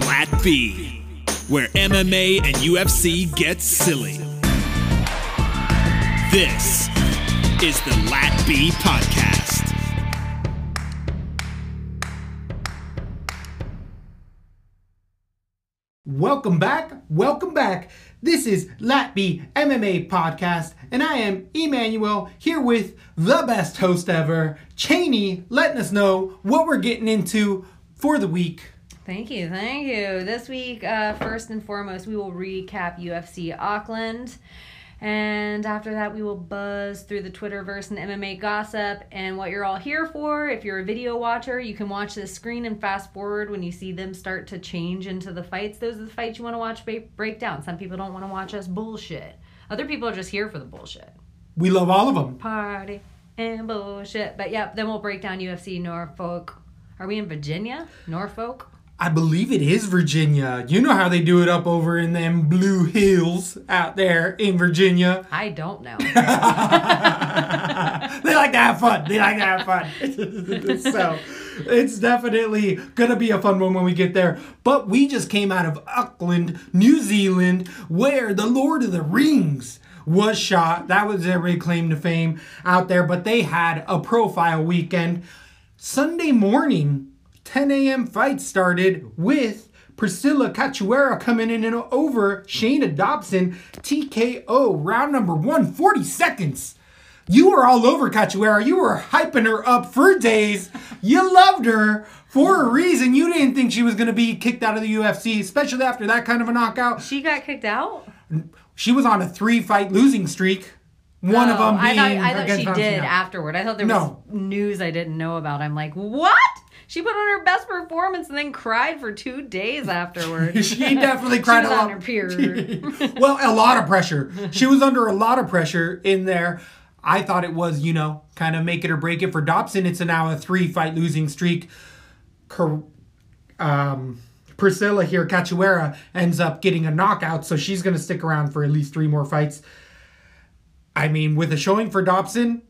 Lat B, where MMA and UFC get silly. This is the Lat B Podcast. Welcome back. Welcome back. This is Latby MMA Podcast, and I am Emmanuel here with the best host ever, Cheney, letting us know what we're getting into for the week. Thank you, thank you. This week, uh, first and foremost, we will recap UFC Auckland. And after that, we will buzz through the Twitterverse and MMA gossip and what you're all here for. If you're a video watcher, you can watch this screen and fast forward when you see them start to change into the fights. Those are the fights you want to watch break down. Some people don't want to watch us bullshit. Other people are just here for the bullshit. We love all of them. Party and bullshit. But yeah, then we'll break down UFC Norfolk. Are we in Virginia? Norfolk? I believe it is Virginia. You know how they do it up over in them blue hills out there in Virginia. I don't know. they like to have fun. They like to have fun. so it's definitely gonna be a fun one when we get there. But we just came out of Auckland, New Zealand, where the Lord of the Rings was shot. That was their big claim to fame out there. But they had a profile weekend. Sunday morning, 10 a.m. fight started with Priscilla Cachoeira coming in and over Shana Dobson TKO round number one, 40 seconds. You were all over Cachoeira. You were hyping her up for days. You loved her for a reason. You didn't think she was going to be kicked out of the UFC, especially after that kind of a knockout. She got kicked out? She was on a three fight losing streak. One oh, of them being I thought, I thought she did afterward. I thought there was no. news I didn't know about. I'm like, what? She put on her best performance and then cried for two days afterwards. she definitely cried she was a lot. Her period. well, a lot of pressure. She was under a lot of pressure in there. I thought it was, you know, kind of make it or break it for Dobson. It's now a three fight losing streak. Um, Priscilla here, Cachoeira, ends up getting a knockout, so she's going to stick around for at least three more fights. I mean, with a showing for Dobson,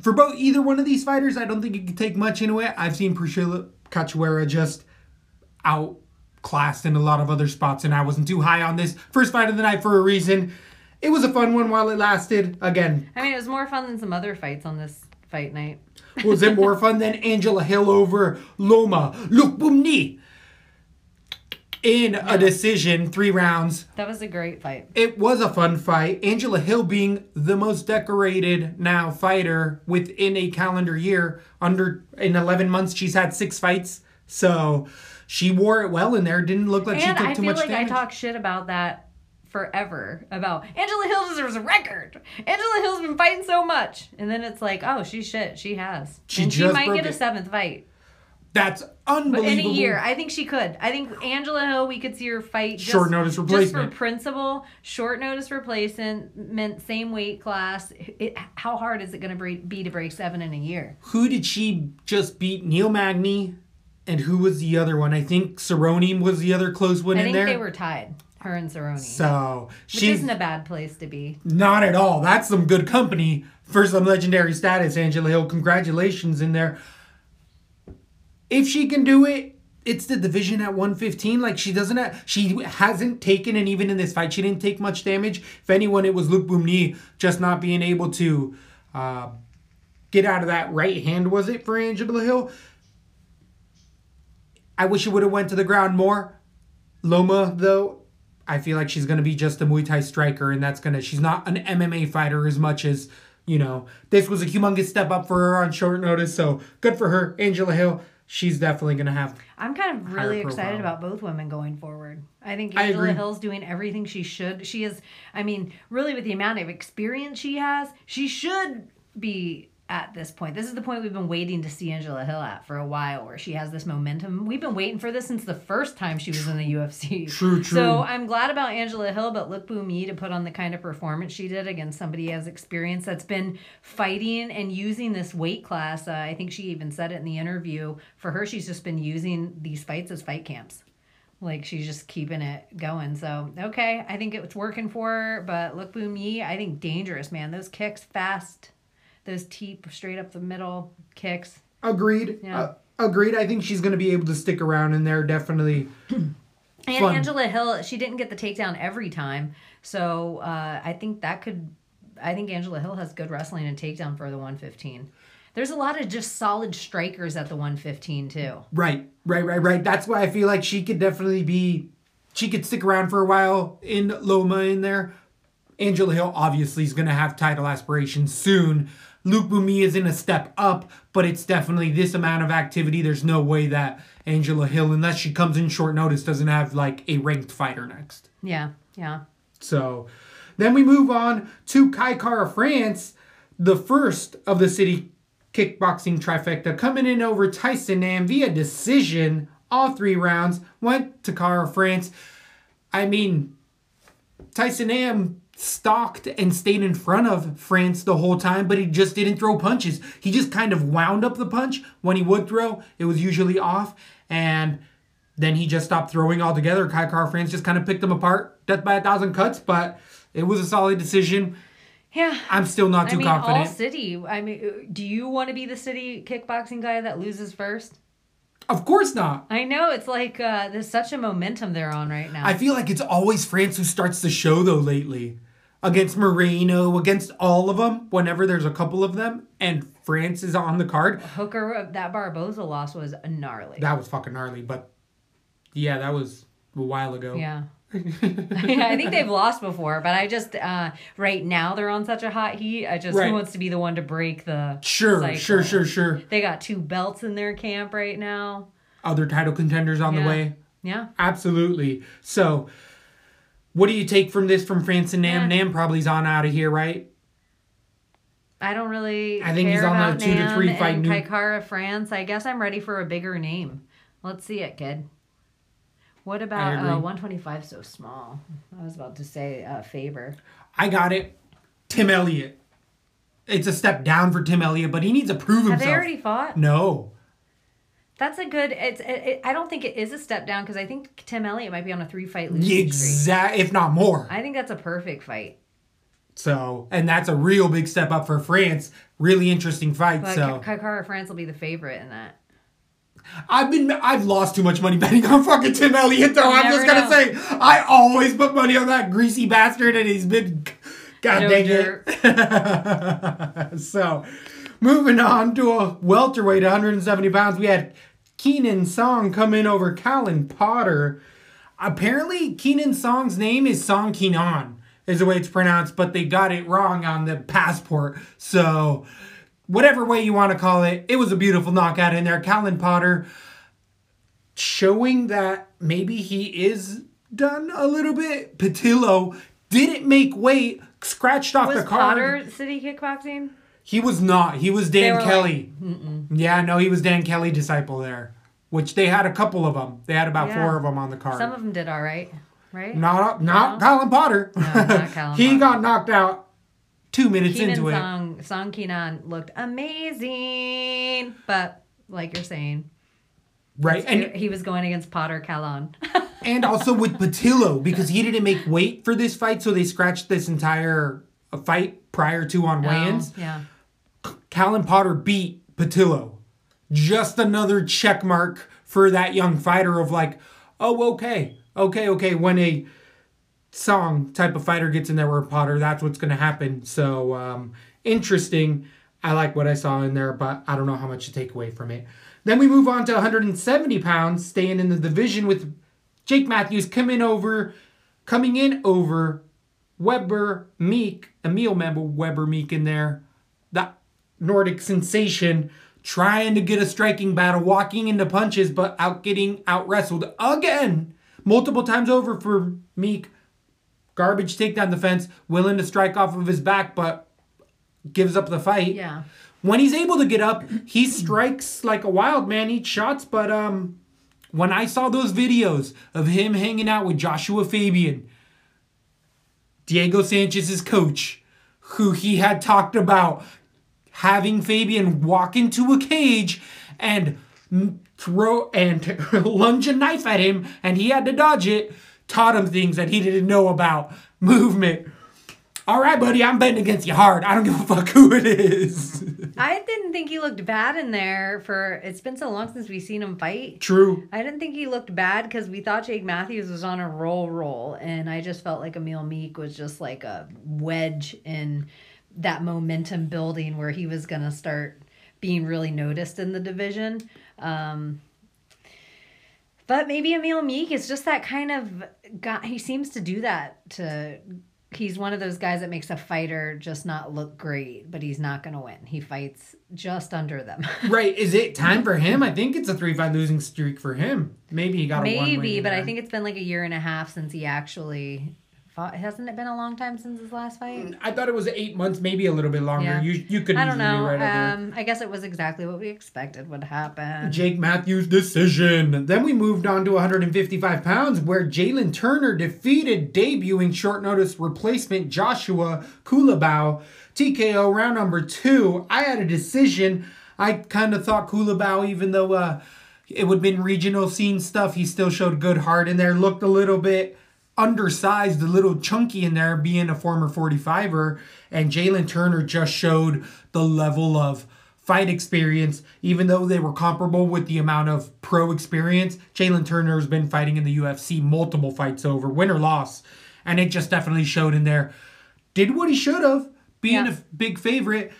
for both either one of these fighters, I don't think you could take much into it. I've seen Priscilla Cachoeira just outclassed in a lot of other spots, and I wasn't too high on this first fight of the night for a reason. It was a fun one while it lasted. Again, I mean, it was more fun than some other fights on this fight night. was it more fun than Angela Hill over Loma Lookboonmee? In yeah. a decision, three rounds. That was a great fight. It was a fun fight. Angela Hill being the most decorated now fighter within a calendar year. Under in 11 months, she's had six fights. So she wore it well in there. Didn't look like and she took I too much like damage. I talk shit about that forever about Angela Hill deserves a record. Angela Hill's been fighting so much, and then it's like, oh, she's shit. She has, she and she might get a seventh fight. That's unbelievable. But in a year, I think she could. I think Angela Hill, we could see her fight. Just, short notice replacement. Just for principle, short notice replacement meant same weight class. It, how hard is it going to be to break seven in a year? Who did she just beat? Neil Magny, and who was the other one? I think Cerrone was the other close one I in there. I think they were tied. Her and Cerrone. So which isn't a bad place to be. Not at all. That's some good company for some legendary status. Angela Hill, congratulations in there if she can do it, it's the division at 115. Like she doesn't have, she hasn't taken, and even in this fight, she didn't take much damage. If anyone, it was Luke Lookboonmee just not being able to uh, get out of that right hand. Was it for Angela Hill? I wish it would have went to the ground more. Loma though, I feel like she's gonna be just a Muay Thai striker, and that's gonna. She's not an MMA fighter as much as you know. This was a humongous step up for her on short notice, so good for her, Angela Hill she's definitely going to have. I'm kind of really excited about both women going forward. I think Angela I Hill's doing everything she should. She is, I mean, really with the amount of experience she has, she should be at this point. This is the point we've been waiting to see Angela Hill at for a while, where she has this momentum. We've been waiting for this since the first time she was in the UFC. True, true. So I'm glad about Angela Hill, but Lookboonmee to put on the kind of performance she did against somebody has experience that's been fighting and using this weight class. Uh, I think she even said it in the interview. For her, she's just been using these fights as fight camps. Like she's just keeping it going. So okay, I think it's working for her. But Lookboonmee, I think dangerous man. Those kicks fast those teep straight up the middle kicks. Agreed. Yeah. Uh, agreed. I think she's going to be able to stick around in there. Definitely And fun. Angela Hill, she didn't get the takedown every time, so uh, I think that could. I think Angela Hill has good wrestling and takedown for the 115. There's a lot of just solid strikers at the 115 too. Right, right, right, right. That's why I feel like she could definitely be. She could stick around for a while in Loma in there. Angela Hill obviously is going to have title aspirations soon. Lookboonmee is in a step up, but it's definitely this amount of activity. There's no way that Angela Hill, unless she comes in short notice, doesn't have like a ranked fighter next. Yeah, yeah. So then we move on to Kai Kara France, the first of the city kickboxing trifecta, coming in over Tyson Nam via decision. All three rounds went to Kara France. I mean, Tyson Nam stalked and stayed in front of France the whole time, but he just didn't throw punches. He just kind of wound up the punch. When he would throw, it was usually off, and then he just stopped throwing altogether. Kai Kara France just kind of picked him apart, death by a thousand cuts, but it was a solid decision. Yeah. I'm still not I too confident. all city. I mean, uh, do you want to be the city kickboxing guy that loses first? Of course not. I know it's like uh, there's such a momentum they're on right now. I feel like it's always France who starts the show though lately. Against Moreno, against all of them, whenever there's a couple of them, and France is on the card. Hooker, that Barboza loss was gnarly. That was fucking gnarly, but yeah, that was a while ago. yeah. yeah, I think they've lost before, but I just uh, right now they're on such a hot heat. I just Right. who wants to be the one to break the Sure, cycle? sure, sure, sure. They got two belts in their camp right now. Other title contenders on the way. Yeah, Absolutely. So, what do you take from this from France and Nam? Yeah. Nam probably's on out of here, right? I don't really. I think he's on the two to three fight new- Kai Kara France. I guess I'm ready for a bigger name. Let's see it, kid. What about uh, 125? So small. I was about to say uh, favor. I got it. Tim Elliott. It's a step down for Tim Elliott, but he needs to prove Have himself. Have they already fought? No. That's a good. It's. It, I don't think it is a step down because I think Tim Elliott might be on a three fight losing streak. Exact, if not more. I think that's a perfect fight. So, and that's a real big step up for France. Really interesting fight. But so, Kai Kara France will be the favorite in that. I've been, I've lost too much money betting on fucking Tim Elliott. Though I'm just gonna say, I always put money on that greasy bastard, and he's been, god No dang dirt. it. so, moving on to a welterweight, 170 pounds. We had Kenan Song come in over Callan Potter. Apparently, Kenan Song's name is Song Kenan, is the way it's pronounced, but they got it wrong on the passport. So, whatever way you want to call it, it was a beautiful knockout in there. Callan Potter showing that maybe he is done a little bit. Patillo didn't make weight, scratched off Was the card. Potter City Kickboxing? He was not. He was Dan were like, Kelly. yeah, no, he was Dan Kelly disciple there, which they had a couple of them. They had about Yeah. four of them on the card. Some of them did all right, right? not not No? Callan Potter. No, not Callan he Potter. got knocked out two minutes Kenan into it. Song Song Kenan looked amazing, but like you're saying, Right, and he was going against Potter Callan. and also with Patillo because he didn't make weight for this fight, so they scratched this entire uh, fight prior to on weigh-ins. Oh, yeah. Callan Potter beat Patillo. Just another check mark for that young fighter of like, oh, okay, okay, okay. When a song type of fighter gets in there with Potter, that's what's going to happen. So um, interesting. I like what I saw in there, but I don't know how much to take away from it. Then we move on to 170 pounds, staying in the division with Jake Matthews coming over, coming in over Weber Meek, Emil member Weber Meek in there, the Nordic sensation, trying to get a striking battle, walking into punches, but out getting out wrestled again, multiple times over for Meek. Garbage takedown defense, willing to strike off of his back, but gives up the fight. Yeah. When he's able to get up, he strikes like a wild man, eats shots, but um when I saw those videos of him hanging out with Joshua Fabia, Diego Sanchez's coach, who he had talked about having Fabia walk into a cage and throw and lunge a knife at him and he had to dodge it, taught him things that he didn't know about movement. All right, buddy, I'm betting against you hard. I don't give a fuck who it is. I didn't think he looked bad in there for it's been so long since we've seen him fight. True. I didn't think he looked bad because we thought Jake Matthews was on a roll roll, and I just felt like Emil Meek was just like a wedge in that momentum building where he was gonna start being really noticed in the division. Um, but maybe Emil Meek is just that kind of guy. He seems to do that to. He's one of those guys that makes a fighter just not look great, but he's not going to win. He fights just under them. Right. Is it time for him? I think it's a 3 5 losing streak for him. Maybe he got a Maybe, but I think it's been like a year and a half since he actually fought. Hasn't it been a long time since his last fight? I thought it was eight months, maybe a little bit longer. Yeah. You you could I don't know. right Um, I guess it was exactly what we expected would happen. Jake Matthews decision. Then we moved on to 155 pounds, where Jalin Turner defeated debuting short notice replacement Joshua Culibao. TKO round number two. I had a decision. I kind of thought Culibao, even though uh, it would have been regional scene stuff, he still showed good heart in there. Looked a little bit undersized, a little chunky in there, being a former 45er. And Jalin Turner just showed the level of fight experience, even though they were comparable with the amount of pro experience. Jalin Turner has been fighting in the UFC multiple fights over, win or loss. And it just definitely showed in there. Did what he should have, being Yeah. a big favorite.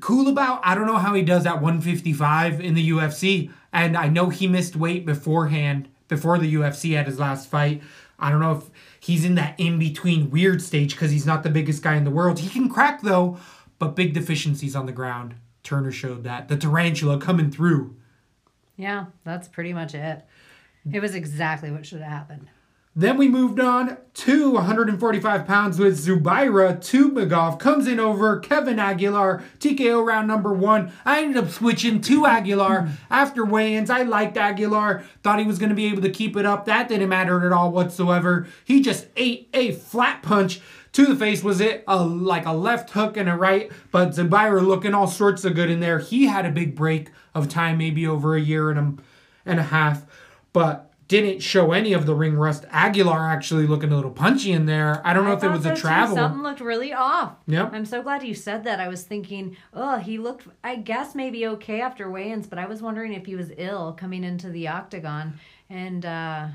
Cool about, I don't know how he does at 155 in the UFC. And I know he missed weight beforehand, before the UFC had his last fight. I don't know if he's in that in between weird stage because he's not the biggest guy in the world. He can crack though, but big deficiencies on the ground. Turner showed that. The tarantula coming through. Yeah, that's pretty much it. It was exactly what should have happened. Then we moved on to 145 pounds with Zubaira Tukhugov. Comes in over Kevin Aguilar. TKO round number one. I ended up switching to Aguilar after weigh-ins. I liked Aguilar. Thought he was going to be able to keep it up. That didn't matter at all whatsoever. He just ate a flat punch to the face. Was it a like a left hook and a right? But Zubaira looking all sorts of good in there. He had a big break of time, maybe over a year and a, and a half. But didn't show any of the ring rust. Aguilar actually looking a little punchy in there. I don't know I if it was a travel. Something looked really off. Yep. I'm so glad you said that. I was thinking, oh, he looked, I guess maybe okay after weigh-ins, but I was wondering if he was ill coming into the octagon. And uh,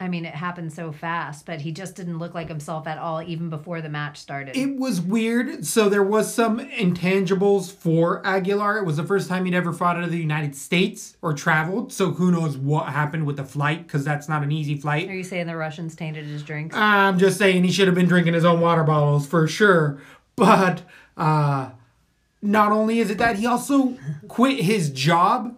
I mean, it happened so fast, but he just didn't look like himself at all, even before the match started. It was weird. So there was some intangibles for Aguilar. It was the first time he'd ever fought out of the United States or traveled. So who knows what happened with the flight because that's not an easy flight. Are you saying the Russians tainted his drinks? I'm just saying he should have been drinking his own water bottles for sure. But uh, not only is it that he also quit his job,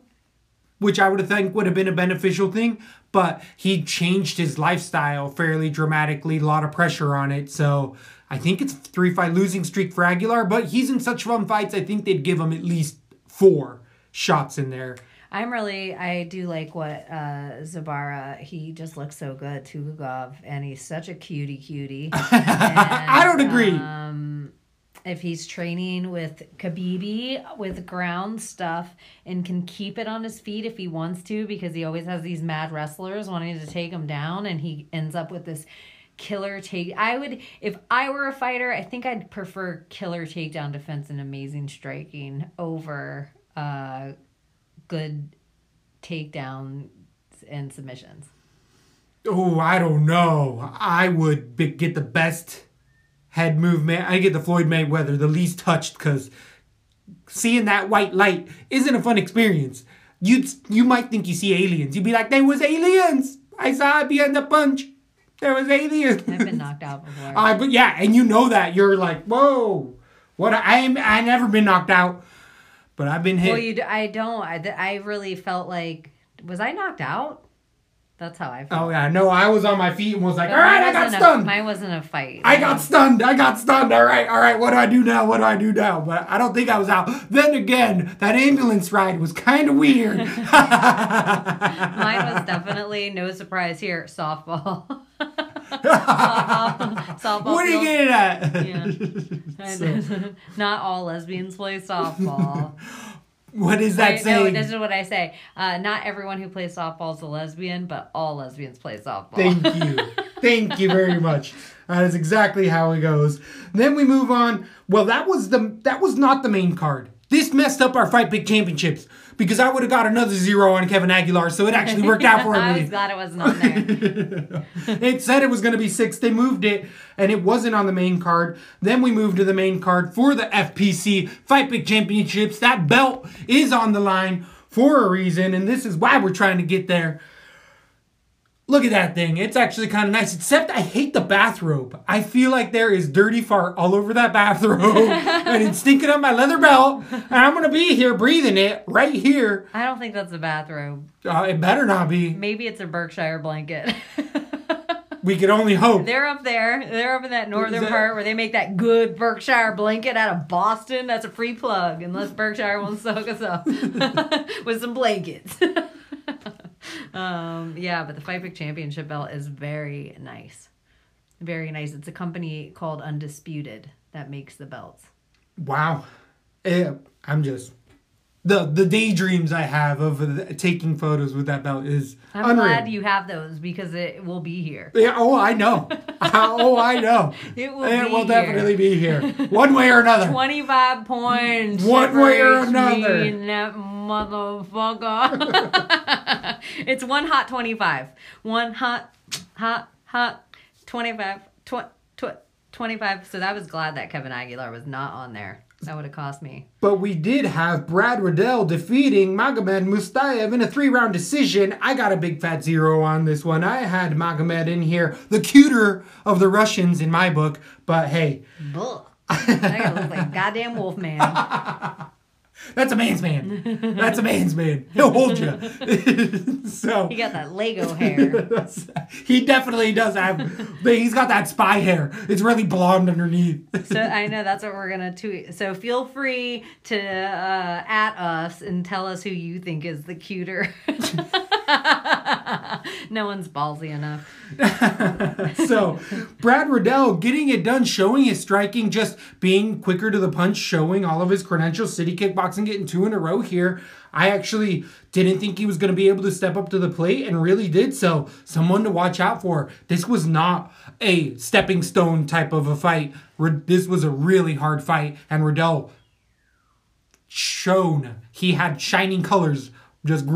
which I would think would have been a beneficial thing, but he changed his lifestyle fairly dramatically. A lot of pressure on it, so I think it's three fight losing streak for Aguilar. But he's in such fun fights. I think they'd give him at least four shots in there. I'm really, I do like what uh, Zubaira, he just looks so good, Tukhugov, and he's such a cutie cutie. I don't agree. Um, if he's training with Kabibi with ground stuff and can keep it on his feet if he wants to, because he always has these mad wrestlers wanting to take him down, and he ends up with this killer take. I would, if I were a fighter, I think I'd prefer killer takedown defense and amazing striking over uh, good takedowns and submissions. Oh, I don't know. I would be- get the best head movement. I get the Floyd Mayweather, the least touched, because seeing that white light isn't a fun experience. You you might think you see aliens. You'd be like, "There was aliens. I saw it behind the punch. There was aliens." I've been knocked out before. Uh, but yeah, and you know that you're like, "Whoa, what?" I. I never been knocked out, but I've been hit. Well, you, I don't. I, I really felt like, was I knocked out? That's how I oh, felt. oh yeah, no, I was on my feet and was like, But "All right, I got stunned." A, mine wasn't a fight. I got stunned. I got stunned. All right, all right. What do I do now? What do I do now? But I don't think I was out. Then again, that ambulance ride was kind of weird. Mine was definitely no surprise here. Softball. softball. softball what are you getting at? Yeah. Not all lesbians play softball. What is that no, saying? this is what I say. Uh, not everyone who plays softball is a lesbian, but all lesbians play softball. Thank you. Thank you very much. That is exactly how it goes. Then we move on. Well, that was the that was not the main card. This messed up our Fight Pick Championships because I would have got another zero on Kevin Aguilar, so it actually worked out for me. I was glad it wasn't on there. It said it was going to be six. They moved it, and it wasn't on the main card. Then we moved to the main card for the FPC Fight Pick Championships. That belt is on the line for a reason, and this is why we're trying to get there. Look at that thing. It's actually kind of nice, except I hate the bathrobe. I feel like there is dirty fart all over that bathrobe, and it's stinking up my leather belt, and I'm going to be here breathing it right here. I don't think that's a bathrobe. Uh, it better not be. Maybe it's a Berkshire blanket. We can only hope. They're up there. They're up in that northern that- part where they make that good Berkshire blanket out of Boston. That's a free plug, unless Berkshire wants to hook us up with some blankets. um, yeah, but the Fight Pick Championship belt is very nice. Very nice. It's a company called Undisputed that makes the belts. Wow. Eh, I'm just the the daydreams I have of uh, taking photos with that belt is I'm unreal. glad you have those because it will be here. Yeah, oh, I know. oh, I know. It will It be will here. definitely be here, one way or another. 25 points. One way or another. Motherfucker. it's one hot 25. One hot, hot, hot 25. Tw- tw- 25. So that was glad that Kevin Aguilar was not on there. That would have cost me. But we did have Brad Riddell defeating Magomed Mustafaev in a three round decision. I got a big fat zero on this one. I had Magomed in here, the cuter of the Russians in my book. But hey, Bull. Guy looks like goddamn wolf man. that's a man's man. That's a man's man. He'll hold you. so He got that Lego hair. he definitely does have. He's got that spy hair. It's really blonde underneath. So I know that's what we're gonna tweet. So feel free to uh, at us and tell us who you think is the cuter. no one's ballsy enough. so Brad Riddell getting it done, showing his striking, just being quicker to the punch, showing all of his credentials. City kickboxing getting two in a row here. I actually didn't think he was going to be able to step up to the plate and really did so. Someone to watch out for. This was not a stepping stone type of a fight. This was a really hard fight, and Riddell shone. He had shining colors, just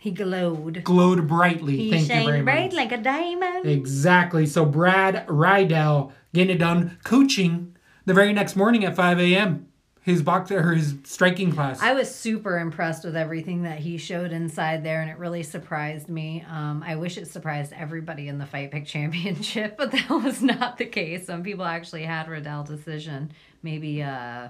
He glowed. glowed brightly. He Thank you very shined much. bright like a diamond. Exactly. So Brad Riddell getting it done, coaching the very next morning at 5 a.m. His box or his striking class. I was super impressed with everything that he showed inside there, and it really surprised me. Um, I wish it surprised everybody in the Fight Pick Championship, but that was not the case. Some people actually had Riddell decision. Maybe, uh,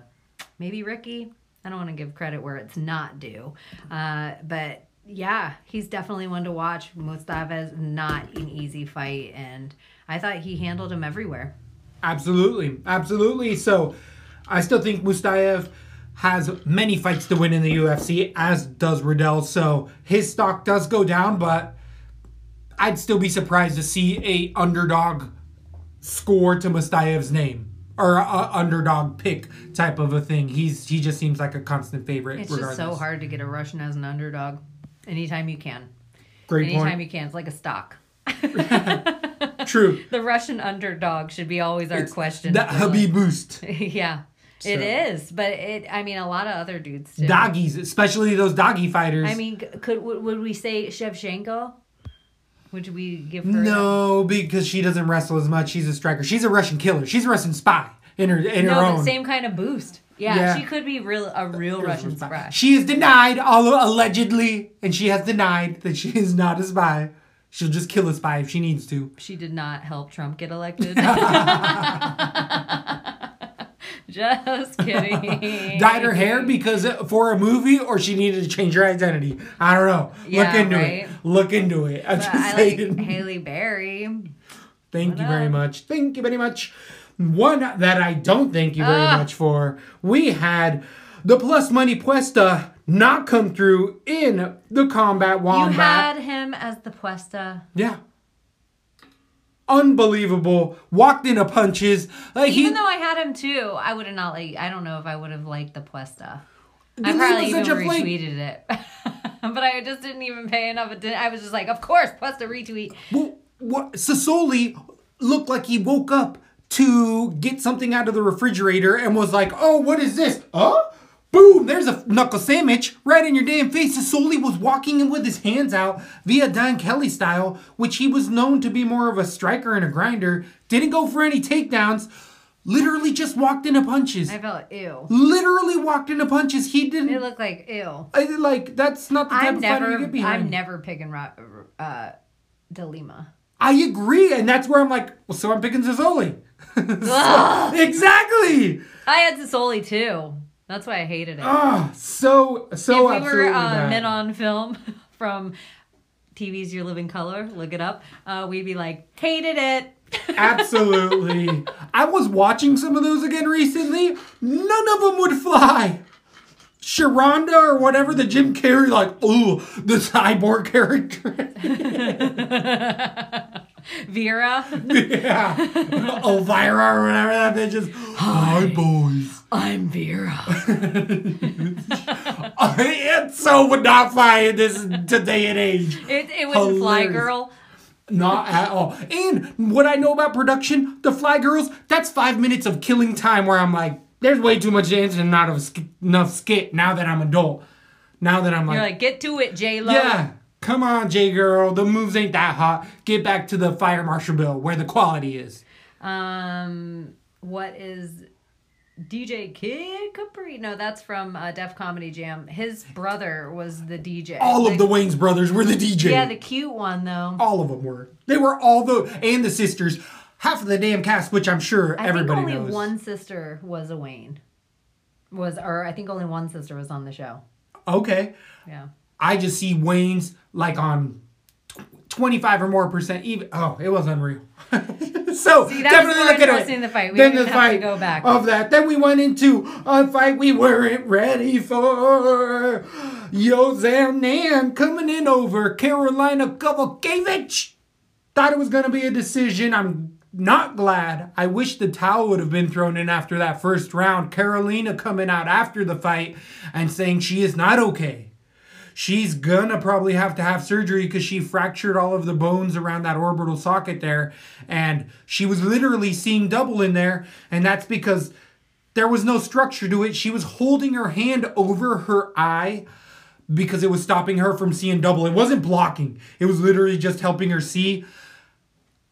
maybe Ricky. I don't want to give credit where it's not due, uh, but yeah, he's definitely one to watch. Mustafa is not an easy fight, and I thought he handled him everywhere. absolutely, absolutely. So I still think Mustafaev has many fights to win in the UFC, as does Riddell. So his stock does go down, but I'd still be surprised to see a underdog score to Mustafaev's name. Or a, a underdog pick type of a thing. He's he just seems like a constant favorite. It's regardless. just so hard to get a Russian as an underdog. Anytime you can. Great Anytime point. you can. It's like a stock. True. The Russian underdog should be always our question. That Khabib boost. yeah. It So- is, but it. I mean, a lot of other dudes too. Doggies, especially those doggy fighters. I mean, could would, would we say Shevchenko? Would we give her? no, because she doesn't wrestle as much. She's a striker. She's a Russian killer. She's a Russian spy in her in no, her own. same kind of boost. Yeah, Yeah. she could be real a real Russian spy. She is denied, although allegedly, and she has denied that she is not a spy. She'll just kill a spy if she needs to. She did not help Trump get elected. Just kidding. Dyed her hair because uh, for a movie, or she needed to change her identity. I don't know. Yeah, Look into right. it. Look into it. I'm But just I like. Halle Berry. Thank you What very much. Thank you very much. One that I don't thank you very Ah. much for. We had the plus money puesta not come through in the combat You wombat. had him as the Puesta. yeah. Unbelievable. Walked into punches. Like he, Even though I had him too, I would have not like. I don't know if I would have liked the Puesta. I probably even such a flake. retweeted it, but I just didn't even pay enough attention. I was just like, of course, Puesta retweet. Well, what Sosoli looked like he woke up to get something out of the refrigerator and was like, "Oh, what is this? Huh?" Boom! There's a knuckle sandwich right in your damn face. Soli was walking in with his hands out via Dan Kelly style, which he was known to be more of a striker and a grinder. Didn't go for any takedowns. Literally just walked into punches. I felt ew. Literally walked into punches. He didn't. It looked like ew. I, like that's not the type I'm of fighter you get behind. I'm never picking uh, Delima. I agree, and that's where I'm like, well, so I'm picking Sosoli. exactly. I had Sosoli too. That's why I hated it. Ah, so so if we absolutely were uh, men on film from TV's Your Living Color, look it up. Uh, we'd be like, hated it. Absolutely. I was watching some of those again recently. None of them would fly. Sharonda or whatever, the Jim Carrey, like, ooh, the cyborg character. Vera, yeah. Elvira or whatever that bitch is. Hi, boys. I'm Vera. it so would not fly in this today and age. It, it wouldn't fly, girl. Not at all. And what I know about production, the Fly Girls, that's five minutes of killing time where I'm like, there's way too much dancing and not enough skit now that I'm adult. Now that I'm like, You're like, get to it, J Lo. yeah, come on, J Girl, the moves ain't that hot. Get back to the Fire Marshal Bill where the quality is. Um, what is DJ Kid Capri? No, that's from uh, Def Comedy Jam. His brother was the DJ. All of the Wayans brothers were the DJ. Yeah, the cute one though. all of them were. They were all the and the sisters. Half of the damn cast, which I'm sure I everybody think only knows. one sister was a Wayans. Was or I think only one sister was on the show. Okay. Yeah. I just see Wayans like on 25 or more percent even oh it was unreal so See, definitely look at it the fight. We then the fight go back. of that then we went into a fight we weren't ready for Yan Xiaonan coming in over Karolina Kowalkiewicz thought it was going to be a decision I'm not glad. I wish the towel would have been thrown in after that first round. Karolina coming out after the fight and saying she is not okay. She's gonna probably have to have surgery because she fractured all of the bones around that orbital socket there. And she was literally seeing double in there. And that's because there was no structure to it. She was holding her hand over her eye because it was stopping her from seeing double. It wasn't blocking, it was literally just helping her see.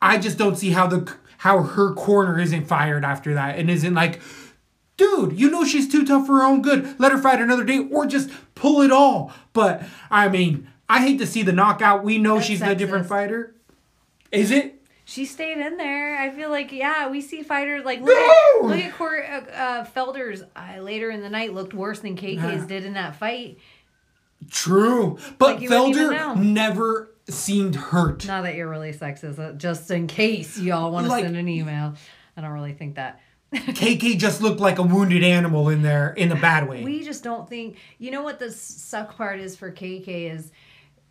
I just don't see how the how her corner isn't fired after that and isn't like, dude, you know she's too tough for her own good. Let her fight another day or just pull it all. But I mean, I hate to see the knockout. We know That's she's a different fighter. Is it? She stayed in there. I feel like yeah, we see fighters like look No! at look at Cor- uh, uh, Felder's uh, later in the night looked worse than KK's Yeah. did in that fight. True. But Like, you wouldn't even Felder never seemed hurt. Not that you're really sexist, uh, just in case y'all want to Like- send an email. I don't really think that. KK just looked like a wounded animal in there in a bad way. We just don't think. You know what the suck part is for KK is.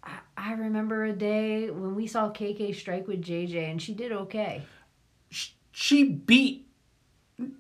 I, I remember a day when we saw KK strike with JJ, and she did okay. she beat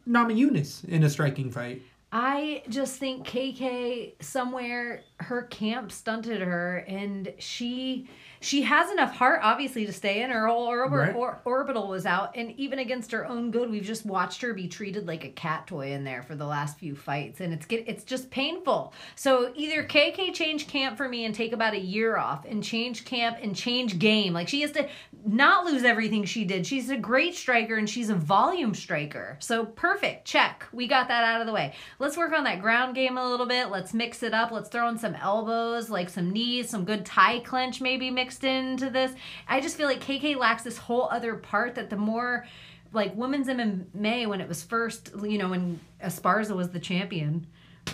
Namajunas in a striking fight. I just think KK somewhere her camp stunted her, and she she has enough heart obviously to stay in. Her whole Right. or, orbital was out, and even against her own good, we've just watched her be treated like a cat toy in there for the last few fights, and it's get it's just painful. So either KK change camp for me and take about a year off, and change camp and change game. Like she has to not lose everything she did. She's a great striker and she's a volume striker. So perfect. Check. We got that out of the way. Let's work on that ground game a little bit. Let's mix it up. Let's throw in some elbows, like some knees, some good tie clench maybe mixed into this. I just feel like KK lacks this whole other part that the more like women's MMA when it was first, you know, when Esparza was the champion.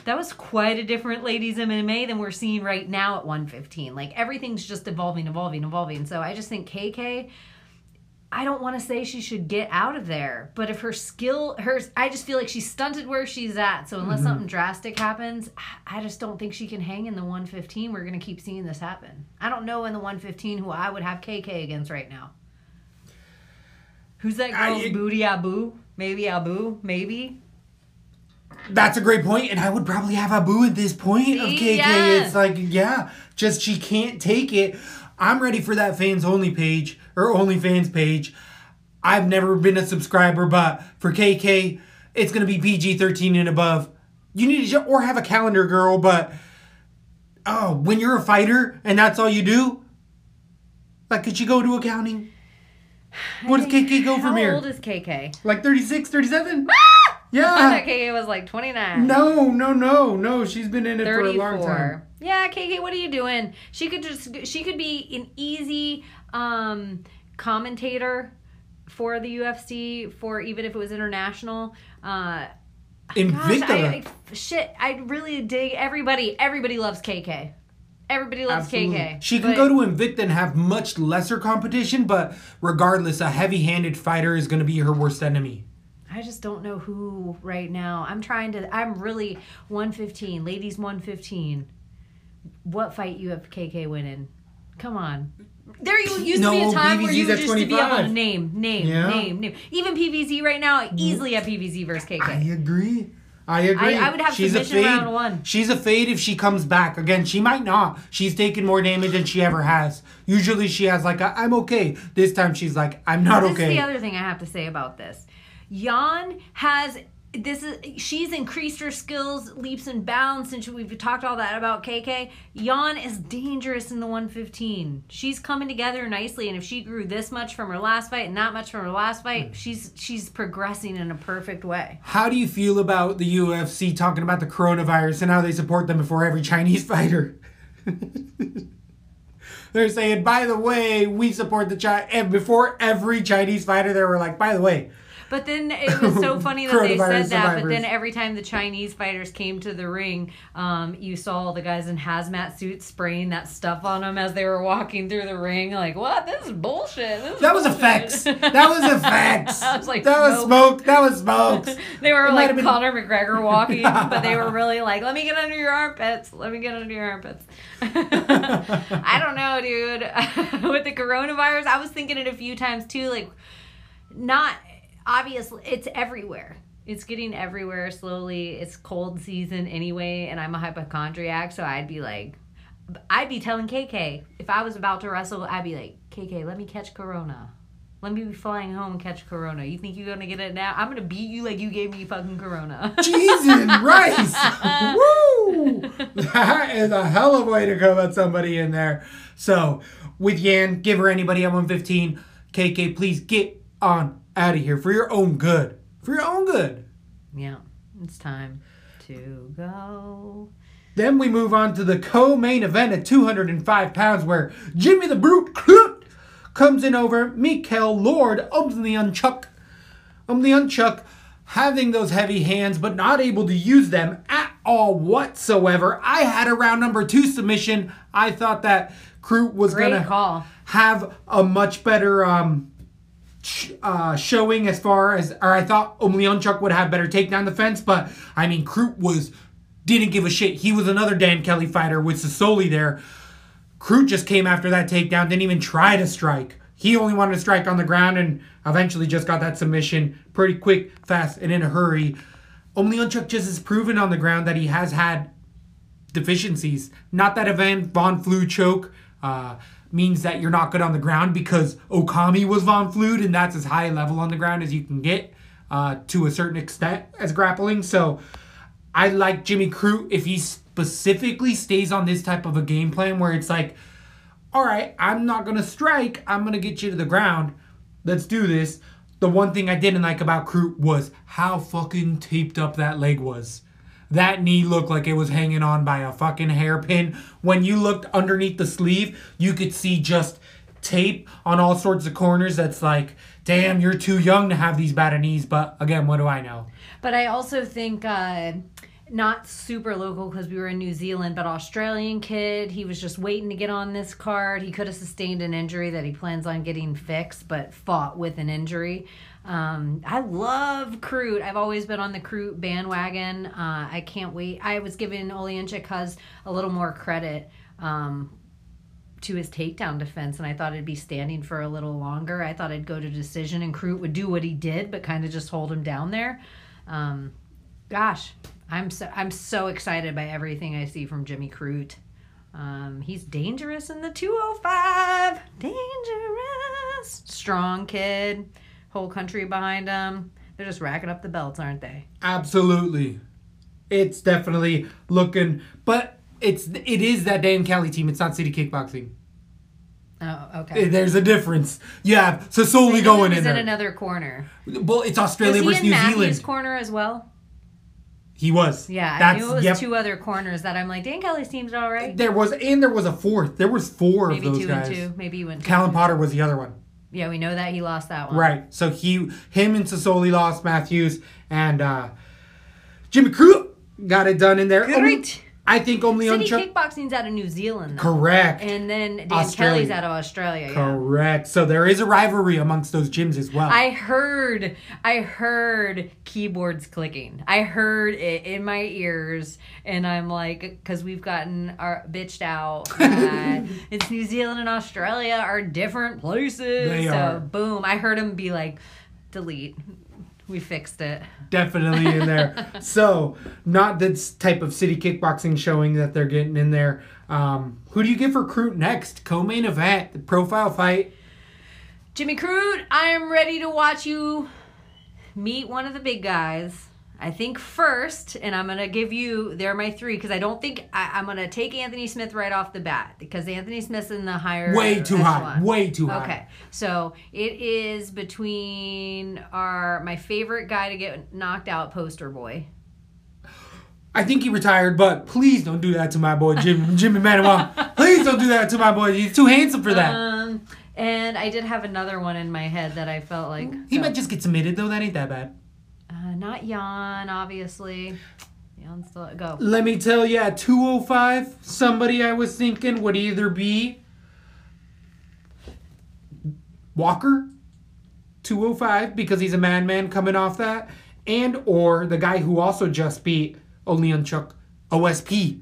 That was quite a different ladies MMA than we're seeing right now at 115. Like everything's just evolving, evolving, evolving. So I just think KK, I don't want to say she should get out of there, but if her skill, her, I just feel like she's stunted where she's at. So unless mm-hmm. something drastic happens, I just don't think she can hang in the 115. We're gonna keep seeing this happen. I don't know in the 115 who I would have KK against right now. Who's that girl's I- booty Abu? Maybe Abu? Maybe. That's a great point, and I would probably have Abu at this point of KK. Yeah. It's like, yeah, just she can't take it. I'm ready for that fans only page or OnlyFans page. I've never been a subscriber, but for KK, it's gonna be PG thirteen and above. You need to or have a calendar girl, but oh, when you're a fighter and that's all you do, like could you go to accounting? What does KK go from here? How old is KK? like 36, 37? Ah! I thought Yeah. KK was like 29. No, no, no, no. She's been in it for a long time. 34. Yeah, KK, what are you doing? She could just she could be an easy um commentator for the UFC for even if it was international. Uh Invicta. gosh, I, I, shit, I really dig everybody. Everybody loves KK. Everybody loves Absolutely. KK. She can go to Invicta and have much lesser competition, but regardless, a heavy-handed fighter is going to be her worst enemy. I just don't know who right now. I'm trying to. I'm really 115, ladies 115. What fight you have KK winning? Come on. There used to be a time where you used to be able to name, name, Yeah. name, name. Even PVZ right now, easily have PVZ versus KK. I agree. I agree. I would have She's a submission fade. round one. She's a fade if she comes back. Again, she might not. She's taken more damage than she ever has. Usually she has like a, I'm okay. This time she's like I'm not this okay. is the other thing I have to say about this. Jan has this is she's increased her skills leaps and bounds since we've talked all that about KK. Jan is dangerous in the 115. She's coming together nicely, and if she grew this much from her last fight and not much from her last fight, hmm. she's she's progressing in a perfect way. How do you feel about the UFC talking about the coronavirus and how they support them before every Chinese fighter? They're saying, by the way, we support the China. And before every Chinese fighter, they were like, by the way, But then it was so funny that they said that. But then every time the Chinese fighters came to the ring, um, you saw all the guys in hazmat suits spraying that stuff on them as they were walking through the ring. Like, what? This is bullshit. This is that was bullshit." effects. That was effects. That was like that was smoke. smoke. That was smokes. They were It like been- Conor McGregor walking, but they were really like, "Let me get under your armpits. Let me get under your armpits." I don't know, dude. With the coronavirus, I was thinking it a few times too. Like, not obviously, it's everywhere. It's getting everywhere slowly. It's cold season anyway, and I'm a hypochondriac, so I'd be like, I'd be telling KK if I was about to wrestle, I'd be like, KK, let me catch corona. Let me be flying home and catch corona. You think you're gonna get it now? I'm gonna beat you like you gave me fucking corona. Cheese and rice. Woo! That is a hell of a way to go about somebody in there. So, with Yan, give her anybody at 115. KK, please get on out of here for your own good. For your own good. yeah, it's time to go. Then we move on to the co-main event at 205 pounds, where Jimmy the Brute Crute comes in over Mikael Lord um the Unchuck. Um the Unchuck having those heavy hands, but not able to use them at all whatsoever. I had a round number two submission. I thought that Crute was Great gonna call. have a much better um uh, showing as far as, or I thought Oleksiejczuk would have better takedown defense, but I mean, Crute was, didn't give a shit. He was another Dan Kelly fighter with Sosoli there. Crute just came after that takedown, didn't even try to strike. He only wanted to strike on the ground and eventually just got that submission pretty quick, fast, and in a hurry. Oleksiejczuk just has proven on the ground that he has had deficiencies. Not that event, Von Flue choke uh, means that you're not good on the ground because Okami was Von Flued and that's as high a level on the ground as you can get uh, to a certain extent as grappling. So I like Jimmy Crute if he specifically stays on this type of a game plan where it's like, all right, I'm not going to strike. I'm going to get you to the ground. Let's do this. The one thing I didn't like about Crute was how fucking taped up that leg was. That knee looked like it was hanging on by a fucking hairpin. When you looked underneath the sleeve, you could see just tape on all sorts of corners. That's like, damn, you're too young to have these bad knees. But again, what do I know? But I also think uh, not super local because we were in New Zealand, but Australian kid. He was just waiting to get on this card. He could have sustained an injury that he plans on getting fixed, but fought with an injury. Um, I love Crute. I've always been on the Crute bandwagon. Uh, I can't wait. I was giving Oleanchik Huz a little more credit. Um, to his takedown defense, and I thought it'd be standing for a little longer. I thought I'd go to decision, and Crute would do what he did, but kind of just hold him down there. Um, gosh, I'm so I'm so excited by everything I see from Jimmy Crute. Um, he's dangerous in the 205. Dangerous, strong kid, whole country behind them. They're just racking up the belts, aren't they? Absolutely. It's definitely looking, but it's it is that Dan Kelly team. It's not City Kickboxing. Oh, okay. Eh, there's a difference. You have Sosoli going He's in in there. another corner. well, it's Australia versus in New Matthews' Zealand. corner as well? He was. Yeah, I That's knew it was yep. two other corners that I'm like, Dan Kelly seems all right. There was and there was a fourth. There was four Maybe of those two guys. and two. Maybe you went. two Callan and two. Potter was the other one. Yeah, we know that he lost that one. Right. So he, him, and Sosoli lost Matthews, and uh, Jimmy Crute got it done in there. Great. I think only on City Chuck. Kickboxing's out of New Zealand. Though. Correct. And then Dan Australia. Kelly's out of Australia. Yeah. Correct. So there is a rivalry amongst those gyms as well. I heard, I heard keyboards clicking. I heard it in my ears, and I'm like, because we've gotten our bitched out. that it's New Zealand and Australia are different places. They so are. boom, I heard him be like, delete. We fixed it. Definitely in there. so not this type of city kickboxing showing that they're getting in there. Um, who do you give for Crute next? Co-main event, the profile fight. Jimmy Crute, I am ready to watch you meet one of the big guys. I think first, and I'm gonna give you. They're my three because I don't think I, I'm gonna take Anthony Smith right off the bat because Anthony Smith's in the higher. Way too high. Way too high. Okay, so it is between our my favorite guy to get knocked out, Poster Boy. I think he retired, but please don't do that to my boy Jim, Jimmy Manuwa. Please don't do that to my boy. He's too handsome for that. Um, and I did have another one in my head that I felt like he so- might just get submitted though. That ain't that bad. Not Jan, obviously. Jan still go. Let me tell you, at 205, somebody I was thinking would either be Walker, 205, because he's a man man coming off that, and or the guy who also just beat Oleanchuk, OSP.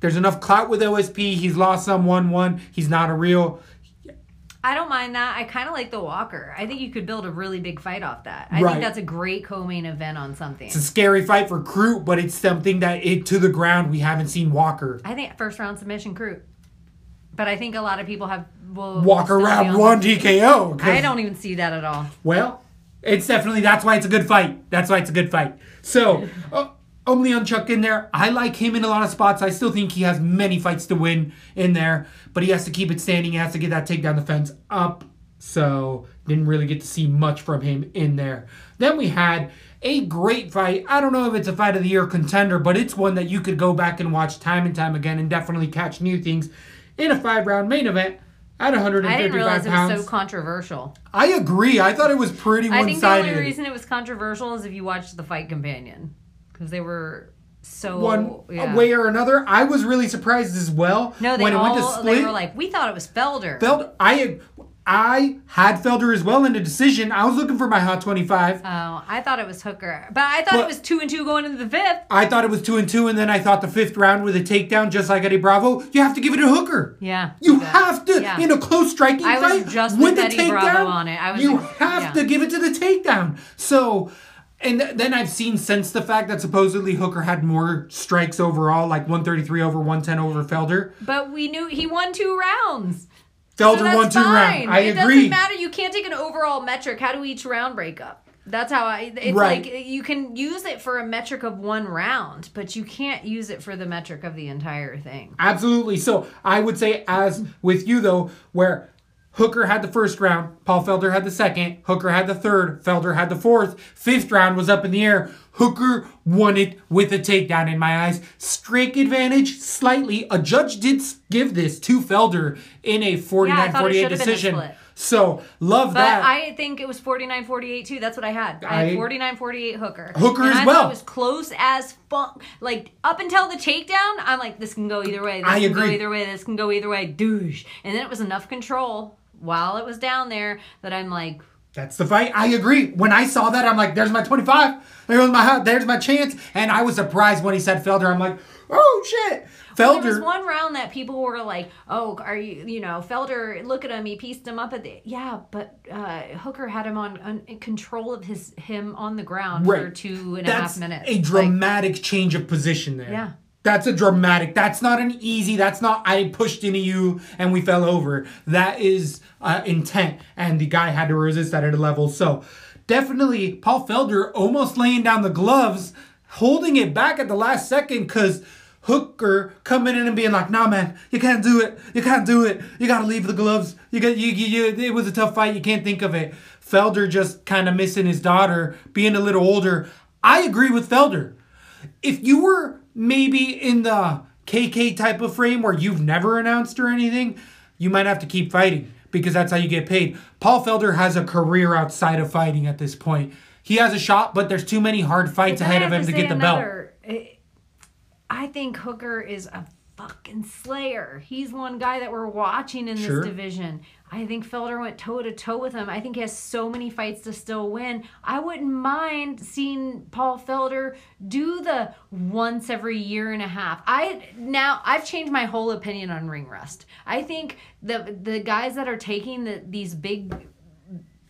There's enough clout with OSP. He's lost some 1 1. He's not a real. I don't mind that. I kind of like the Walker. I think you could build a really big fight off that. I Right. think that's a great co-main event on something. It's a scary fight for Crute, but it's something that it to the ground we haven't seen Walker. I think first round submission Crute. But I think a lot of people have will Walk will still be around on one TKO. I don't even see that at all. Well, it's definitely that's why it's a good fight. That's why it's a good fight. So, uh, only on Chuck in there. I like him in a lot of spots. I still think he has many fights to win in there, but he has to keep it standing. He has to get that takedown defense up. So, didn't really get to see much from him in there. Then we had a great fight. I don't know if it's a fight of the year contender, but it's one that you could go back and watch time and time again and definitely catch new things in a five round main event at 155 I didn't realize pounds. it was so controversial. I agree. I thought it was pretty one sided. I think the only reason it was controversial is if you watched the Fight Companion because they were so One yeah. way or another. I was really surprised as well No, they when it all went to split. they were like, we thought it was Felder. Feld, I I had Felder as well in the decision. I was looking for my hot 25. oh, I thought it was Hooker, but I thought But- it was two and two going into the fifth. I thought it was two and two, and then I thought the fifth round with a takedown, just like Eddie Bravo. You have to give it to Hooker. Yeah, You have to Yeah. in a close striking I was fight just with with the takedown. Bravo on it. I was you ex- have yeah. to give it to the takedown. So, and th- then I've seen since the fact that supposedly Hooker had more strikes overall, like 133 over 110 over Felder. But we knew he won two rounds. Felder So won two rounds. I it agree. doesn't matter. You can't take an overall metric. How do each round break up? That's how I. It's Right. like you can use it for a metric of one round, but you can't use it for the metric of the entire thing. Absolutely. So I would say, as with you though, where Hooker had the first round, Paul Felder had the second, Hooker had the third, Felder had the fourth, fifth round was up in the air. Hooker won it with a takedown in my eyes. Strike advantage, slightly. A judge did give this to Felder in a 49 thought it 48 should been a decision. So, love But that. I think it was 49 48 too. That's what I had. I, I- had 49 48 Hooker. Hooker and as I well. Thought it was close as fuck. Like up until the takedown, I'm like, this can go either way. This I can agree. go either way. This can go either way. Douche. And then it was enough control while it was down there that I'm like, That's the fight. I agree. When I saw that, I'm like, there's my 25. There's my. There's my chance. And I was surprised when he said Felder. I'm like, oh shit. Felder." There was one round that people were like, "Oh, are you, you know, Felder? Look at him. He pieced him up at the yeah." But uh, Hooker had him on, on in control of his him on the ground for Right. two and a half That's minutes. a Like, dramatic change of position there. Yeah. That's a dramatic. That's not an easy. That's not I pushed into you and we fell over. That is uh, intent, and the guy had to resist that at a level. So definitely, Paul Felder almost laying down the gloves, holding it back at the last second because. Hooker coming in and being like, "Nah, man, you can't do it. You can't do it. You gotta leave the gloves. You got you, you, you It was a tough fight. You can't think of it." Felder just kind of missing his daughter, being a little older. I agree with Felder. If you were maybe in the KK type of frame where you've never announced or anything, you might have to keep fighting because that's how you get paid. Paul Felder has a career outside of fighting at this point. He has a shot, but there's too many hard fights ahead of him to say get the belt. another- I- I think Hooker is a fucking slayer. He's one guy that we're watching in this division. I think Felder went toe to toe with him. I think he has so many fights to still win. I wouldn't mind seeing Paul Felder do the once every year and a half. I now I've changed my whole opinion on ring rust. I think the the guys that are taking the, these big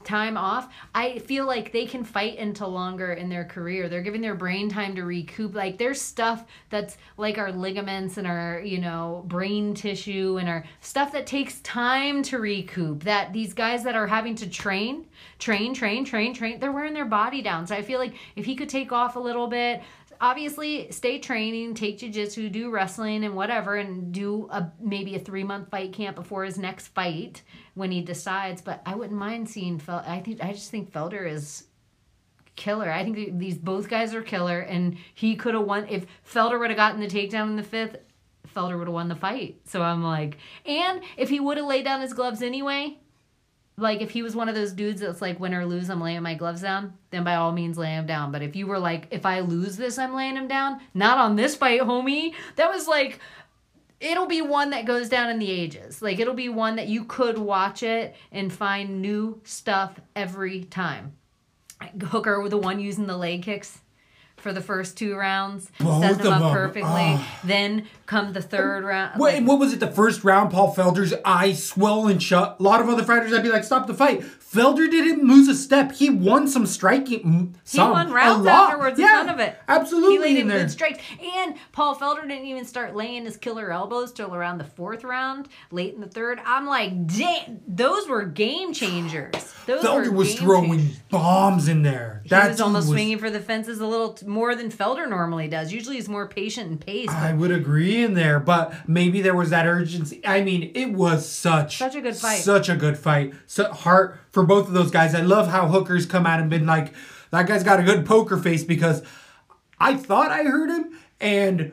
time off, I feel like they can fight into longer in their career. They're giving their brain time to recoup. Like there's stuff that's like our ligaments and our, you know, brain tissue and our stuff that takes time to recoup. That these guys that are having to train, train, train, train, train, they're wearing their body down. So I feel like if he could take off a little bit, obviously stay training take jiu-jitsu do wrestling and whatever and do a maybe a three month fight camp before his next fight when he decides but i wouldn't mind seeing Fel- i think i just think felder is killer. I think these both guys are killer and he could have won if felder would have gotten the takedown in the fifth felder would have won the fight. So i'm like and if he would have laid down his gloves anyway like if he was one of those dudes that's like win or lose i'm laying my gloves down then by all means lay him down. But if you were like if i lose this i'm laying him down not on this fight homie. That was like it'll be one that goes down in the ages. Like it'll be one that you could watch it and find new stuff every time. Hooker the one using the leg kicks for the first two rounds Both set them up them. perfectly Ah. then come the third round Wait, like- what was it? The first round, Paul Felder's eyes swollen shut. A lot of other fighters, I'd be like, stop the fight. Felder didn't lose a step. He won some striking. mm, He Some, won a rounds lot. afterwards Yeah, in front of it. Absolutely He laid in good strikes. And Paul Felder didn't even start laying his killer elbows till around the fourth round, late in the third. I'm like, dang, those were game changers. Those Felder was throwing changers. bombs in there. He That's was almost swinging for the fences a little t- more than Felder normally does. Usually he's more patient and paced. I would agree in there, but maybe there was that urgency. I mean, it was such Such a good fight. Such a good fight. So heart for both of those guys. I love how Hooker's come out and been like, that guy's got a good poker face because I thought I heard him, and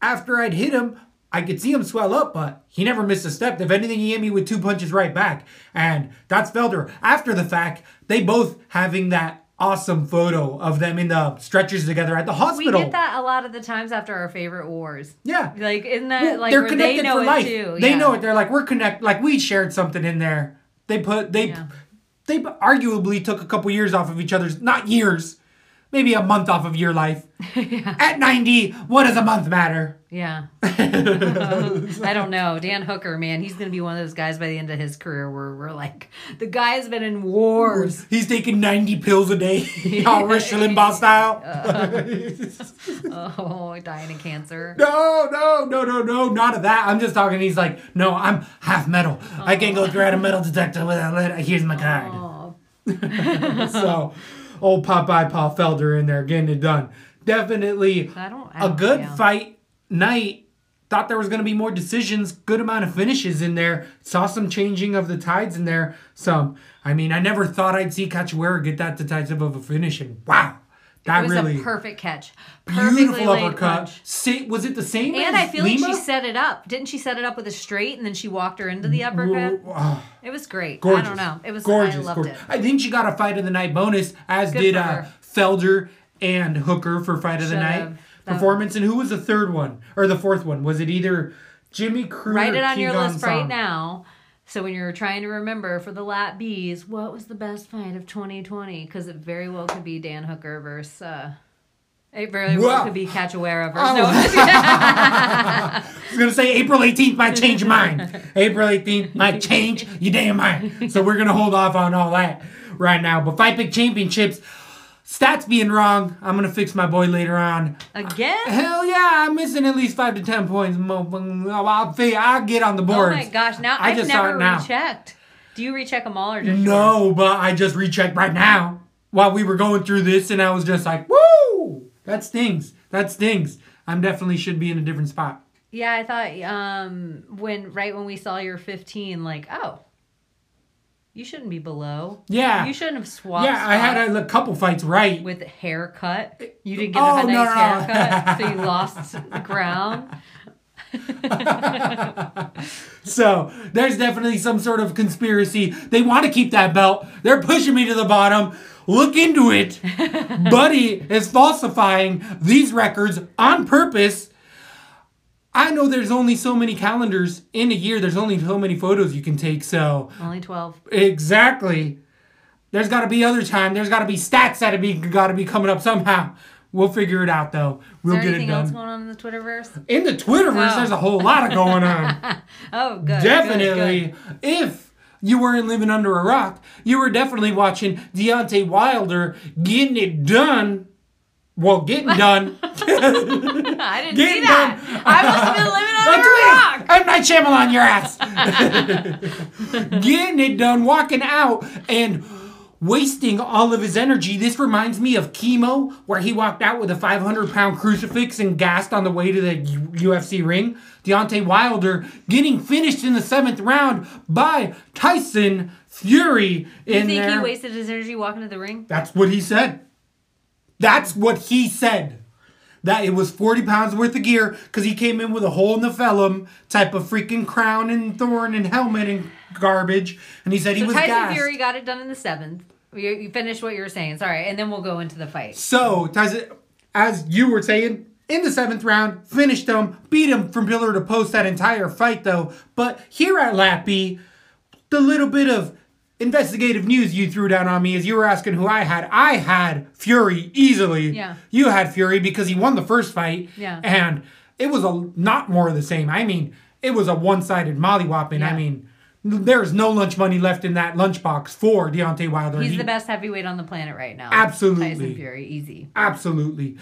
after I'd hit him, I could see him swell up, but he never missed a step. If anything, he hit me with two punches right back. And that's Felder. After the fact, they both having that awesome photo of them in the stretchers together at the hospital. we get that a lot of the times after our favorite wars. Yeah. Like, isn't that Well, like they're where they know for it life. too? They Yeah. know it. They're like we're connect. Like we shared something in there. They put they Yeah. they arguably took a couple years off of each other's not years, maybe a month off of your life. At ninety, what does a month matter? Yeah. I don't know. Dan Hooker, man, he's going to be one of those guys by the end of his career where we're like, the guy's been in wars. He's taking ninety pills a day, all Rush Limbaugh style. Uh, oh, dying of cancer. No, no, no, no, no, not of that. I'm just talking. He's like, no, I'm half metal. I can't go oh. through a metal detector without let. Here's my card. Oh, so, old Popeye Paul Felder in there getting it done. Definitely I don't- I a don't- good yeah. fight night. Thought there was going to be more decisions, good amount of finishes in there. Saw some changing of the tides in there. Some, I mean, I never thought I'd see Cachoeira get that decisive of a finish, and wow, that it was really a perfect catch. Perfectly beautiful uppercut. punch. Was it the same? And as I feel Lima? like she set it up. Didn't she set it up with a straight and then she walked her into the uppercut? Oh, It was great. gorgeous. I don't know. It was gorgeous. I loved gorgeous. it. I think she got a fight of the night bonus, as Good did uh. Felder and Hooker for fight of the Should night have. Performance. And who was the third one or the fourth one? Was it either Jimmy Crute? Write it on your list right now. So when you're trying to remember for the lat bees, what was the best fight of 2020? Because it very well could be Dan Hooker versus. Uh, it very well could be Cachoeira versus. Oh. No, I was gonna say April 18th might change your mind. April 18th might change your damn mind. So we're gonna hold off on all that right now. But Fight Pick Championships, Stats being wrong. I'm gonna fix my boy later on. Again? Hell yeah, I'm missing at least five to ten points. I'll, get on the Oh board. my gosh! Now I I've just never rechecked. Do you recheck them all or just yours? No, but I just rechecked right now while we were going through this, and I was just like, "Woo! That stings. That stings." I'm definitely should be in a different spot. Yeah, I thought um when right when we saw your 15, like oh, you shouldn't be below. Yeah. You shouldn't have swapped. Yeah, I had a, couple fights right. with haircut. You didn't get Oh, a nice no, no. haircut, so you lost the ground. So there's definitely some sort of conspiracy. They want to keep that belt. They're pushing me to the bottom. Look into it. Buddy is falsifying these records on purpose. I know there's only so many calendars in a year. There's only so many photos you can take. So Only 12. exactly, there's got to be other time. There's got to be stats that be got to be coming up somehow. We'll figure it out though. We'll get it anything else going on in the Twitterverse? In the Twitterverse, Oh. there's a whole lot of going on. Oh, good. good, definitely. good. If you weren't living under a rock, you were definitely watching Deontay Wilder getting it done. Well, getting done. I didn't see that. done. I must have been living under a rock. I'm Night Shyamalan, your ass. getting it done, walking out, and wasting all of his energy. This reminds me of Kimo, where he walked out with a 500 pound crucifix and gassed on the way to the UFC ring. Deontay Wilder getting finished in the seventh round by Tyson Fury You think he wasted his energy walking to the ring? That's what he said. That's what he said. That it was 40 pounds worth of gear because he came in with a hole in the felum type of freaking crown and thorn and helmet and garbage. And he said he So was Tyson gassed. Fury got it done in the seventh. You, you finished what you were saying. Sorry, and then we'll go into the fight. So, Tyson, as you were saying, in the seventh round, finished him, beat him from pillar to post that entire fight, though. But here at Lappy, the little bit of investigative news you threw down on me is you were asking who I had. I had Fury easily. Yeah. You had Fury because he won the first fight. Yeah. And it was a not more of the same. I mean, it was a one-sided mollywhopping. I mean, there's no lunch money left in that lunchbox for Deontay Wilder. He's He- the best heavyweight on the planet right now. Absolutely. Tyson Fury, easy. Absolutely.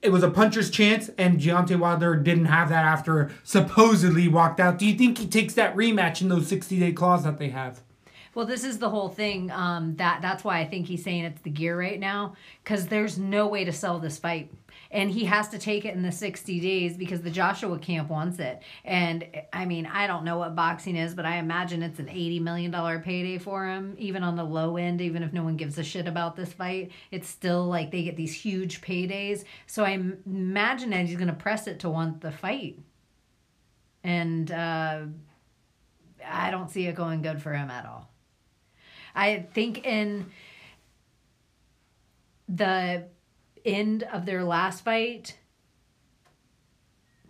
It was a puncher's chance, and Deontay Wilder didn't have that after supposedly walked out. Do you think he takes that rematch in those 60 day clause that they have? Well, this is the whole thing. Um, that that's why I think he's saying it's the gear right now, because there's no way to sell this fight, and he has to take it in the 60 days because the Joshua camp wants it. And I mean, I don't know what boxing is, but I imagine it's an 80 million dollar payday for him, even on the low end. Even if no one gives a shit about this fight, it's still like they get these huge paydays. So I imagine that he's gonna press it to want the fight, and uh, I don't see it going good for him at all. I think in the end of their last fight,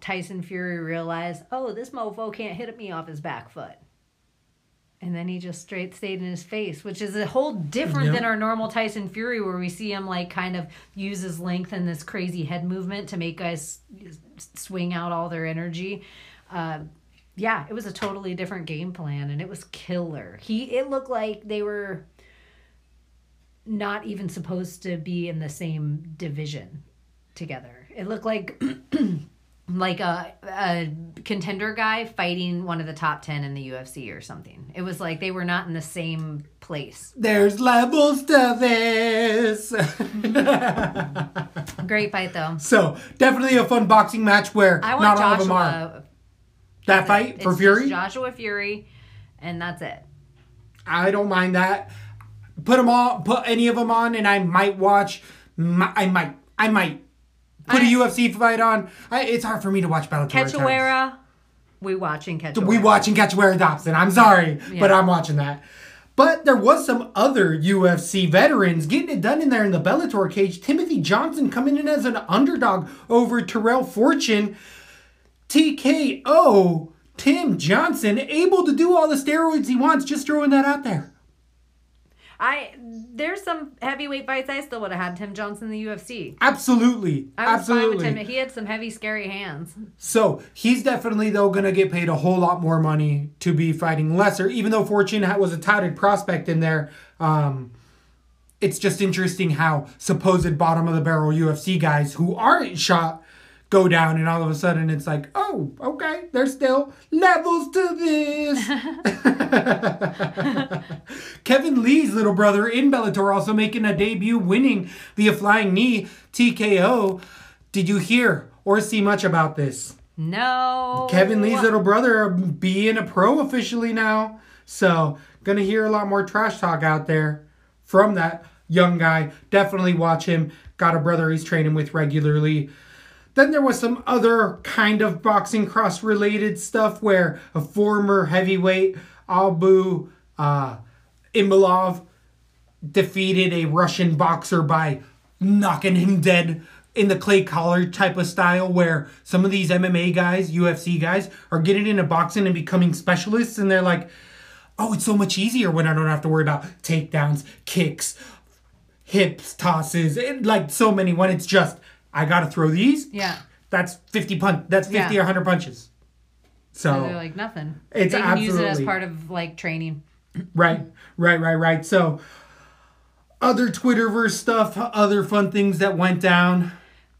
Tyson Fury realized, oh, this mofo can't hit me off his back foot. And then he just straight stayed in his face, which is a whole different Yep. than our normal Tyson Fury, where we see him like kind of use his length and this crazy head movement to make guys swing out all their energy. Uh, yeah, it was a totally different game plan, and it was killer. He it looked like they were not even supposed to be in the same division together. It looked like like a, a contender guy fighting one of the top 10 in the UFC or something. It was like they were not in the same place. There's levels to this. Great fight though. so, definitely a fun boxing match where I want not all of them are. That fight for Fury? Joshua Fury, and that's it. I don't mind that. Put them all, put any of them on, and I might watch. I might, I might put a I- UFC fight on. I, it's hard for me to watch Bellator. Cachoeira, we watching Cachoeira. We watching Cachoeira Dobson. I'm sorry, but I'm watching that. But there was some other UFC veterans getting it done in there in the Bellator cage. Timothy Johnson coming in as an underdog over Tyrell Fortune. TKO. Tim Johnson able to do all the steroids he wants. Just throwing that out there. I there's some heavyweight fights I still would have had Tim Johnson in the UFC. Absolutely. I was Absolutely. fine with Tim. He had some heavy, scary hands. So he's definitely though gonna get paid a whole lot more money to be fighting lesser, even though Fortune was a touted prospect in there. Um, it's just interesting how supposed bottom of the barrel UFC guys who aren't shot go down and all of a sudden it's like, oh, okay, there's still levels to this. Kevin Lee's little brother in Bellator also making a debut winning via flying knee TKO. Did you hear or see much about this? No. Kevin Lee's little brother being a pro officially now. So, gonna hear a lot more trash talk out there from that young guy. Definitely watch him. Got a brother he's training with regularly. Then there was some other kind of boxing cross related stuff where a former heavyweight, Albu uh, Imbalov, defeated a Russian boxer by knocking him dead in the clay collar type of style where some of these MMA guys, UFC guys, are getting into boxing and becoming specialists and they're like, oh, it's so much easier when I don't have to worry about takedowns, kicks, hips, tosses, and like so many when it's just I gotta throw these. Yeah. That's fifty punch that's fifty Yeah. or hundred punches. So So they're like nothing. It's they can use it as part of like training. Right, right, right, right. So, other Twitterverse stuff, other fun things that went down.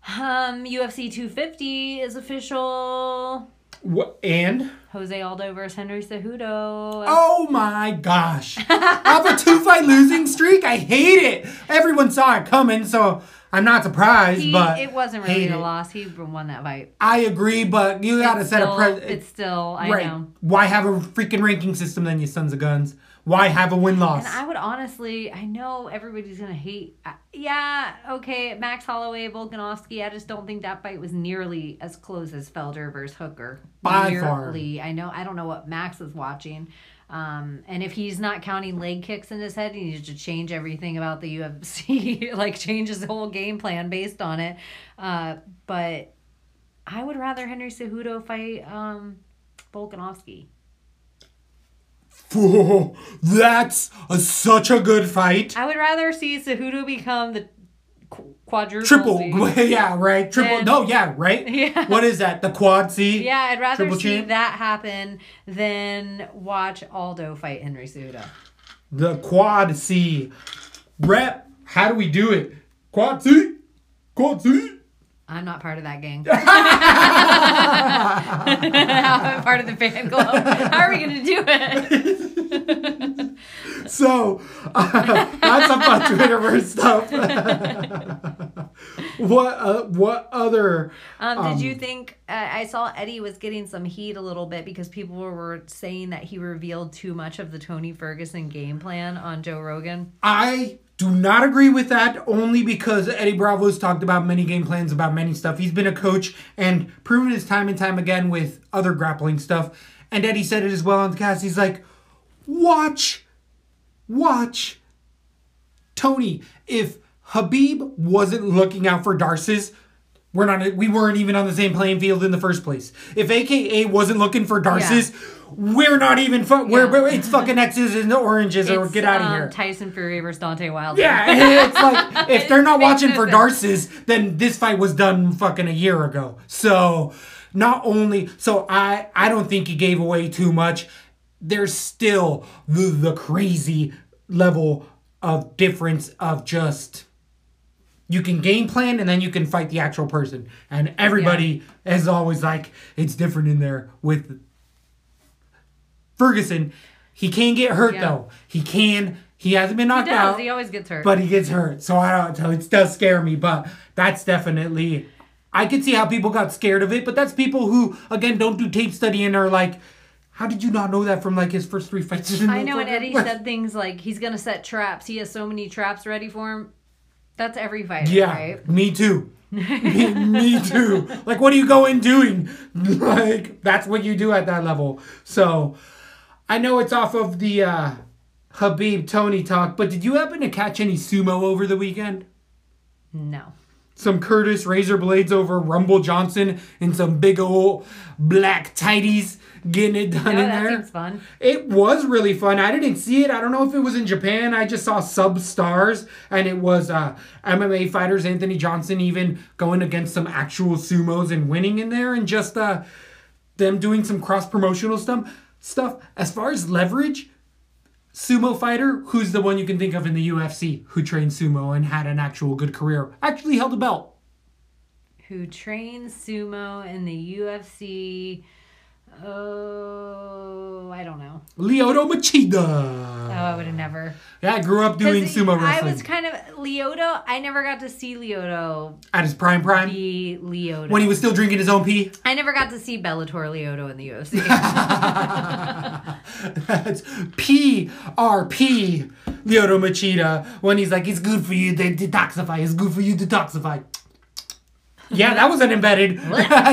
Um, UFC 250 is official. What and Jose Aldo versus Henry Cejudo. oh my gosh, off a two fight losing streak. I hate it. Everyone saw it coming, so I'm not surprised. He- but it wasn't really hate a loss. He won that fight. I agree, but you gotta set still, a precedent. It's still, I right. know. Why have a freaking ranking system then, you sons of guns? Why have a win loss? And I would honestly, I know everybody's gonna hate. uh, Yeah, okay, Max Holloway, Volkanovski. I just don't think that fight was nearly as close as Felder versus Hooker. By far. nearly. I know. I don't know what Max is watching. Um, and if he's not counting leg kicks in his head, he needs to change everything about the UFC, like change his whole game plan based on it. Uh, but I would rather Henry Cejudo fight um, Volkanovski. That's a, such a good fight. I would rather see Cejudo become the quadruple Triple, C. yeah, right. Triple, Then- no, yeah, right. Yeah. What is that? The quad C. Yeah, I'd rather Triple see champ? that happen than watch Aldo fight Henry Cejudo. The quad C. Rep. How do we do it? Quad C. Quad C. I'm not part of that gang. I'm part of the fan club. How are we going to do it? So uh, that's fun Twitterverse stuff. what? Uh, what other? Um, did you think uh, I saw Eddie was getting some heat a little bit because people were saying that he revealed too much of the Tony Ferguson game plan on Joe Rogan? I do not agree with that only because Eddie Bravo's talked about many game plans about many stuff. He's been a coach and proven his time and time again with other grappling stuff. And Eddie said it as well on the cast. He's like, watch, watch. Tony, if Khabib wasn't looking out for Darcis, we're not we weren't even on the same playing field in the first place. If AKA wasn't looking for Darcis, we're not even fu- we're, Yeah. we're- it's fucking X's and the oranges or get out of um, here. Tyson Fury versus Deontay Wilder. Yeah, it's like if they're not watching for. Darcis, then this fight was done fucking a year ago. So not only so I I don't think he gave away too much. There's still the the crazy level of difference of just you can game plan and then you can fight the actual person. And everybody is always like it's different in there with Ferguson. He can get hurt Yeah. though. He can. He hasn't been He knocked does. out He always gets hurt. but he gets hurt. So I don't know. It does scare me, but that's definitely. I could see how people got scared of it, but that's people who again don't do tape study and are like, "How did you not know that from like his first three fights?" I know, and Eddie said things like he's gonna set traps. He has so many traps ready for him. That's every fight. Yeah, right? me too. me, me too. Like, what are you going doing? Like, that's what you do at that level. So, I know it's off of the uh, Khabib Tony talk, but did you happen to catch any sumo over the weekend? No. some Curtis razor blades over Rumble Johnson and some big old black tighties getting it done No, in that there. seems fun. It was really fun. I didn't see it. I don't know if it was in Japan. I just saw sub stars and it was uh, MMA fighters Anthony Johnson even going against some actual sumos and winning in there and just uh, them doing some cross promotional stuff stuff. As far as leverage, sumo fighter, who's the one you can think of in the UFC who trained sumo and had an actual good career, actually held a belt. Who trains sumo in the UFC? Oh, I don't know. Lyoto Machida. Oh, I would have never. Yeah, I grew up doing sumo wrestling. I was kind of Lyoto. I never got to see Lyoto at his prime prime be Lyoto. when he was still drinking his own pee. I never got to see Bellator Lyoto in the UFC. That's P R P Lyoto Machida when he's like, it's good for you to detoxify. It's good for you to detoxify. Yeah, that was an embedded.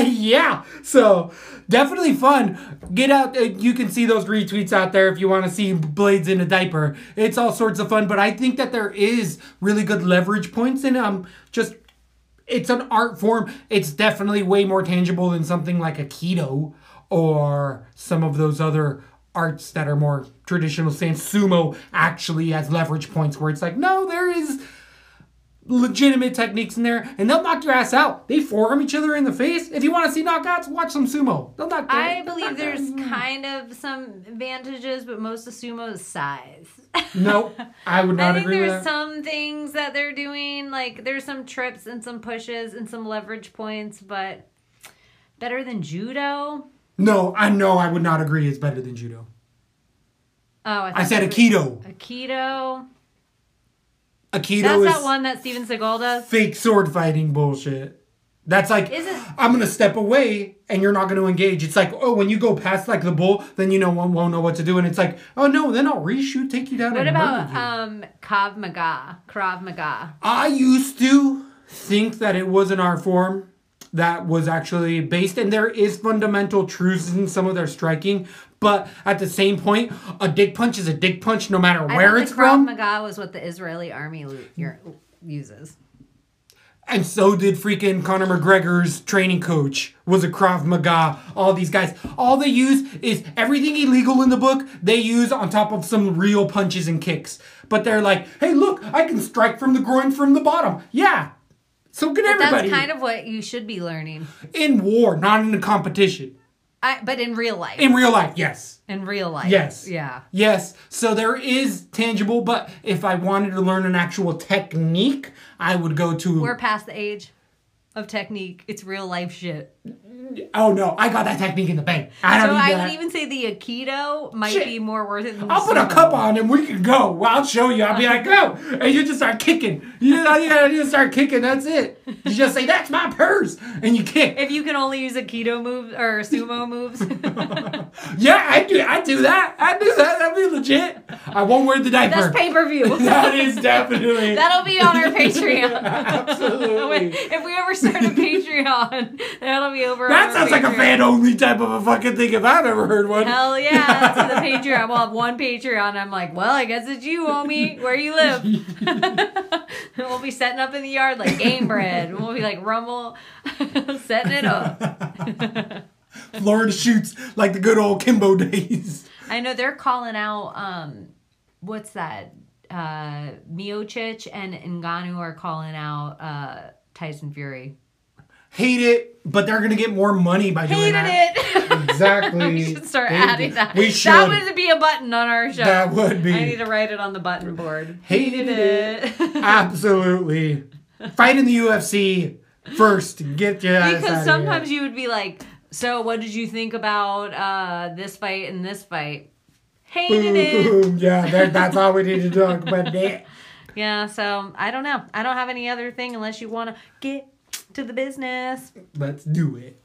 yeah. So definitely fun. Get out. uh, You can see those retweets out there if you want to see Blaydes in a diaper. It's all sorts of fun. But I think that there is really good leverage points in um just it's an art form. It's definitely way more tangible than something like Aikido or some of those other arts that are more traditional. Saying sumo actually has leverage points where it's like, no, there is legitimate techniques in there, and they'll knock your ass out. They forearm each other in the face. If you want to see knockouts, watch some sumo. They'll knock. I believe knock there's ass. kind of some advantages, but most of sumo is size. No, I would I not think agree with there's some things that they're doing, like there's some trips and some pushes and some leverage points, but better than judo. No, I know I would not agree. It's better than judo. Oh, I, I said Aikido. Aikido. Aikido That's is that one that Steven Seagal does. fake sword fighting bullshit. That's like Is it- I'm gonna step away and you're not gonna engage. It's like oh when you go past like the bull, then you know won't, won't know what to do, and it's like oh no, then I'll reshoot, take you down. What about um Krav Maga? Krav Maga. I used to think that it was an art form that was actually based, and there is fundamental truths in some of their striking. But at the same point, a dick punch is a dick punch, no matter I where it's the Krav from. Maga was what the Israeli army lo- your- uses. And so did freaking Conor McGregor's training coach was a Krav Maga. All these guys, all they use is everything illegal in the book. They use on top of some real punches and kicks. But they're like, hey, look, I can strike from the groin from the bottom. Yeah. So can everybody That's kind of what you should be learning. in war, not in a competition. I, but in real life. In real life, yes. in real life. Yes. Yeah. Yes. So there is tangible, but if I wanted to learn an actual technique, I would go to. We're past the age of technique. It's real life shit. Oh no, I got that technique in the bank. I don't know. So I that. would even say the Aikido might Shit. be more worth it than the I'll put a cup on and we can go. Well, I'll show you. I'll be like, go. And you just start kicking. You know, you gotta just start kicking. That's it. You just say, that's my purse. And you kick. If you can only use Aikido moves or sumo moves. Yeah, I do. I do that. I do that. That'd be legit. I won't wear the diaper. That's pay per view. that is definitely. That'll be on our Patreon. Absolutely. if we ever start a Patreon, that'll be over. That sounds like a fan only type of a fucking thing if I've ever heard one. Hell yeah, that's the Patreon. We'll have one Patreon. I'm like, well, I guess it's you, homie. Where you live? we'll be setting up in the yard like game bread. We'll be like rumble, setting it up. Florida shoots like the good old Kimbo days. I know they're calling out. Um, what's that? Uh, Miocic and Ngannou are calling out uh, Tyson Fury. Hate it, but they're gonna get more money by doing Hated that. it. Exactly. we should start Hated adding it. that. We should. That would be a button on our show. That would be. I need to write it on the button board. Hated it. Absolutely. Fight in the UFC first. Get your ass because outta sometimes here. you would be like, "So, what did you think about uh, this fight and this fight?" Hated it. Boom. Yeah, that, that's all we need to talk about. That. Yeah. So I don't know. I don't have any other thing unless you want to get to the business. Let's do it.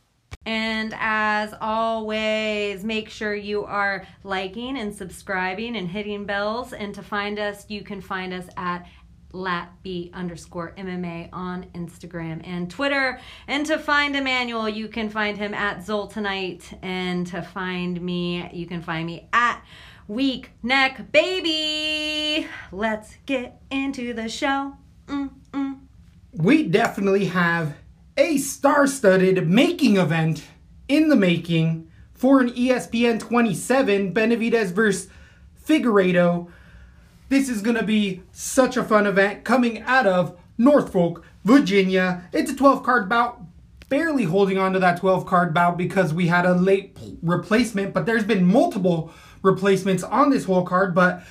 And as always, make sure you are liking and subscribing and hitting bells. And to find us, you can find us at latb underscore MMA on Instagram and Twitter. And to find Emmanuel, you can find him at Zoltanite. And to find me, you can find me at Weak Neck Baby. Let's get into the show. Mm-mm. we definitely have a star-studded making event in the making for an ESPN 27 Benavidez versus Figueiredo. This is going to be such a fun event coming out of Norfolk, Virginia. It's a 12 card bout. Barely holding on to that 12 card bout because we had a late replacement, but there's been multiple replacements on this whole card. But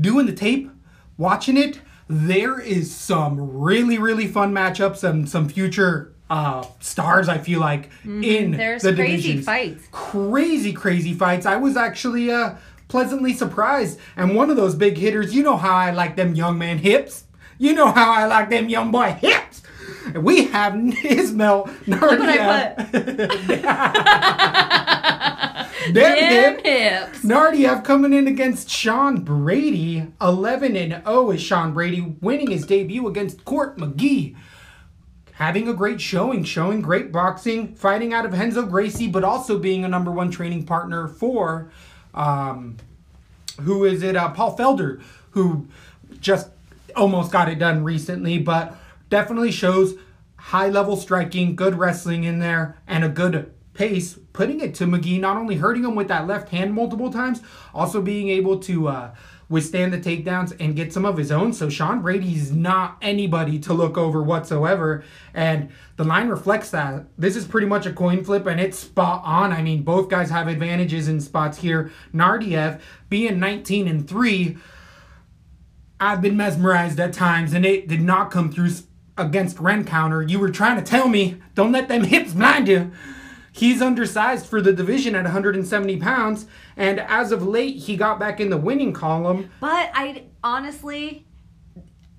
doing the tape, watching it, there is some really really fun matchups and some future uh, stars. I feel like in Mm-hmm. There's the crazy divisions. fights. Crazy crazy fights. I was actually uh, pleasantly surprised. And one of those big hitters, you know how I like them young man hips. You know how I like them young boy hips. And we have Ismail Look what I Naurdiev. put. Them Damn hip- hips. Naurdiev coming in against Sean Brady. 11 and 0 is Sean Brady winning his debut against Court McGee. Having a great showing, showing great boxing, fighting out of Renzo Gracie, but also being a number one training partner for, um, who is it? Uh, Paul Felder, who just almost got it done recently, but definitely shows high level striking, good wrestling in there, and a good pace, putting it to McGee, not only hurting him with that left hand multiple times, also being able to uh, withstand the takedowns and get some of his own. So Sean Brady's not anybody to look over whatsoever. And the line reflects that. This is pretty much a coin flip and it's spot on. I mean, both guys have advantages in spots here. Naurdiev being 19 and 3 I've been mesmerized at times, and it did not come through against Rencountre. You were trying to tell me, don't let them hips blind you. He's undersized for the division at 170 pounds, and as of late, he got back in the winning column. But I honestly,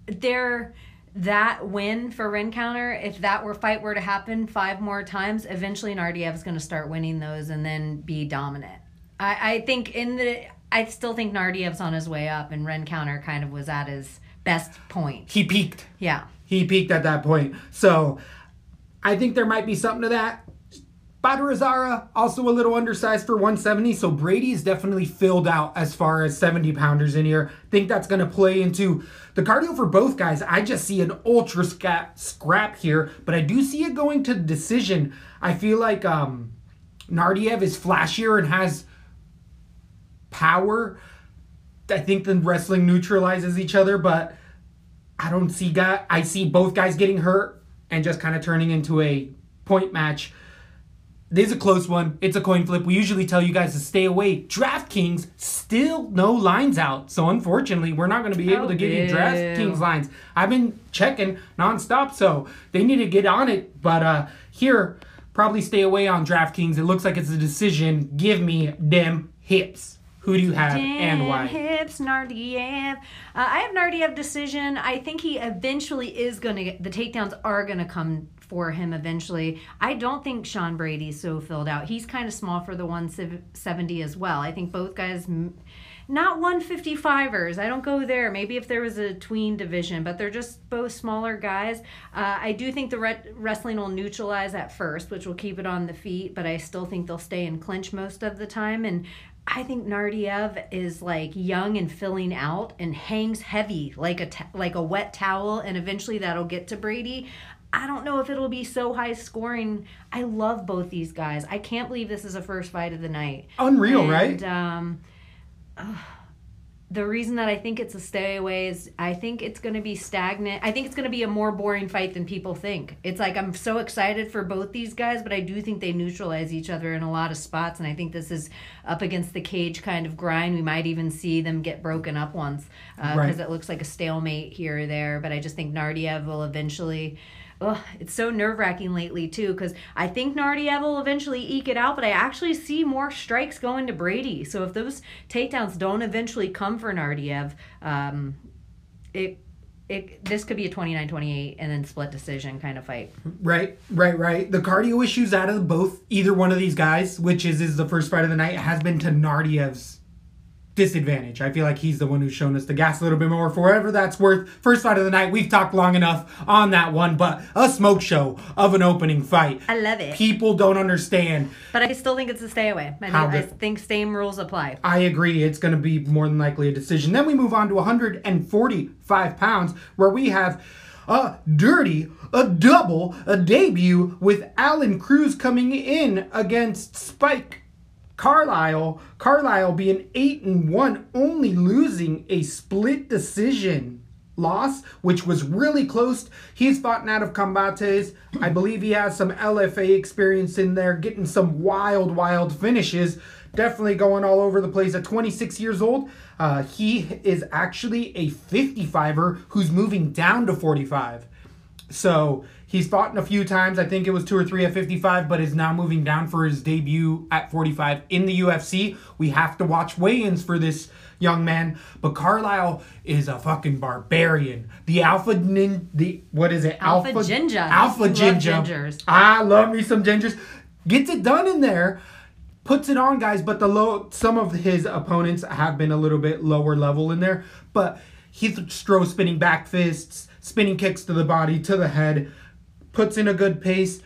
there that win for Rencountre, if that were fight were to happen five more times, eventually Naurdiev's going to start winning those and then be dominant. I, I think in the, I still think Naurdiev's on his way up, and Rencountre kind of was at his best point. He peaked. Yeah. He peaked at that point. So I think there might be something to that. Badarazara, also a little undersized for 170, so Brady is definitely filled out as far as 70 pounders in here. Think that's going to play into the cardio for both guys. I just see an ultra scrap, here, but I do see it going to the decision. I feel like um, Naurdiev is flashier and has power. I think the wrestling neutralizes each other, but I don't see guy. I see both guys getting hurt and just kind of turning into a point match. This is a close one. It's a coin flip. We usually tell you guys to stay away. DraftKings still no lines out, so unfortunately, we're not going to be able Oh, to give you. DraftKings lines. I've been checking nonstop, so they need to get on it. But uh here, probably stay away on DraftKings. It looks like it's a decision. Give me them hips. Who do you have and Damn why? Hips, Naurdiev. Uh, I have Naurdiev decision. I think he eventually is going to get the takedowns are going to come for him eventually. I don't think Sean Brady's so filled out. He's kind of small for the 170 as well. I think both guys. Not 155ers. I don't go there. Maybe if there was a tween division, but they're just both smaller guys. Uh, I do think the re- wrestling will neutralize at first, which will keep it on the feet, but I still think they'll stay in clinch most of the time. And I think Naurdiev is like young and filling out and hangs heavy like a t- like a wet towel, and eventually that'll get to Brady. I don't know if it'll be so high scoring. I love both these guys. I can't believe this is a first fight of the night. Unreal, And, right? Um, ugh, the reason that I think it's a stay away is I think it's going to be stagnant. I think it's going to be a more boring fight than people think. It's like I'm so excited for both these guys, but I do think they neutralize each other in a lot of spots. And I think this is up against the cage kind of grind. We might even see them get broken up once because Right. it looks like a stalemate here or there. But I just think Naurdiev will eventually. Ugh, it's so nerve wracking lately too because I think Naurdiev will eventually eke it out, but I actually see more strikes going to Brady. So if those takedowns don't eventually come for Naurdiev, um, it it this could be a 29-28 and then split decision kind of fight. Right, right, right. The cardio issues out of both either one of these guys, which is is the first fight of the night, has been to Naurdiev's disadvantage. I feel like he's the one who's shown us the gas a little bit more for whatever that's worth. First fight of the night, we've talked long enough on that one, but a smoke show of an opening fight. I love it. People don't understand. But I still think it's a stay away. I, mean, I think same rules apply. I agree. It's going to be more than likely a decision. Then we move on to 145 pounds, where we have a dirty, a double, a debut with Alan Cruz coming in against Spike Carlyle. Carlyle being 8 and 1, only losing a split decision loss, which was really close. He's fought out of combates. I believe he has some LFA experience in there, getting some wild, wild finishes. definitely going all over the place. At 26 years old, uh, he is actually a 55er who's moving down to 45. So he's fought in a few times. I think it was two or three at 55, but is now moving down for his debut at 45 in the UFC. We have to watch weigh-ins for this young man. But Carlyle is a fucking barbarian. The alpha nin, the what is it? Alpha ginger. Alpha You love ginger. gingers. I love me some gingers. Gets it done in there. Puts it on, guys. But the low, some of his opponents have been a little bit lower level in there. But he throws spinning back fists, spinning kicks to the body, to the head, puts in a good pace.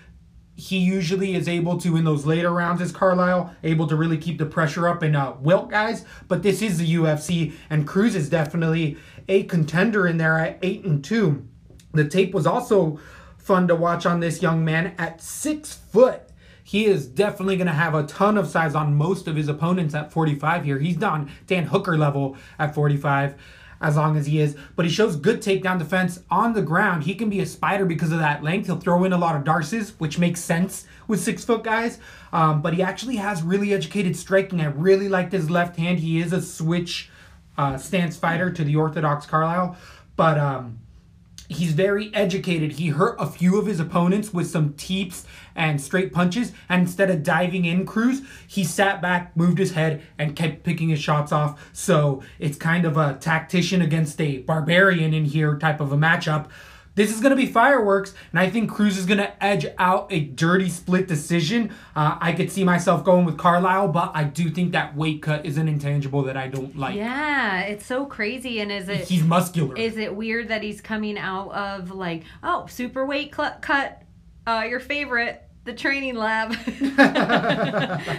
He usually is able to, in those later rounds, as Carlyle, able to really keep the pressure up and uh, wilt guys. But this is the UFC, and Cruz is definitely a contender in there at eight and two. The tape was also fun to watch on this young man at six foot. He is definitely going to have a ton of size on most of his opponents at 45 here. He's on Dan Hooker level at 45 as long as he is, but he shows good takedown defense on the ground. He can be a spider because of that length. He'll throw in a lot of D'Arces, which makes sense with six foot guys. Um, but he actually has really educated striking. I really liked his left hand. He is a switch uh, stance fighter to the orthodox Carlyle, but um, he's very educated. He hurt a few of his opponents with some teeps and straight punches, and instead of diving in Cruz, he sat back, moved his head, and kept picking his shots off. So it's kind of a tactician against a barbarian in here type of a matchup. This is going to be fireworks, and I think Cruz is going to edge out a dirty split decision. Uh, I could see myself going with Carlyle, but I do think that weight cut is an intangible that I don't like. Yeah, it's so crazy. And is it He's muscular. is it weird that he's coming out of like oh super weight cl- cut, uh, your favorite. The training lab,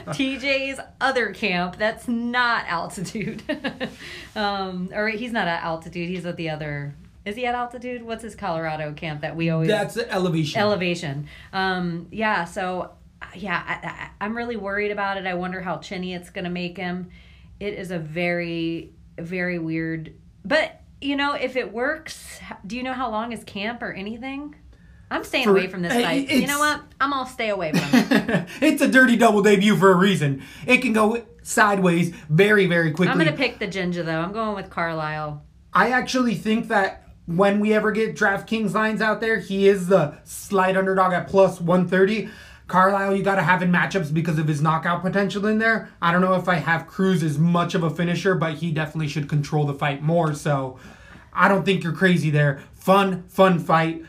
TJ's other camp. That's not altitude, um, or he's not at altitude. He's at the other. Is he at altitude? What's his Colorado camp that we always That's the elevation. elevation. Um, yeah, so yeah, I, I, I'm really worried about it. I wonder how chinny it's gonna make him. It is a very, very weird. But you know, if it works, do you know how long is camp or anything? I'm staying For- away from this fight. You know what? I'm gonna stay away from it. it's a dirty double debut for a reason. It can go sideways very, very quickly. I'm gonna pick the ginger though. I'm going with Carlyle. I actually think that when we ever get DraftKings lines out there, he is the slight underdog at plus 130. Carlyle, you got to have in matchups because of his knockout potential in there. I don't know if I have Cruz as much of a finisher, but he definitely should control the fight more. So I don't think you're crazy there. Fun, fun fight.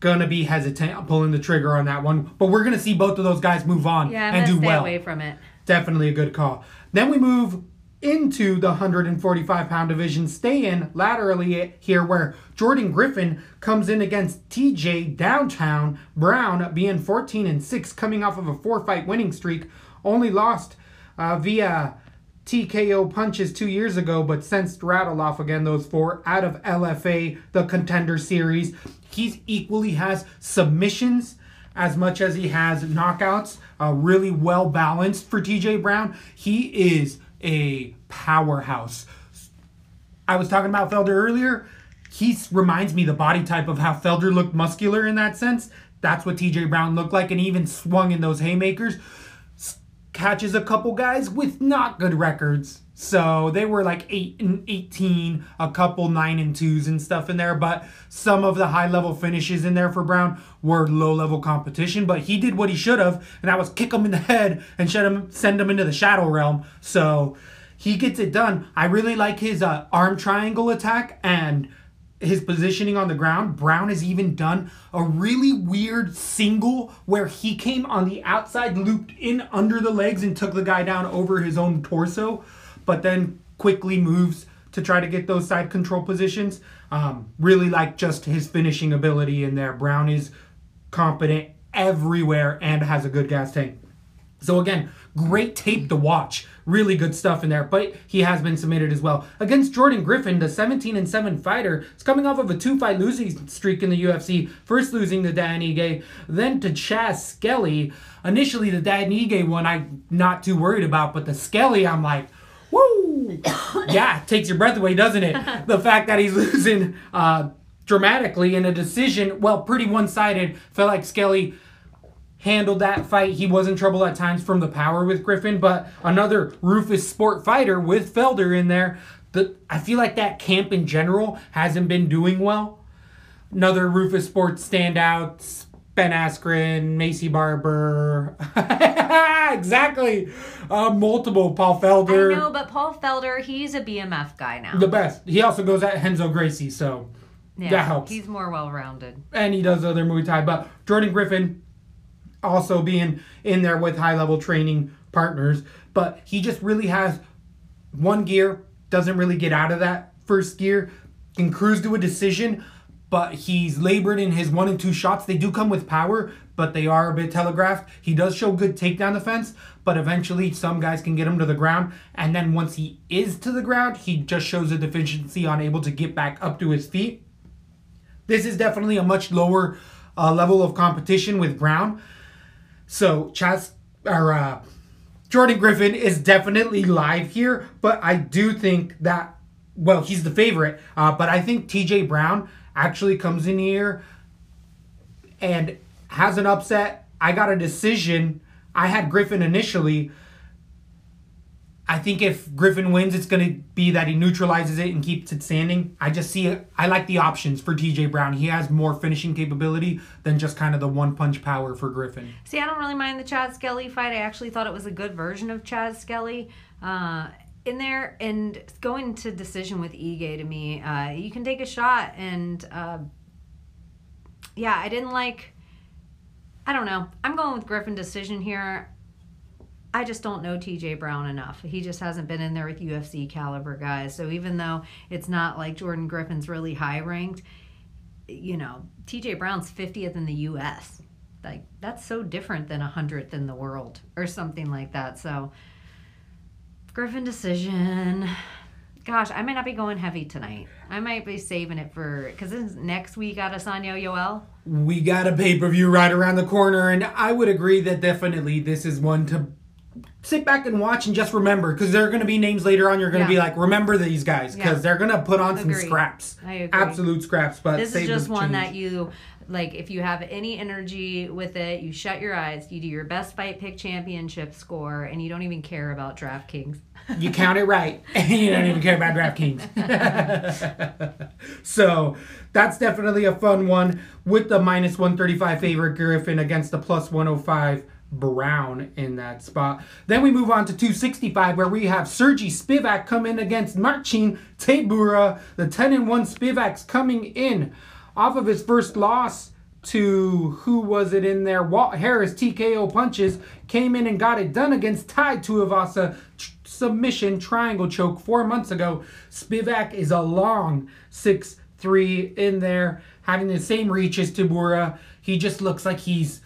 Gonna be hesitant pulling the trigger on that one, but we're gonna see both of those guys move on Yeah, and do stay well away from it. definitely a good call. Then we move into the 145 pound division, stay in laterally here where Jordan Griffin comes in against TJ Downtown Brown, being 14 and 6, coming off of a four fight winning streak. Only lost uh, via TKO punches two years ago, but since rattle off again those four out of LFA, the contender series. He's equally has submissions as much as he has knockouts. Uh, really well balanced for TJ Brown. He is a powerhouse. I was talking about Felder earlier. He reminds me the body type of how Felder looked muscular in that sense. That's what TJ Brown looked like, and even swung in those haymakers. Catches a couple guys with not good records. So they were like 8 and 18, a couple 9 and 2s and stuff in there. But some of the high level finishes in there for Brown were low level competition. But he did what he should have, and that was kick him in the head and send him, send him into the shadow realm. So he gets it done. I really like his uh, arm triangle attack and his positioning on the ground. Brown has even done a really weird single where he came on the outside, looped in under the legs, and took the guy down over his own torso, but then quickly moves to try to get those side control positions. Um, really like just his finishing ability in there. Brown is competent everywhere and has a good gas tank. So again, great tape to watch. Really good stuff in there, but he has been submitted as well. Against Jordan Griffin, the 17 and 7 fighter, is coming off of a two-fight losing streak in the UFC. First losing to Dan Ige, then to Chas Skelly. Initially, the Dan Ige one I'm not too worried about, but the Skelly, I'm like, woo! yeah, takes your breath away, doesn't it? the fact that he's losing uh, dramatically in a decision, well, pretty one-sided. Felt like Skelly handled that fight. He was in trouble at times from the power with Griffin, but another Roufusport fighter with Felder in there. The, I feel like that camp in general hasn't been doing well. Another Rufus Sports standouts, Ben Askren, Maycee Barber. exactly. Uh, multiple. Paul Felder. I know, but Paul Felder, he's a BMF guy now. The best. He also goes at Renzo Gracie, so yeah, that helps. He's more well rounded. and he does other Muay Thai. But Jordan Griffin also being in there with high level training partners. But he just really has one gear, doesn't really get out of that first gear, can cruise to a decision. But he's labored in his one and two shots. They do come with power, but they are a bit telegraphed. He does show good takedown defense, but eventually some guys can get him to the ground. And then once he is to the ground, he just shows a deficiency on able to get back up to his feet. This is definitely a much lower uh, level of competition with Brown. So Chas or uh, Jordan Griffin is definitely live here, but I do think that well he's the favorite, uh, but I think T.J. Brown actually comes in here and has an upset. I got a decision. I had Griffin initially. I think if Griffin wins, it's going to be that he neutralizes it and keeps it standing. I just see it. I like the options for TJ Brown. He has more finishing capability than just kind of the one punch power for Griffin. See, I don't really mind the Chad Skelly fight. I actually thought it was a good version of Chad Skelly. Uh, in there and going to decision with Ige to me, uh, you can take a shot and uh, yeah, I didn't like. I don't know. I'm going with Griffin decision here. I just don't know TJ Brown enough. He just hasn't been in there with UFC caliber guys. So even though it's not like Jordan Griffin's really high ranked, you know, TJ Brown's 50th in the US. Like that's so different than 100th in the world or something like that. So Griffin decision. Gosh, I might not be going heavy tonight. I might be saving it for because next week at Asanya Yoel. We got a pay per view right around the corner, and I would agree that definitely this is one to sit back and watch and just remember because there are going to be names later on. You're going to Yeah. be like, remember these guys because Yeah. they're going to put on some scraps, I agree. absolute scraps. But This is just one change. that you like. If you have any energy with it, you shut your eyes. You do your best fight pick championship score, and you don't even care about DraftKings. you count it right, and you don't even care about DraftKings. so that's definitely a fun one with the minus 135 favorite Griffin against the plus 105 Brown in that spot. Then we move on to 265 where we have Sergey Spivak come in against Marcin Tybura. The 10 and 1 Spivak's coming in off of his first loss to who was it in there? Walt Harris TKO punches came in and got it done against Tai Tuivasa tr- submission triangle choke four months ago. Spivak is a long six three in there, having the same reach as Tybura. He just looks like he's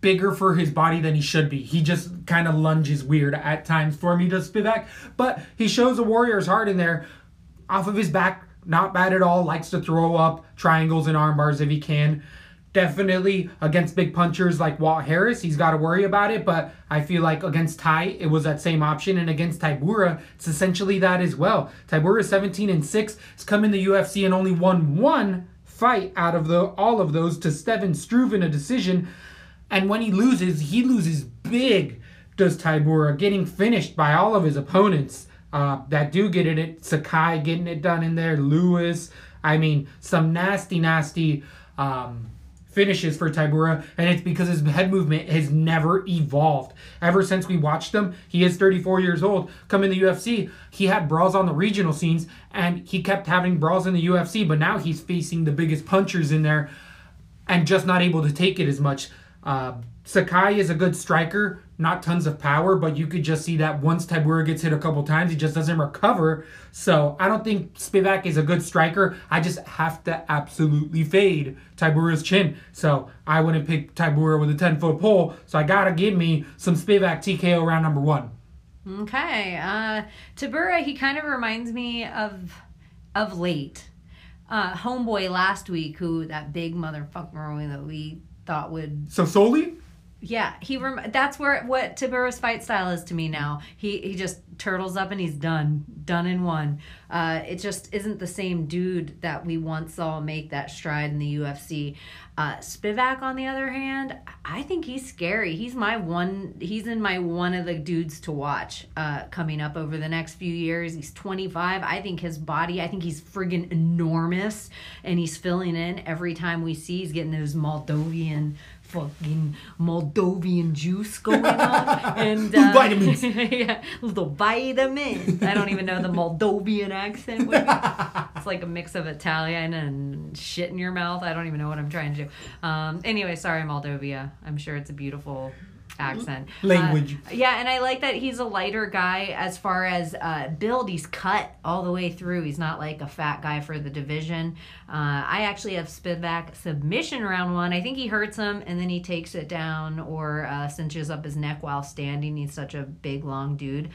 bigger for his body than he should be. He just kind of lunges weird at times for me, does Spivak. But he shows a warrior's heart in there. Off of his back, not bad at all. Likes to throw up triangles and arm bars if he can. Definitely against big punchers like Walt Harris, he's got to worry about it. But I feel like against Ty, it was that same option, and against Tybura, it's essentially that as well. Tybura 17 and six. Has come in the UFC and only won one fight out of the all of those to Steven Struve in a decision. And when he loses, he loses big, does Tybura, getting finished by all of his opponents uh, that do get it. it. Sakai getting it done in there, Lewis. I mean, some nasty, nasty um, finishes for Tybura, and it's because his head movement has never evolved. Ever since we watched him, he is 34 years old. Come in the UFC, he had brawls on the regional scenes, and he kept having brawls in the UFC, but now he's facing the biggest punchers in there and just not able to take it as much. Uh, Sakai is a good striker, not tons of power, but you could just see that once Tybura gets hit a couple times, he just doesn't recover. So I don't think Spivak is a good striker. I just have to absolutely fade Tybura's chin. So I wouldn't pick Tybura with a 10 foot pole. So I gotta give me some Spivak TKO round number one. Okay. Uh, Tybura, he kind of reminds me of of late. Uh, homeboy last week, who that big motherfucker that we thought would Sosoli? Yeah, he rem- that's where what Tybura's fight style is to me now. He he just turtles up and he's done, done in one. Uh, it just isn't the same dude that we once saw make that stride in the UFC. Uh, Spivak, on the other hand, I think he's scary. He's my one. He's in my one of the dudes to watch uh, coming up over the next few years. He's 25. I think his body. I think he's friggin' enormous, and he's filling in every time we see. He's getting those Moldovan fucking Moldovan juice going on and uh, vitamins. yeah, little vitamins. I don't even know the Moldovan accent. Would be. It's like a mix of Italian and shit in your mouth. I don't even know what I'm trying to do. Um, anyway, sorry, Moldovia. I'm sure it's a beautiful accent. Language. Uh, yeah, and I like that he's a lighter guy as far as uh, build. He's cut all the way through. He's not like a fat guy for the division. Uh, I actually have Spivak submission round one. I think he hurts him and then he takes it down or uh, cinches up his neck while standing. He's such a big, long dude.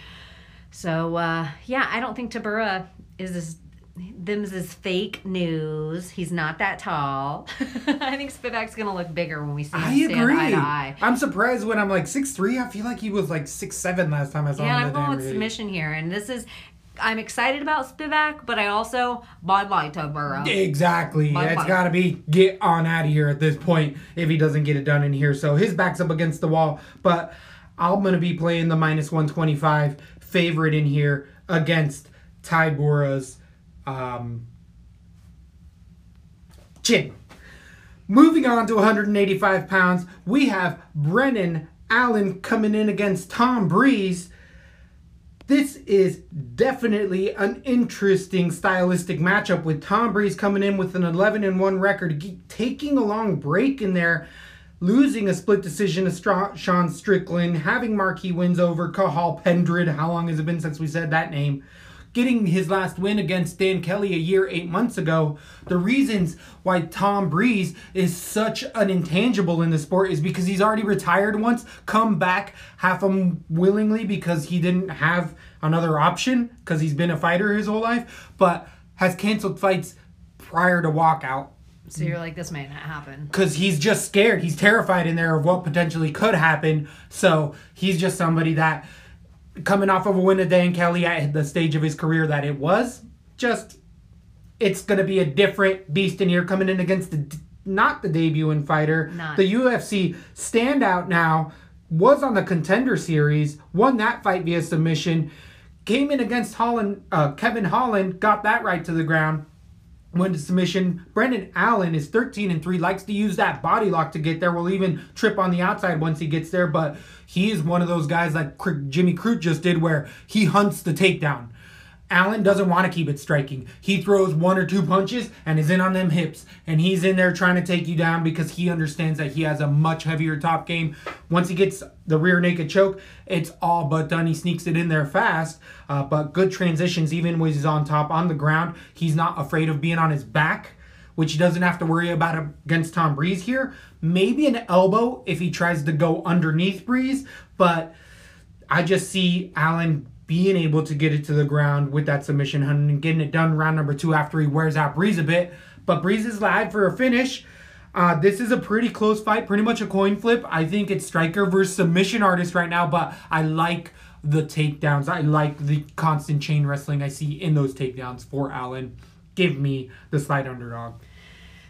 So uh, yeah, I don't think Tybura is this. Them's is fake news. He's not that tall. I think Spivak's gonna look bigger when we see him I stand agree. eye to eye. I'm surprised when I'm like six three. I feel like he was like six seven last time I saw Yeah, him. I'm in the going with submission here, and this is. I'm excited about Spivak, but I also bye bye Tybura. Exactly. Bye it's got to be get on out of here at this point if he doesn't get it done in here. So his back's up against the wall. But I'm going to be playing the minus 125 favorite in here against Tybura's um, chin. Moving on to 185 pounds, we have Brendan Allen coming in against Tom Breese. This is definitely an interesting stylistic matchup with Tom Breese coming in with an 11 and 1 record, taking a long break in there, losing a split decision to Sean Strickland, having marquee wins over Cathal Pendred. How long has it been since we said that name? Getting his last win against Dan Kelly a year, eight months ago. The reasons why Tom Breese is such an intangible in the sport is because he's already retired once, come back half unwillingly because he didn't have another option because he's been a fighter his whole life, but has canceled fights prior to walkout So you're like, this may not happen. because he's just scared. He's terrified in there of what potentially could happen. So he's just somebody that, coming off of a win at Dan Kelly at the stage of his career that it was, just it's going to be a different beast in here coming in against the not the debuting fighter, Not. the UFC standout now was on the contender series, won that fight via submission, came in against Holland, uh, Kevin Holland, got that right to the ground went to submission. Brendan Allen is 13 and 3, likes to use that body lock to get there. Will even trip on the outside once he gets there, but he is one of those guys like Jimmy Crute just did where he hunts the takedown. Allen doesn't want to keep it striking. He throws one or two punches and is in on them hips. And he's in there trying to take you down because he understands that he has a much heavier top game. Once he gets the rear naked choke, it's all but done. He sneaks it in there fast. Uh, but good transitions, even when he's on top on the ground. He's not afraid of being on his back, which he doesn't have to worry about against Tom Breese here. Maybe an elbow if he tries to go underneath Breese. But I just see Allen being able to get it to the ground with that submission hunt and getting it done round number two after he wears out Breese a bit. But Breese is live for a finish. Uh, this is a pretty close fight, pretty much a coin flip. I think it's striker versus submission artist right now, but I like the takedowns. I like the constant chain wrestling I see in those takedowns for Allen. Give me the slight underdog.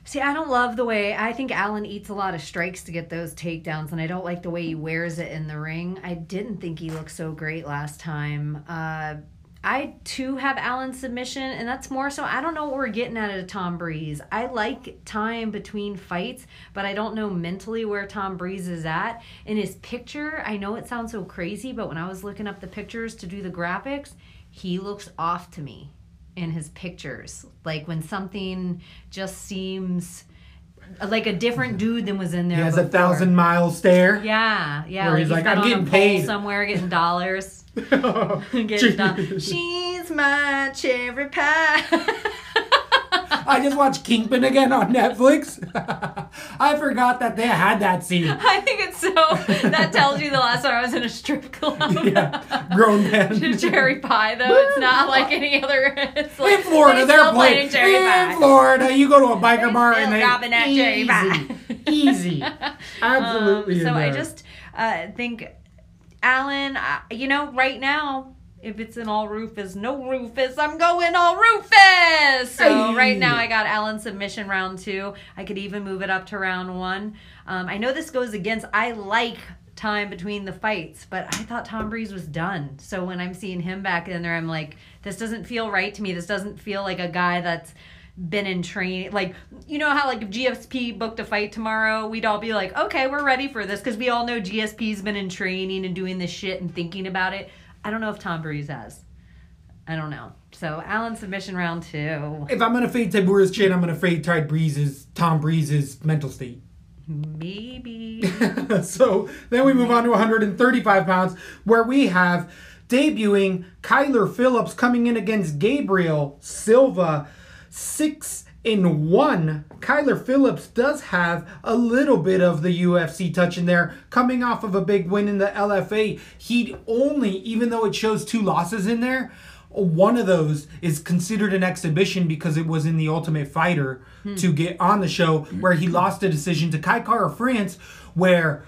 See, I don't love the way I think Allen eats a lot of strikes to get those takedowns, and I don't like the way he wears it in the ring. I didn't think he looked so great last time. Uh, I too have Allen's submission, and that's more so. I don't know what we're getting out of Tom Breese. I like time between fights, but I don't know mentally where Tom Breese is at. In his picture, I know it sounds so crazy, but when I was looking up the pictures to do the graphics, he looks off to me in his pictures. Like when something just seems uh, like a different mm-hmm. dude than was in there. He has a thousand mile stare. Yeah, yeah. Where like he's like, "I'm getting paid." somewhere, getting dollars. getting dollars. She's my cherry pie. I just watched Kingpin again on Netflix. I forgot that they had that scene. I think it's so. That tells you the last time I was in a strip club. Yeah, grown men. Cherry pie, though. It's not like any other. It's like, In Florida, they they're playing. cherry pie. in. Florida, you go to a biker bar and they robbing that cherry pie. easy, absolutely. Um, so I just uh, think, Allen, uh, you know, right now, if it's an all Roufus, no Roufus, I'm going all Roufus. So right now, I got Allen submission round two. I could even move it up to round one. Um, I know this goes against. I like time between the fights, but I thought Tom Breese was done. So when I'm seeing him back in there, I'm like, this doesn't feel right to me. This doesn't feel like a guy that's been in training. Like, you know how like if GSP booked a fight tomorrow, we'd all be like, okay, we're ready for this because we all know GSP's been in training and doing this shit and thinking about it. I don't know if Tom Breese has. I don't know. So Allen submission round two. if I'm gonna fade Tybura's chin, I'm gonna fade Tide Breese's Tom Breese's mental state. Maybe. so then we move on to 135 pounds, where we have debuting Kyler Phillips coming in against Gabriel Silva, six in one. Kyler Phillips does have a little bit of the UFC touch in there, coming off of a big win in the LFA. He'd only, even though it shows two losses in there. One of those is considered an exhibition because it was in the Ultimate Fighter hmm. to get on the show, where he lost a decision to Kai Kara France, where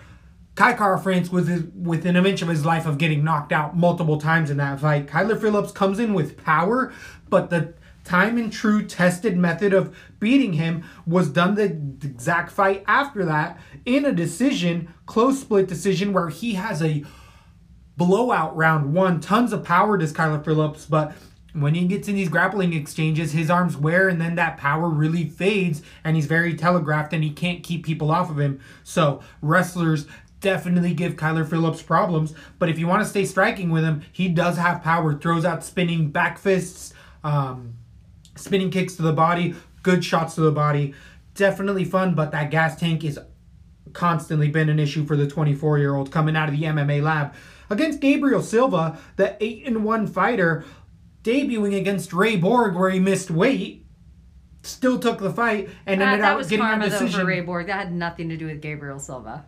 Kai Kara France was within an inch of his life of getting knocked out multiple times in that fight. Kyler Phillips comes in with power, but the time and true tested method of beating him was done the exact fight after that in a decision, close split decision, where he has a blowout round one. Tons of power does Kyler Phillips, but when he gets in these grappling exchanges, his arms wear and then that power really fades and he's very telegraphed and he can't keep people off of him. So wrestlers definitely give Kyler Phillips problems, but if you want to stay striking with him, he does have power, throws out spinning back fists, um, spinning kicks to the body, good shots to the body. Definitely fun, but that gas tank is constantly been an issue for the 24 year old coming out of the MMA lab. Against Gabriel Silva, the 8 and 1 fighter, debuting against Ray Borg, where he missed weight, still took the fight and that, ended that up was getting a though decision. for Ray Borg. That had nothing to do with Gabriel Silva.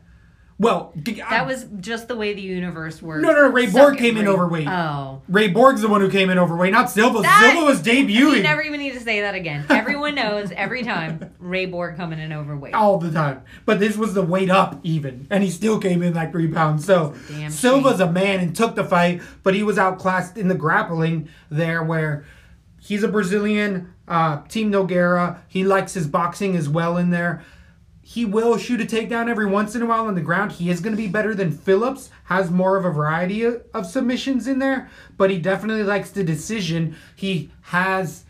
Well, That was just the way the universe works. No, no, no, Ray Borg came in overweight. Oh. Ray Borg's the one who came in overweight, not Silva. That- Silva was debuting You never even need to say that again. Everyone knows every time Ray Borg coming in overweight. all the time. But this was the weight up even, and he still came in like three pounds. So Silva's a man and took the fight, but he was outclassed in the grappling there, where he's a Brazilian. Uh, Team Nogueira, he likes his boxing as well in there. He will shoot a takedown every once in a while on the ground. He is going to be better than Phillips. Has more of a variety of, submissions in there, but he definitely likes the decision. He has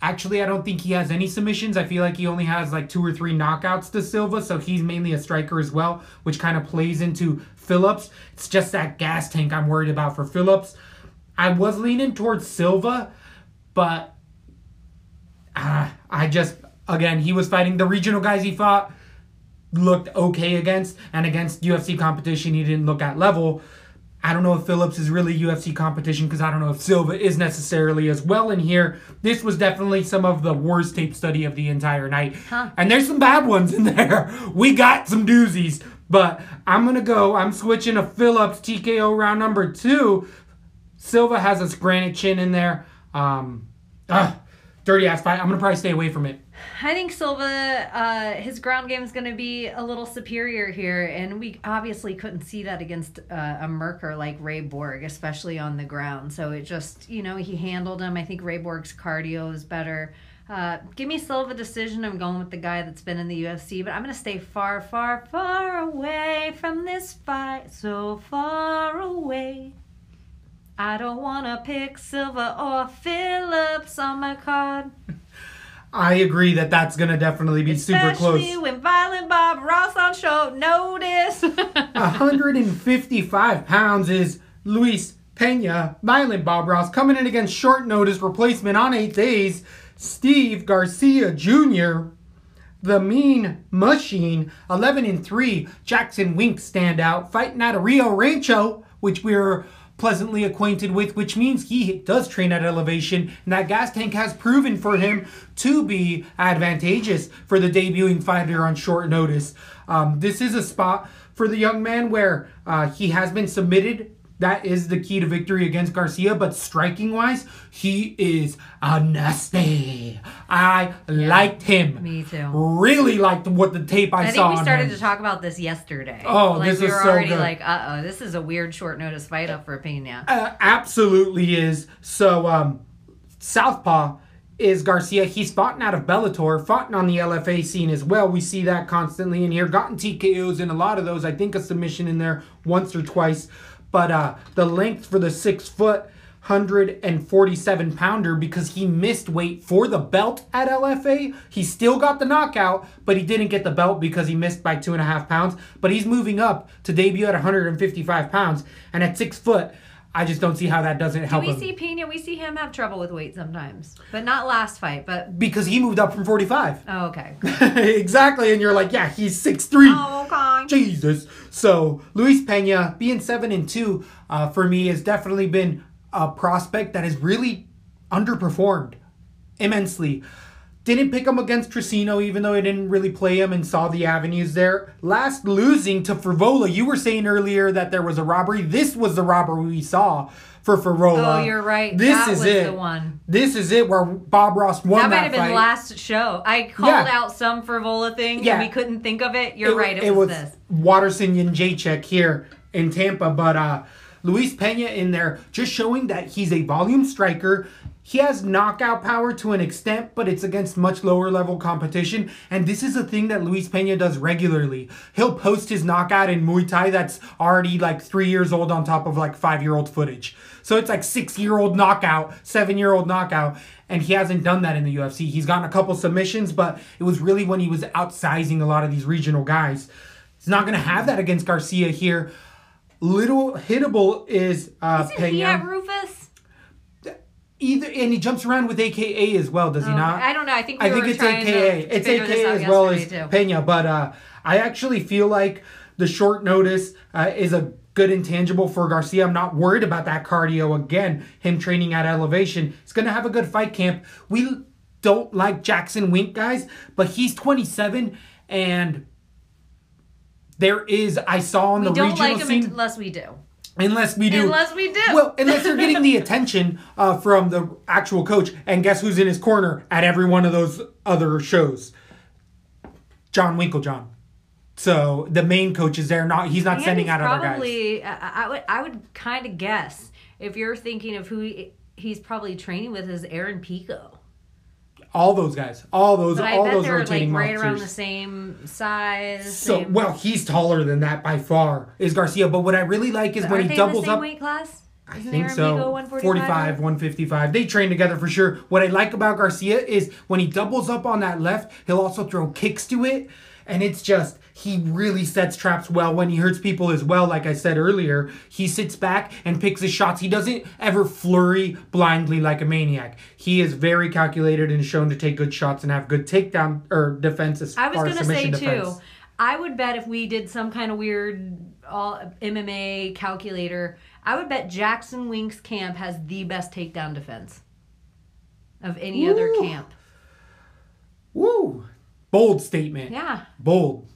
Actually, I don't think he has any submissions. I feel like he only has like two or three knockouts to Silva, so he's mainly a striker as well, which kind of plays into Phillips. It's just that gas tank I'm worried about for Phillips. I was leaning towards Silva, but ah, I just again he was fighting the regional guys he fought looked okay against, and against UFC competition he didn't look at level. I don't know if Phillips is really UFC competition because I don't know if Silva is necessarily as well in here. This was definitely some of the worst tape study of the entire night. Huh. And there's some bad ones in there. We got some doozies. But I'm going to go. I'm switching to Phillips TKO round number two. Silva has his granite chin in there. Um, ah, dirty ass fight. I'm going to probably stay away from it. I think Silva, uh, his ground game is going to be a little superior here, and we obviously couldn't see that against uh, a Merker like Ray Borg, especially on the ground. So it just, you know, he handled him. I think Ray Borg's cardio is better. Uh, give me Silva decision. I'm going with the guy that's been in the UFC, but I'm going to stay far, far, far away from this fight. So far away. I don't want to pick Silva or Phillips on my card. I agree that that's to definitely be super close. Especially when Violent Bob Ross on short notice. 155 pounds is Luis Pena, Violent Bob Ross, coming in against short notice replacement on eight days, Steve Garcia Jr., the Mean Machine, 11 and 3, Jackson Wink standout, fighting out of Rio Rancho, which we're pleasantly acquainted with, which means he does train at elevation, and that gas tank has proven for him to be advantageous for the debuting fighter on short notice. Um, this is a spot for the young man where uh, he has been submitted that is the key to victory against Garcia. But striking wise, he is a nasty. I liked him. Me too. Really liked what the tape I, I saw. think we started to talk about this yesterday. Oh, like this we is were so already good. like, uh oh, this is a weird short notice fight up for Pena. Uh, absolutely is. So, um, Southpaw is Garcia. He's fought out of Bellator, fought on the LFA scene as well. We see that constantly in here. Gotten TKOs in a lot of those. I think a submission in there once or twice. But uh, the length for the six foot. 147 pounder because he missed weight for the belt at LFA. He still got the knockout, but he didn't get the belt because he missed by two and a half pounds. But he's moving up to debut at 155 pounds. And at six foot, I just don't see how that doesn't Do help we him. see Pena? We see him have trouble with weight sometimes, but not last fight. But because he moved up from 45. oh, okay. exactly. And you're like, yeah, he's 6'3. Oh, okay. Jesus. So Luis Pena being seven and two uh, for me has definitely been a prospect that has really underperformed immensely. Didn't pick him against Tricino, even though I didn't really play him and saw the avenues there. Last losing to Frevola, you were saying earlier that there was a robbery. This was the robbery we saw for Frevola. Oh, you're right. This That is was it. the one. This is it where Bob Ross won That that, might have been fight. last show. I called Yeah. out some Frevola thing Yeah. and we couldn't think of it. You're right. It, was, this. Waterson and Jacek here in Tampa, but uh, Luis Pena in there just showing that he's a volume striker. He has knockout power to an extent, but it's against much lower level competition. And this is a thing that Luis Pena does regularly. He'll post his knockout in Muay Thai that's already like three years old on top of like five year old footage. So it's like six year old knockout, seven year old knockout. And he hasn't done that in the UFC. He's gotten a couple submissions, but it was really when he was outsizing a lot of these regional guys. He's not going to have that against Garcia here. Little hittable is uh, Isn't he at Rufus? Either and he jumps around with AKA as well, does he Oh, not? I don't know. I think we I think it's AKA. It's AKA as well as too. Pena, but uh, I actually feel like the short notice uh, is a good intangible for Garcia. I'm not worried about that cardio again. Him training at elevation. He's gonna have a good fight camp. We don't like Jackson Wink guys, but he's 27 and there is I saw on We the don't regional like him scene unless we do. unless we do Unless we do. well, unless they're getting the attention uh, from the actual coach. And guess who's in his corner at every one of those other shows? John Winkeljohn. So the main coach is there. Not he's not sending out other guys. probably, I, I would, I would kind of guess if you're thinking of who he, he's probably training with is Aaron Pico. All those guys. All those. But I all bet those they're like rotating right around the same size. So same, well, he's taller than that by far. Is Garcia? But what I really like is when Aren't he doubles in the same up. weight class? I Isn't think so. 145? 45, 155. They train together for sure. What I like about Garcia is when he doubles up on that left, he'll also throw kicks to it. And it's just, he really sets traps well when he hurts people as well. Like I said earlier, he sits back and picks his shots. He doesn't ever flurry blindly like a maniac. He is very calculated and shown to take good shots and have good takedown or defense as I was gonna say submission too. I would bet if we did some kind of weird all MMA calculator, I would bet Jackson Wink's camp has the best takedown defense of any other camp. Woo! Bold statement. Yeah. bold.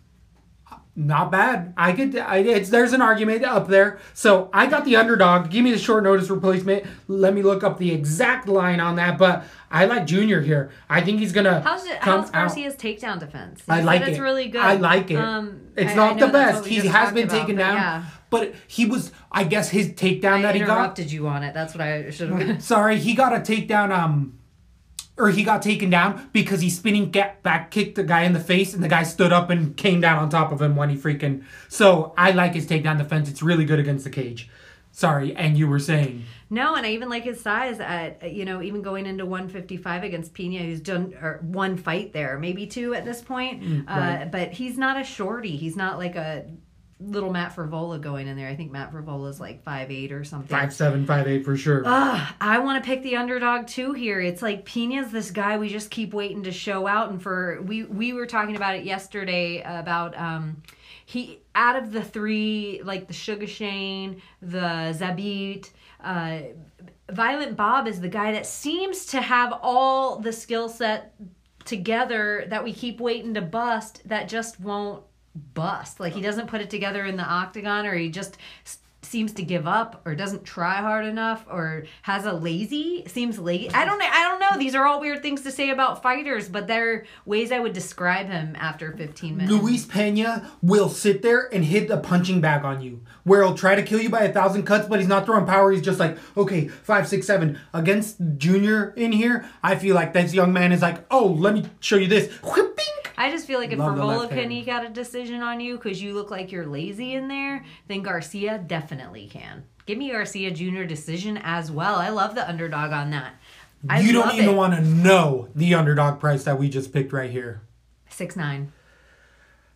Not bad. I could. I, it's there's an argument up there. So I got the underdog. Give me the short notice replacement. Let me look up the exact line on that. But I like Junior here. I think he's gonna How's it? come How's. Garcia's takedown defense? You I like it. it's really good. I like it. Um, it's I- I not know the best. He has been about, taken down, Yeah. but he was. I guess his takedown I that he got. interrupted you on it. That's what I should have. Sorry, he got a takedown. Um, or he got taken down because he spinning back kicked the guy in the face, and the guy stood up and came down on top of him when he freaking. So I like his takedown defense. It's really good against the cage. Sorry, and you were saying No, and I even like his size at you know even going into 155 against Pena, who's done or one fight there, maybe two at this point. uh, right. but he's not a shorty. He's not like a little Matt Frevola going in there. I think Matt Frevola's like five eight or something. five seven, five eight for sure. Ugh, I want to pick the underdog too here. It's like Pena's this guy we just keep waiting to show out, and for we we were talking about it yesterday about um he out of the three, like the Sugar Shane, the Zabit, uh, Violent Bob is the guy that seems to have all the skill set together that we keep waiting to bust that just won't bust. Like he doesn't put it together in the octagon or he just seems to give up or doesn't try hard enough or has a lazy seems lazy. I don't know. I don't know. These are all weird things to say about fighters, but they're ways I would describe him after 15 minutes. Luis Pena will sit there and hit a punching bag on you, where he'll try to kill you by a thousand cuts, but he's not throwing power. He's just like, okay, five, six, seven. Against Junior in here, I feel like this young man is like, oh, let me show you this. Whipping. I just feel like if Love the left can hand. out a decision on you because you look like you're lazy in there, then Garcia definitely can. Give me Garcia Jr. decision as well. I love the underdog on that. I you don't love even it. want to know the underdog price that we just picked right here. six nine.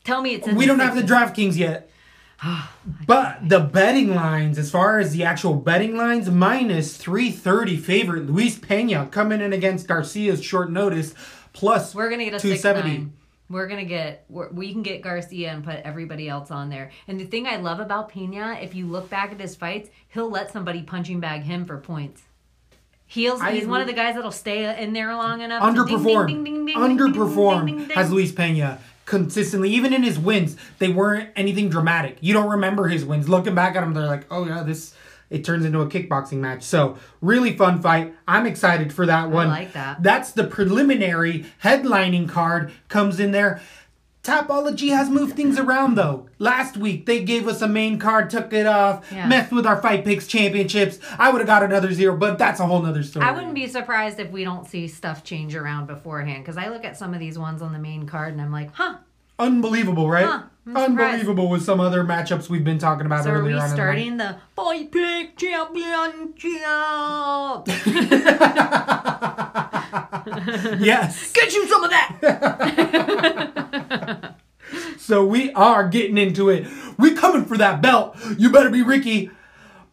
Tell me it's in We don't have six- the DraftKings yet. Oh but the betting lines, as far as the actual betting lines, minus 330 favorite Luis Pena coming in against Garcia's short notice, plus We're gonna get a six 270. We're gonna get we're, we can get Garcia and put everybody else on there. And the thing I love about Pena, if you look back at his fights, he'll let somebody punching bag him for points. He's, I he's one of the guys that'll stay in there long enough. to ding, underperformed. ding, ding, ding, has. Luis Pena consistently. Even in his wins, they weren't anything dramatic. You don't remember his wins. Looking back at them, they're like, oh yeah, this. It turns into a kickboxing match. So really fun fight. I'm excited for that one. I like that. That's the preliminary headlining card comes in there. Topology has moved things around though. Last week they gave us a main card, took it off, Yeah. messed with our fight picks championships. I would have got another zero, but that's a whole nother story. I wouldn't be surprised if we don't see stuff change around beforehand because I look at some of these ones on the main card and I'm like, huh. Unbelievable, right? Huh, surprised. Unbelievable with some other matchups we've been talking about So are earlier we on. in the starting the boy pick championship? Yes. Get you some of that. So we are getting into it. We coming for that belt. You better be Ricky,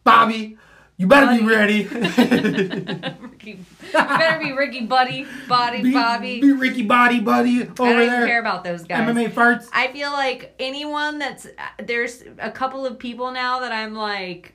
Bobby. You better be ready. Ricky, you better be Ricky Buddy, Body be, Bobby. be Ricky Body Buddy over I don't even there. care about those guys. MMA farts. I feel like anyone that's there's a couple of people now that I'm like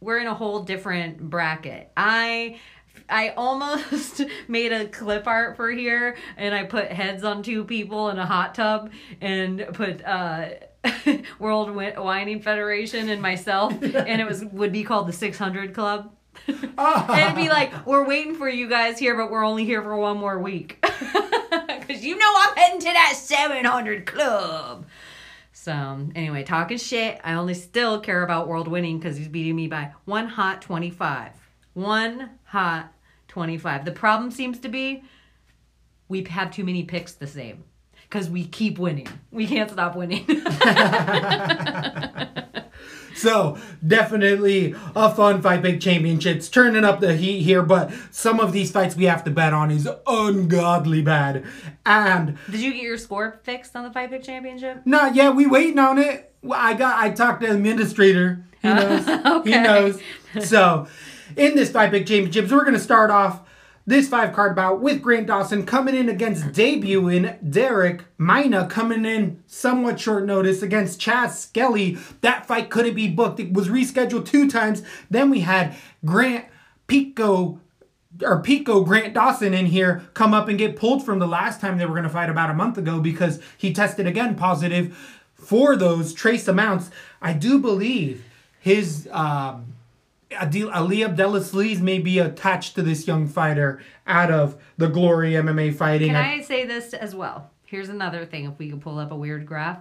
we're in a whole different bracket. I I almost made a clip art for here and I put heads on two people in a hot tub and put uh World Whining Federation and myself and it was would be called the 600 Club. and ah. it'd be like, we're waiting for you guys here, but we're only here for one more week. Because you know I'm heading to that 700 club. So, anyway, talking shit. I only still care about World winning because he's beating me by one hot 25. One hot 25. The problem seems to be we have too many picks the same because we keep winning. We can't stop winning. So definitely a fun fight, big championships, turning up the heat here. But some of these fights we have to bet on is ungodly bad, and Did you get your score fixed on the Fight big Championship? not yet. We waiting on it. I got. I talked to the administrator. He knows. He knows. So, in this fight big championships, we're gonna start off this five card bout with Grant Dawson coming in against debuting Darrick Mina coming in somewhat short notice against Chas Skelly. That fight couldn't be booked. It was rescheduled two times. Then we had Grant Pico or Pico Grant Dawson in here come up and get pulled from the last time they were going to fight about a month ago because he tested again positive for those trace amounts. I do believe his um, Adil, Ali Abdelaziz may be attached to this young fighter out of the Glory MMA fighting. Can I say this as well? Here's another thing if we could pull up a weird graph.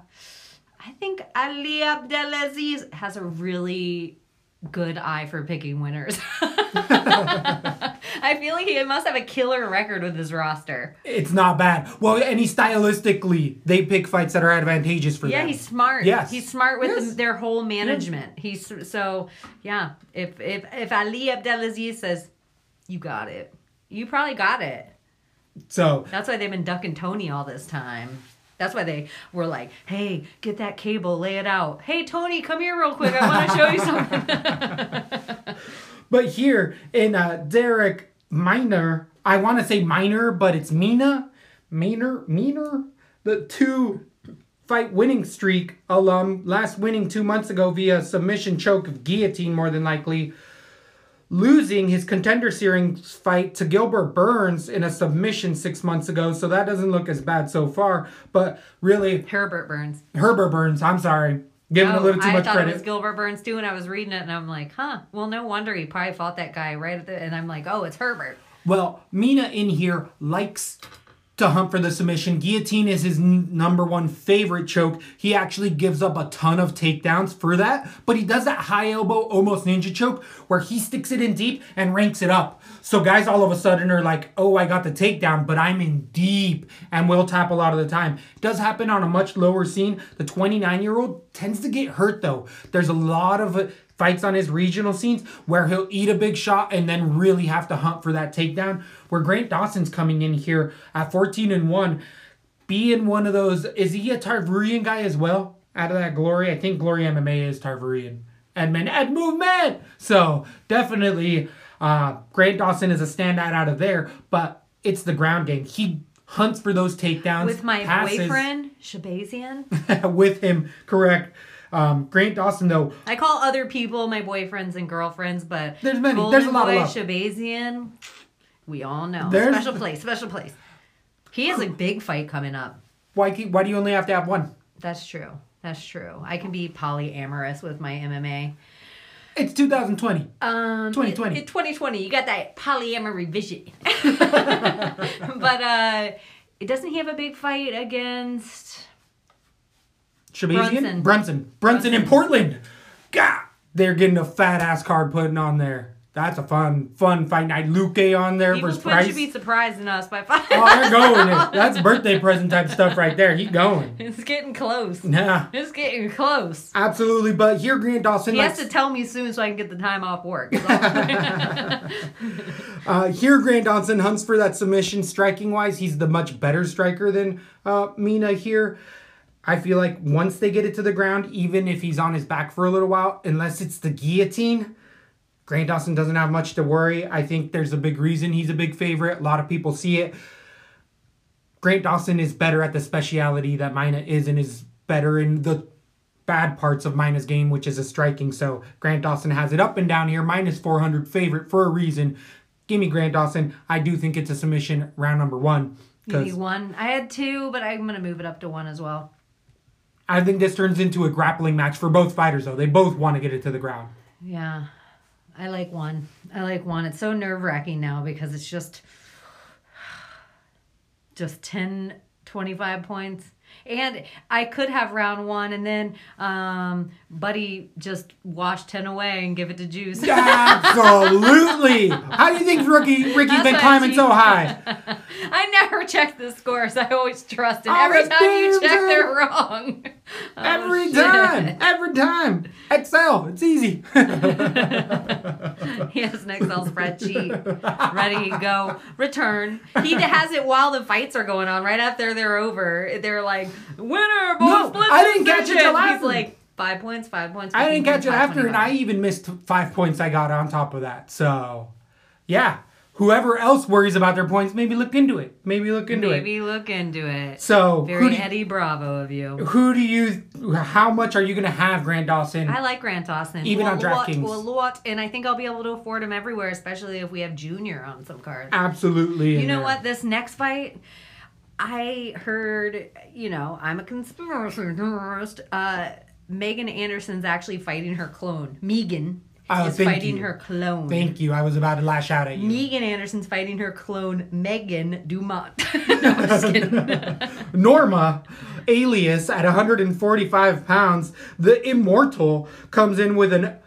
I think Ali Abdelaziz has a really good eye for picking winners. I feel like he must have a killer record with his roster. it's not bad. Well, and he stylistically, they pick fights that are advantageous for Yeah, them. he's smart. Yes. he's smart with Yes. the, their whole management. He's so yeah. If if if Ali Abdelaziz says, "You got it," you probably got it. so That's why they've been ducking Tony all this time. That's why they were like, "Hey, get that cable, lay it out. Hey, Tony, come here real quick. I want to show you something." But here in uh, Darrick Minor, I want to say Minor, but it's Mina, Miner, Miner. The two fight winning streak alum, last winning two months ago via submission choke of guillotine, more than likely. Losing his contender series fight to Gilbert Burns in a submission six months ago, so that doesn't look as bad so far. But really, Herbert Burns. Herbert Burns, I'm sorry, giving him a little too I much thought it was credit. Gilbert Burns too, and I was reading it, and I'm like, huh. Well, no wonder he probably fought that guy right at the. And I'm like, oh, it's Herbert. Well, Mina in here likes to hunt for the submission. Guillotine is his number one favorite choke. He actually gives up a ton of takedowns for that, but he does that high elbow, almost ninja choke, where he sticks it in deep and ranks it up. So guys all of a sudden are like, oh, I got the takedown, but I'm in deep and will tap a lot of the time. It does happen on a much lower scene. The 29 year old tends to get hurt though. There's a lot of uh, fights on his regional scenes where he'll eat a big shot and then really have to hunt for that takedown. Where Grant Dawson's coming in here at 14 and 1, being one of those. Is he a Tarvurian guy as well? Out of that Glory? I think Glory MMA is Tarvurian. Edmund Ed Movement! So definitely uh, Grant Dawson is a standout out of there, but it's the ground game. He hunts for those takedowns. With my passes boyfriend, Shahbazyan. with him, correct. Um, Grant Dawson, though, I call other people my boyfriends and girlfriends, but There's many. Golden There's a lot of Boy love. Shahbazyan, we all know. There's- Special place, special place. He has a big fight coming up. why, why do you only have to have one? That's true. That's true. I can be polyamorous with my MMA. It's 2020. Um, 2020. In, in 2020, you got that polyamory vision. but uh, doesn't he have a big fight against? Shahbazyan? Brunson. Brunson. Brunson in Portland. God, they're getting a fat ass card putting on there. That's a fun, fun fight night. Luke on there Evil versus Price. should be surprising us by five. Oh, they're going. That's birthday present type stuff right there. Keep going. it's getting close. Nah, It's getting close. absolutely. But here, Grant Dawson. He has to tell me soon so I can get the time off work. Uh, here, Grant Dawson hunts for that submission. Striking wise, he's the much better striker than uh, Minner here. I feel like once they get it to the ground, even if he's on his back for a little while, unless it's the guillotine, Grant Dawson doesn't have much to worry. I think there's a big reason he's a big favorite. A lot of people see it. Grant Dawson is better at the speciality that Minner is and is better in the bad parts of Minner's game, which is a striking. So Grant Dawson has it up and down here. Minus 400 favorite for a reason. Give me Grant Dawson. I do think it's a submission round number one. Maybe one. I had two, but I'm gonna move it up to one as well. I think this turns into a grappling match for both fighters, though. They both want to get it to the ground. Yeah. I like one. I like one. It's so nerve wracking now because it's just just 10, 25 points. And I could have round one and then um, Buddy just wash 10 away and give it to Juice. Absolutely. How do you think Ricky, Ricky's That's been climbing she- so high? I never check the scores. I always trust. Oh, every time you check, true. they're wrong. Oh, Every shit. time. Every time. Excel. It's easy. He has an Excel spreadsheet ready to go. Return. He has it while the fights are going on. Right after they're over, they're like, "Winner, No, I didn't catch it decision." till He's like five points, five points. I didn't catch it after, and I even missed five points I got on top of that. So, yeah. Whoever else worries about their points, maybe look into it. Maybe look into it. maybe look into it. So, Very do, Eddie Bravo of you. who do you, how much are you going to have Grant Dawson? I like Grant Dawson. Even on a lot, DraftKings. a lot, and I think I'll be able to afford him everywhere, especially if we have Junior on some cards. Absolutely. You know there. what? This next fight, I heard. You know, I'm a conspiracy theorist. Uh, Megan Anderson's actually fighting her clone. Megan Oh, is fighting you. her clone. Thank you. I was about to lash out at you. Megan Anderson's fighting her clone Megan Dumont. no, I'm just kidding. Norma, alias at 145 pounds, the immortal comes in with an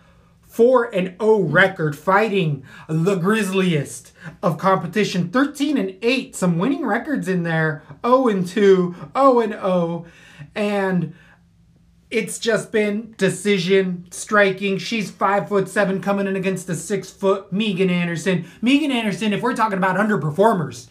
4 and 0 record fighting the grisliest of competition 13 and 8 some winning records in there 0 and 2 0 and 0 and it's just been decision striking. She's five foot seven coming in against the six foot Megan Anderson. Megan Anderson, if we're talking about underperformers,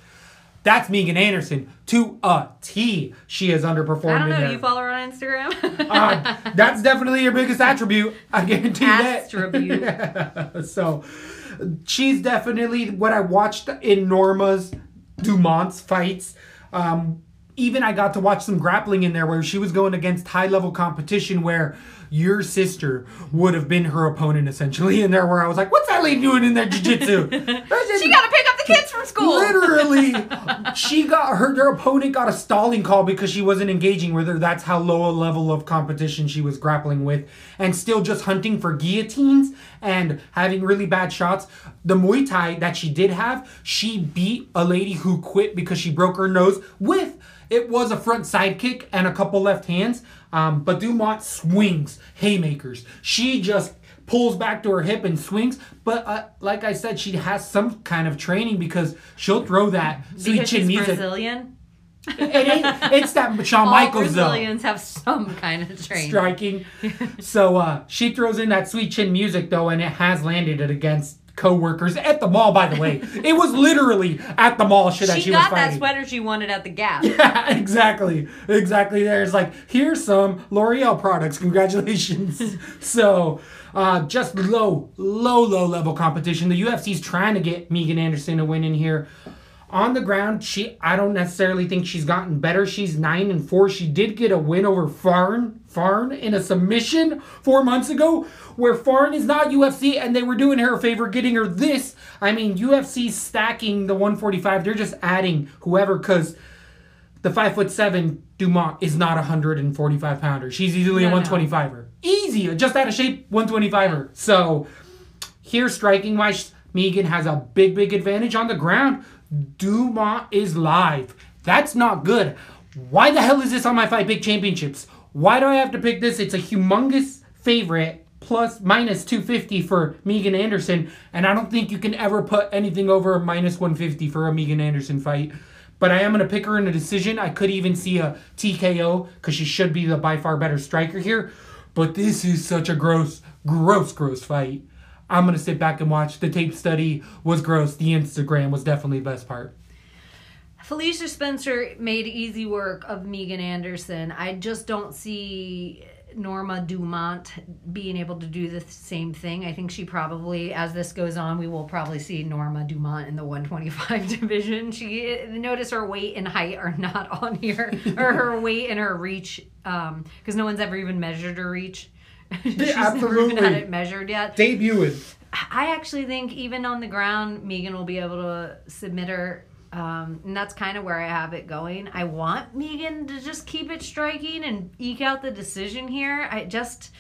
that's Megan Anderson to a T. She is underperforming. I don't know. there. You follow her on Instagram? Uh, that's definitely your biggest attribute. I guarantee you that. Attribute. so she's definitely what I watched in Norma's Dumont's fights. Um, even I got to watch some grappling in there where she was going against high level competition where your sister would have been her opponent essentially in there where I was like, what's that lady doing in there jiu-jitsu? She got to pick up the kids from school. Literally, she got her. Their opponent got a stalling call because she wasn't engaging with her. That's how low a level of competition she was grappling with, and still just hunting for guillotines and having really bad shots. The Muay Thai that she did have, she beat a lady who quit because she broke her nose with. It was a front side kick and a couple left hands, um, but Dumont swings haymakers. She just pulls back to her hip and swings. But uh, like I said, she has some kind of training because she'll throw that sweet because she's music. Brazilian. It ain't, it's that Shawn All Michaels though. Brazilians have some kind of training. Striking. so uh, she throws in that sweet chin music though, and it has landed it against co-workers at the mall. By the way, it was literally at the mall. Shit, that She, she was got that sweater she wanted at the Gap. Yeah, exactly. Exactly. There's like, here's some L'Oreal products. Congratulations. so, uh, just low, low, low level competition. The UFC's trying to get Megan Anderson to win in here. On the ground, she I don't necessarily think she's gotten better. She's nine and four. She did get a win over Farn Farn in a submission four months ago, where Farn is not UFC, and they were doing her a favor getting her this. I mean, UFC stacking the 145. They're just adding whoever because the five foot seven Dumont is not a 145 pounder. She's easily No, a 125er. Easy, just out of shape 125er. So here, striking wise, Megan has a big, big advantage on the ground. Dumont is live. That's not good. Why the hell is this on my Fight Big Championships? Why do I have to pick this? It's a humongous favorite plus minus 250 for Megan Anderson, and I don't think you can ever put anything over minus 150 for a Megan Anderson fight. But I am going to pick her in a decision. I could even see a TKO because she should be the by far better striker here. But this is such a gross, gross, gross fight. I'm going to sit back and watch. The tape study was gross. The Instagram was definitely the best part. Felicia Spencer made easy work of Megan Anderson. I just don't see Norma Dumont being able to do the same thing. I think she probably, as this goes on, we will probably see Norma Dumont in the 125 division. She notice her weight and height are not on here, or her weight and her reach, um, because no one's ever even measured her reach. She's never even had it measured yet. Debuting. I actually think even on the ground, Megan will be able to submit her. Um, and that's kind of where I have it going. I want Megan to just keep it striking and eke out the decision here. I just,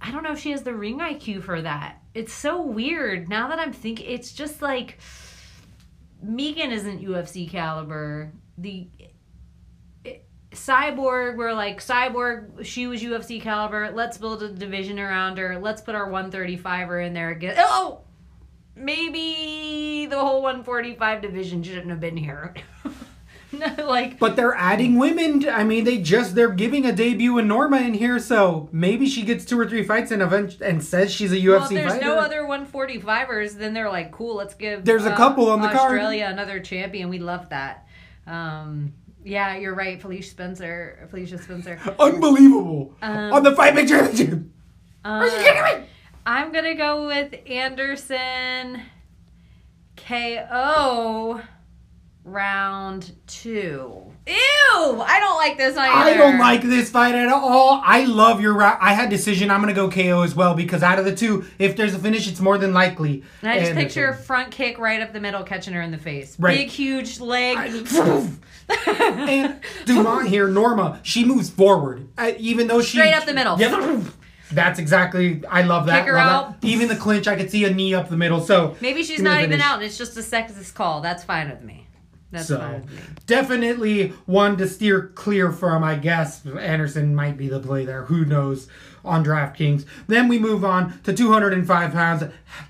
I don't know if she has the ring IQ for that. It's so weird. Now that I'm thinking, it's just like Megan isn't UFC caliber. The Cyborg, we're like Cyborg. She was UFC caliber. Let's build a division around her. Let's put our 135er in there again. Oh, maybe the whole 145 division shouldn't have been here. like But they're adding women. I mean, they just they're giving a debut in Norma in here, so maybe she gets two or three fights and event and says she's a UFC well, if there's fighter. no other 145ers, then they're like, cool. Let's give. There's a uh, couple on the card. Australia another champion. We love that. Um, yeah, you're right, Felicia Spencer. Felicia Spencer. Unbelievable Um, on the fight big championship. Are you kidding me? I'm gonna go with Anderson KO round two. Ew! I don't like this either. I don't like this fight at all. I love your route. I had decision. I'm gonna go KO as well because out of the two, if there's a finish, it's more than likely. And I just Anderson. picture a front kick right up the middle, catching her in the face. Right. Big, huge leg. and Dumont here, Norma, she moves forward, uh, even though she Straight up the middle. Yeah, that's exactly. I love that. Kick her love that. out. Even the clinch, I could see a knee up the middle. So Maybe she's give me the not even out, and it's just a sexist call. That's fine with me. That's So fine definitely one to steer clear from. I guess Anderson might be the play there. Who knows on DraftKings? Then we move on to 205 pounds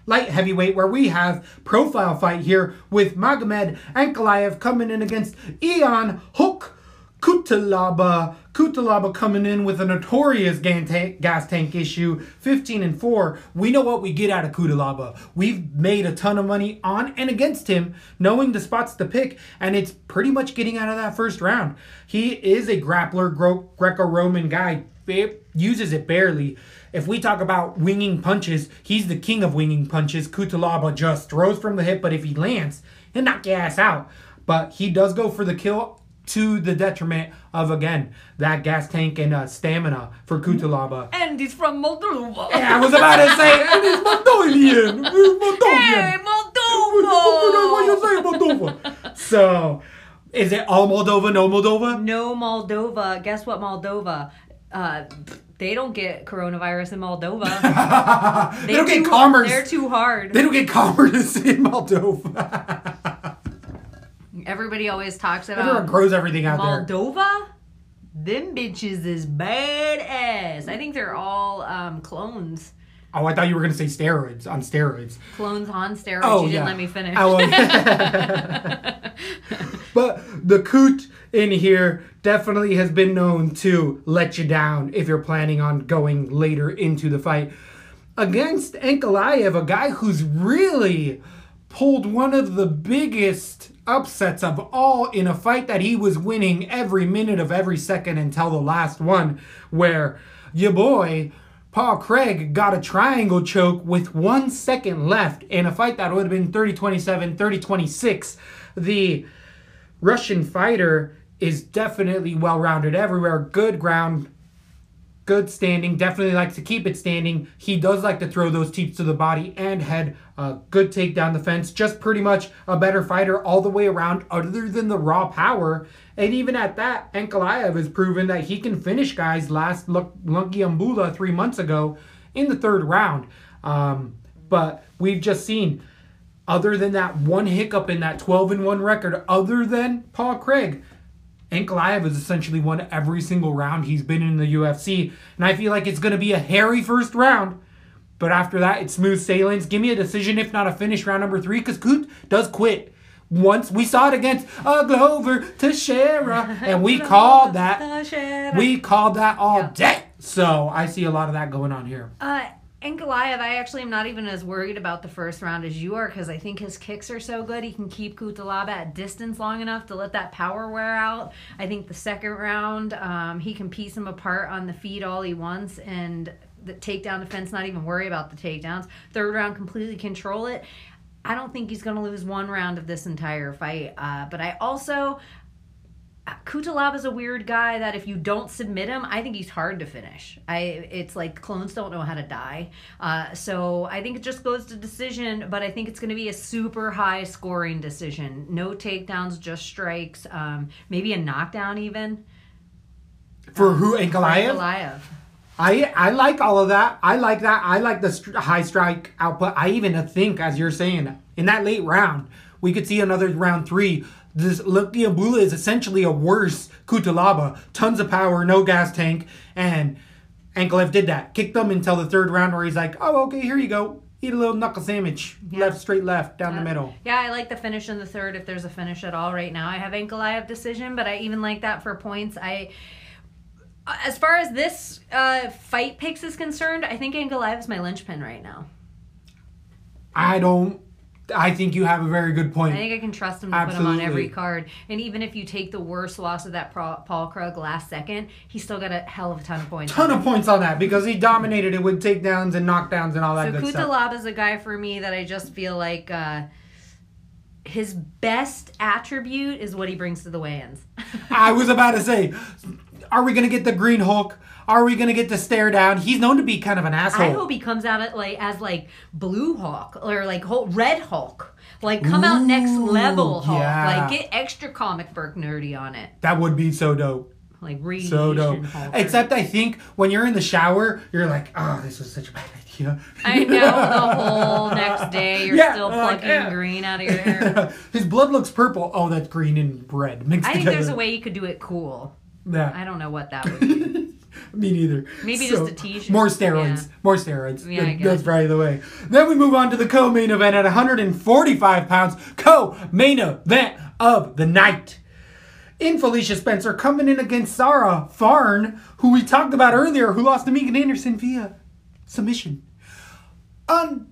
light heavyweight, where we have profile fight here with Magomed Ankalaev coming in against Ion Hook. Cutelaba, Cutelaba coming in with a notorious gas tank, issue, 15 and 4. We know what we get out of Cutelaba. We've made a ton of money on and against him, knowing the spots to pick, and it's pretty much getting out of that first round. He is a grappler, Greco-Roman guy, ba- uses it barely. If we talk about winging punches, he's the king of winging punches. Cutelaba just throws from the hip, but if he lands, he'll knock your ass out. But he does go for the kill to the detriment of again that gas tank and uh, stamina for Cutelaba. And he's from Moldova. Yeah, I was about to say, and it's Moldovan. Moldovan. Hey, Moldovan. What you Moldova! say, Moldova? So, is it all Moldova, no Moldova? No Moldova. Guess what, Moldova? Uh, they don't get coronavirus in Moldova. They don't get commerce. They're too hard. They don't get commerce in Moldova. Everybody always talks Everyone about grows everything out there. Moldova. Them bitches is badass. I think they're all um, clones. Oh, I thought you were gonna say steroids on steroids. Clones on steroids. Oh, you didn't yeah. let me finish. Oh, but the coot in here definitely has been known to let you down if you're planning on going later into the fight against Ankalaev, a guy who's really pulled one of the biggest upsets of all in a fight that he was winning every minute of every second until the last one, where your boy Paul Craig got a triangle choke with one second left in a fight that would have been 30 27, 30 26. The Russian fighter is definitely well rounded everywhere, good ground, good standing. Definitely likes to keep it standing. He does like to throw those teeps to the body and head. Uh, good takedown defense. Just pretty much a better fighter all the way around, other than the raw power. And even at that, Ankalaev has proven that he can finish guys. Last Luk- Lungiambula three months ago in the third round. Um, but we've just seen, other than that one hiccup in that 12 and 1 record, other than Paul Craig, Ankalaev has essentially won every single round he's been in the UFC, and I feel like it's going to be a hairy first round. But after that, it's smooth sailings. Give me a decision, if not a finish, round number three, because Coot does quit. Once we saw it against uh, Glover Teixeira, and we called that. We called that all Yeah. day. So I see a lot of that going on here. Uh, and Goliath, I actually am not even as worried about the first round as you are because I think his kicks are so good. He can keep Cutelaba at distance long enough to let that power wear out. I think the second round, um, he can piece him apart on the feet all he wants and the takedown defense, not even worry about the takedowns. Third round, completely control it. I don't think he's going to lose one round of this entire fight. Uh, but I also, Kutalab is a weird guy that if you don't submit him, I think he's hard to finish. I it's like clones don't know how to die. Uh, so I think it just goes to decision, but I think it's going to be a super high scoring decision. No takedowns, just strikes. Um, maybe a knockdown even. For who, Ankalaev? Goliath. I I like all of that. I like that. I like the str- high strike output. I even think, as you're saying, in that late round, we could see another round three. This Lungiambula is essentially a worse Cutelaba. Tons of power, no gas tank, and Ankalaev did that. Kicked them until the third round, where he's like, "Oh, okay, here you go. Eat a little knuckle sandwich. Left, straight, left, down the middle." Yeah, I like the finish in the third if there's a finish at all right now. I have Ankalaev decision, but I even like that for points. I as far as this uh, fight picks is concerned, I think Ankalaev is my linchpin right now. I don't. I think you have a very good point. I think I can trust him to put him on every card. And even if you take the worst loss of that Paul Craig last second, he still got a hell of a ton of points. Ton of points on that because he dominated it with takedowns and knockdowns and all that So good stuff. Kutalab is a guy for me that I just feel like uh, his best attribute is what he brings to the weigh-ins. I was about to say, are we gonna get the Green Hulk? Are we gonna get the stare down? He's known to be kind of an asshole. I hope he comes out at like as like Blue Hawk or like Red Hulk. Like come out next level Hulk. yeah. Like get extra comic book nerdy on it. that would be so dope. Like radiation So dope. Hulk. Except I think when you're in the shower, you're like, oh, this was such a bad idea. I know the whole next day you're Yeah, still plucking yeah. green out of your hair. His blood looks purple. Oh, that's green and red mixed I think together. there's a way you could do it cool. Yeah. I don't know what that would be. Me neither. Maybe just a t-shirt. More steroids. Yeah. More steroids. Yeah, I That- guess. That's probably the way. Then we move on to the co-main event at 145 pounds. Co-main event of the night. In Felicia Spencer coming in against Sarah Farn, who we talked about earlier, who lost to Megan Anderson via submission. Un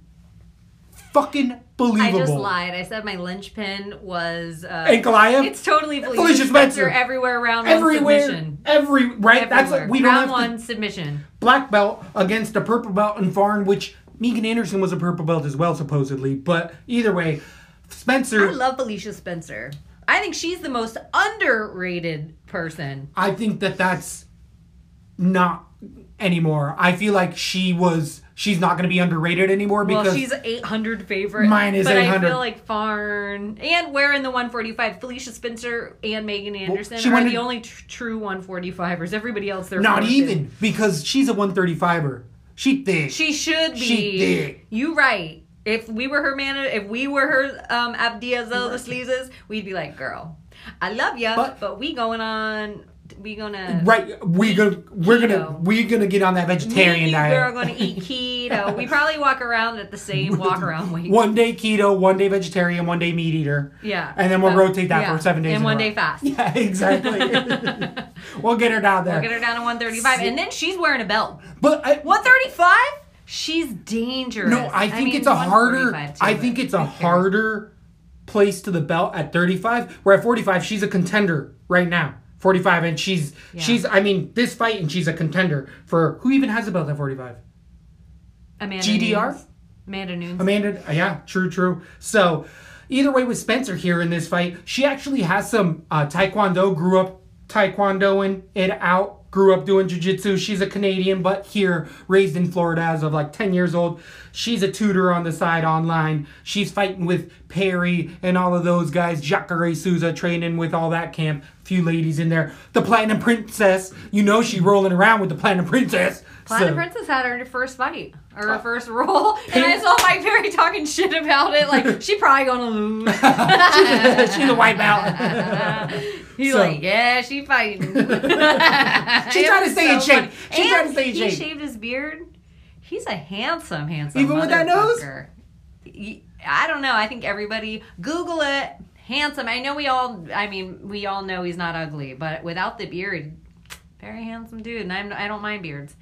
fucking believable. I just lied. I said my linchpin was uh, Ankalaev? It's totally Felicia, Felicia Spencer. Everywhere round Everywhere, one submission. every right. That's Everywhere. what we don't round have to one submission. black belt against a purple belt in Farn, which Megan Anderson was a purple belt as well, supposedly. But either way, Spencer. I love Felicia Spencer. I think she's the most underrated person. I think that that's not anymore. I feel like she was. She's not going to be underrated anymore because well, she's 800 favorite. Mine is but 800. I feel like Farn and wearing the 145, Felicia Spencer and Megan Anderson she are the only tr- true 145ers. Everybody else, they're not even in. because she's a 135er. She thick. She should be. She did. You right. If we were her man, if we were her um, Abdiazel the Sleezes, we'd be like, girl, I love you, But- but, we going on, we gonna right. We gonna we're gonna we're gonna get on that vegetarian diet. are gonna eat keto. we probably walk around at the same walk around weight. one day keto, one day vegetarian, one day meat eater. Yeah. And then we'll So, rotate that yeah. for seven days. And one day fast. Yeah, exactly. we'll get her down there. We'll get her down to 135. And then she's wearing a belt. But 135? She's dangerous. no, I think mean, it's a harder. too, I think it's a harder place to the belt at 35. Where at 45, she's a contender right now. 45, and she's Yeah. she's. I mean, this fight, and she's a contender for who even has a belt at 45. Amanda GDR? Nunes. Amanda Nunes. Amanda, yeah, true, true. So, either way, with Spencer here in this fight, she actually has some uh, Taekwondo, grew up Taekwondoing it out, grew up doing Jiu-Jitsu. She's a Canadian, but here, raised in Florida as of like 10 years old. She's a tutor on the side online. She's fighting with Perry and all of those guys, Jacare Souza training with all that camp. Few ladies in there. The Platinum Princess, you know she rolling around with the Platinum Princess. Platinum So- Princess had her first fight or her uh, first role, and I saw Mike Perry talking shit about it. Like she probably gonna lose. she's a white belt. He's So- like, yeah, she fighting. She's trying to stay in shape. She's trying to stay in he shaved his beard. He's a handsome, handsome. Even with that nose? I don't know. I think everybody Google it. Handsome. I know we all. I mean, we all know he's not ugly, but without the beard, very handsome dude. And I'm, I don't mind beards.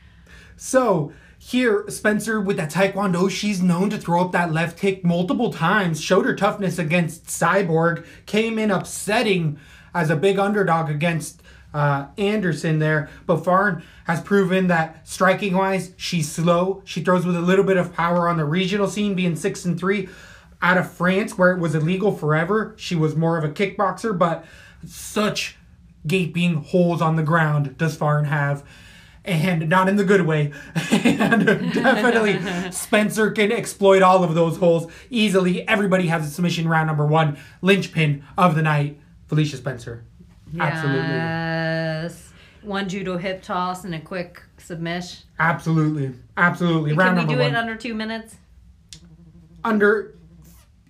So here, Spencer with that Taekwondo, she's known to throw up that left kick multiple times. Showed her toughness against Cyborg. Came in upsetting as a big underdog against uh, Anderson there. But Farn has proven that striking wise, she's slow. She throws with a little bit of power on the regional scene, being six and three. Out of France, where it was illegal forever, she was more of a kickboxer, but such gaping holes on the ground does Farn have and not in the good way. and definitely Spencer can exploit all of those holes easily. Everybody has a submission round number one, linchpin of the night, Felicia Spencer. Absolutely. Yes. One judo hip toss and a quick submission. Absolutely. Absolutely. Can round we number do one. it under two minutes? under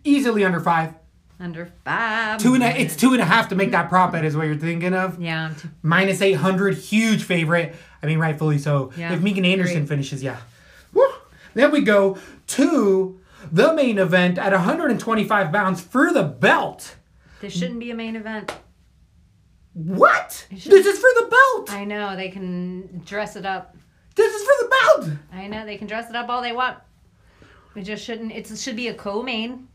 easily under five. Under five. Two and a, it's two and a half to make that prop bet is what you're thinking of. Yeah. Minus 800, huge favorite. I mean, rightfully so. Yeah, if Megan Anderson agreed. finishes, yeah. Woo. Then we go to the main event at 125 pounds for the belt. This shouldn't be a main event. What? This is for the belt. I know they can dress it up. This is for the belt. I know they can dress it up all they want. We just shouldn't. It should be a co-main,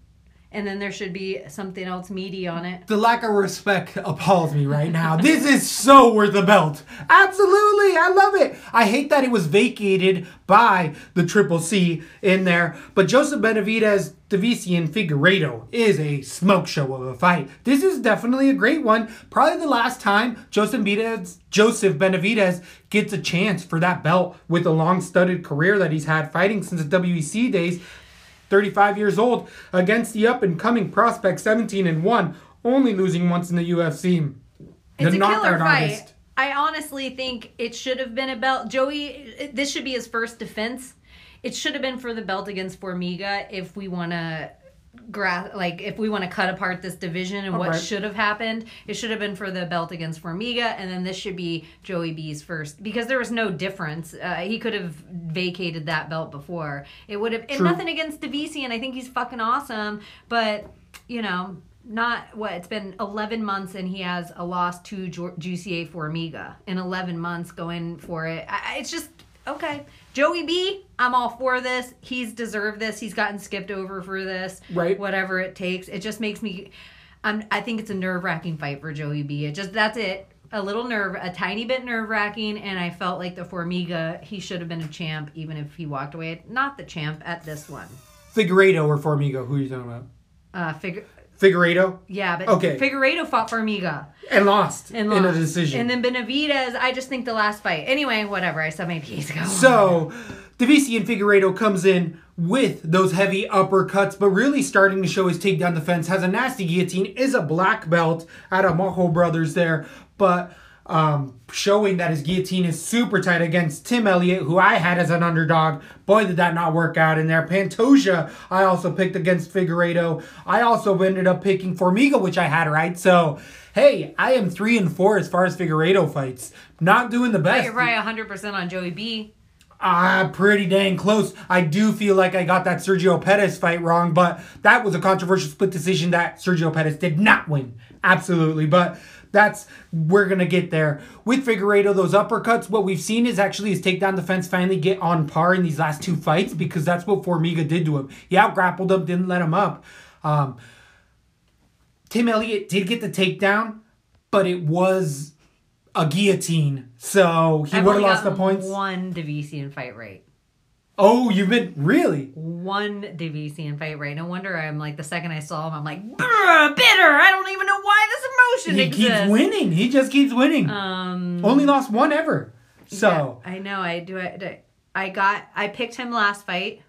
and then there should be something else meaty on it. The lack of respect appalls me right now. this is so worth a belt. Absolutely. I love it. I hate that it was vacated by the Triple C in there. But Joseph Benavidez, Deiveson Figueiredo is a smoke show of a fight. This is definitely a great one. Probably the last time Joseph Benavidez, Joseph Benavidez gets a chance for that belt with a long studded career that he's had fighting since the WEC days. 35 years old against the up and coming prospect 17 and 1 only losing once in the UFC It's a killer fight. artist I honestly think it should have been a belt. Joey, this should be his first defense. It should have been for the belt against Formiga if we want to gra- like if we want to cut apart this division and what Alright. should have happened it should have been for the belt against Formiga and then this should be Joey B's first because there was no difference. Uh, he could have vacated that belt before. It would have and nothing against Deiveson I think he's fucking awesome but you know not what it's been 11 months and he has a loss to Ju- Juicy Formiga. In 11 months going for it I- it's just okay Joey B I'm all for this. He's deserved this. He's gotten skipped over for this. Right. whatever it takes. It just makes me I'm I think it's a nerve-wracking fight for Joey B. It just that's it. A little nerve a tiny bit nerve-wracking and I felt like the Formiga he should have been a champ even if he walked away. Not the champ at this one. Figueiredo or Formiga who are you talking about? Uh figure Figueiredo Yeah, but Okay. Figueiredo fought Formiga and lost and in lost. a decision. And then Benavidez, I just think the last fight. Anyway, whatever. I said my piece. Go. So, Deiveson Figueiredo comes in with those heavy uppercuts, but really starting to show his takedown defense. Has a nasty guillotine, is a black belt out of Maho Brothers there, but um, showing that his guillotine is super tight against Tim Elliott, who I had as an underdog. Boy, did that not work out in there. Pantoja, I also picked against Figueiredo. I also ended up picking Formiga, which I had right. So, hey, I am three and four as far as Figueiredo fights. Not doing the best. You're probably 100% on Joey B. Ah, pretty dang close. I do feel like I got that Sergio Pettis fight wrong, but that was a controversial split decision that Sergio Pettis did not win. Absolutely. But that's we're gonna get there. With Figueiredo, those uppercuts, what we've seen is actually his takedown defense finally get on par in these last two fights because that's what Formiga did to him. He out grappled him, didn't let him up. Um, Tim Elliott did get the takedown, but it was a guillotine, so he would have lost the points. One Deiveson fight rate. Oh, you've been really? One Deiveson fight right? No wonder I'm like the second I saw him, I'm like "Brr, bitter. I don't even know why this emotion He exists. keeps winning. He just keeps winning. Um, Only lost one ever. So yeah, I know. I do. I, I got. I picked him last fight,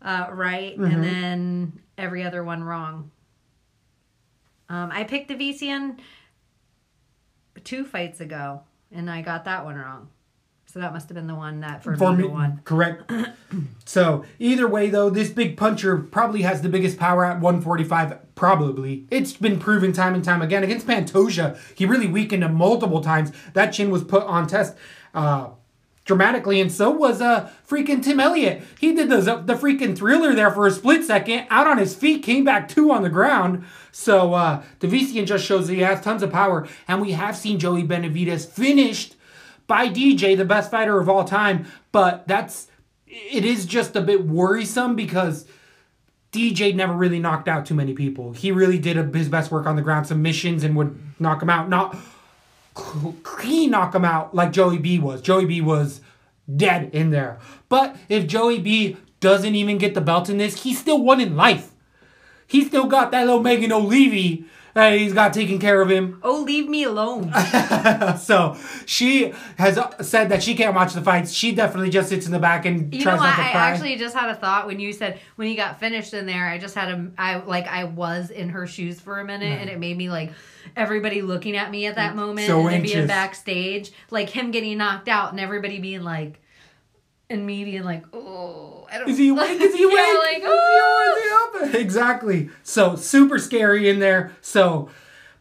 uh, right, Mm-hmm. and then every other one wrong. Um, I picked the VCN two fights ago, and I got that one wrong. So that must have been the one that for, for me one. correct. so either way, though, this big puncher probably has the biggest power at 145. Probably, it's been proven time and time again against Pantoja. He really weakened him multiple times. That chin was put on test. Uh, dramatically, and so was uh freaking Tim Elliott. He did the the freaking thriller there for a split second, out on his feet, came back two on the ground. So uh Deiveson just shows that he has tons of power, and we have seen Joey Benavidez finished by DJ, the best fighter of all time. But that's it is just a bit worrisome because DJ never really knocked out too many people. He really did a, his best work on the ground, submissions, and would knock them out. Not clean knock him out like Joey B was. Joey B was dead in there. But if Joey B doesn't even get the belt in this, he still won in life. He still got that little Megan Olivi that he's got taken care of him. Oh, leave me alone. So she has said that she can't watch the fights. She definitely just sits in the back and You know what? not to I cry. actually just had a thought when you said when he got finished in there. I just had a I like I was in her shoes for a minute, and it made me like everybody looking at me at that mm. moment, So and then being anxious. backstage, like him getting knocked out, and everybody being like, and me being like, oh, I don't. Is he awake? Is he Yeah, awake? like, Is he- oh. is he up? Exactly. So super scary in there. So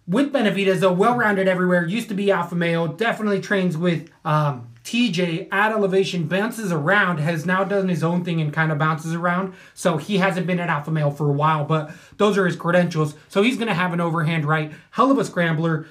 with Benavidez, though, well-rounded everywhere. Used to be alpha male. Definitely trains with um, TJ at elevation. Bounces around. Has now done his own thing and kind of bounces around. So he hasn't been at alpha male for a while, but those are his credentials. So he's gonna have an overhand right. Hell of a scrambler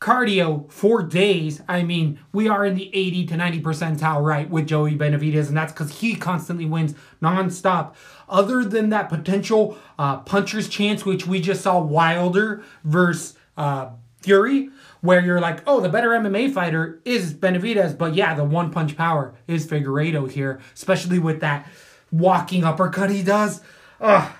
cardio for days. I mean, we are in the 80 to 90 percentile right with Joey Benavidez, and that's because he constantly wins nonstop. Other than that potential uh, puncher's chance, which we just saw Wilder versus uh, Fury, where you're like, oh, the better MMA fighter is Benavidez, but yeah, the one punch power is Figueiredo here, especially with that walking uppercut he does. Ugh.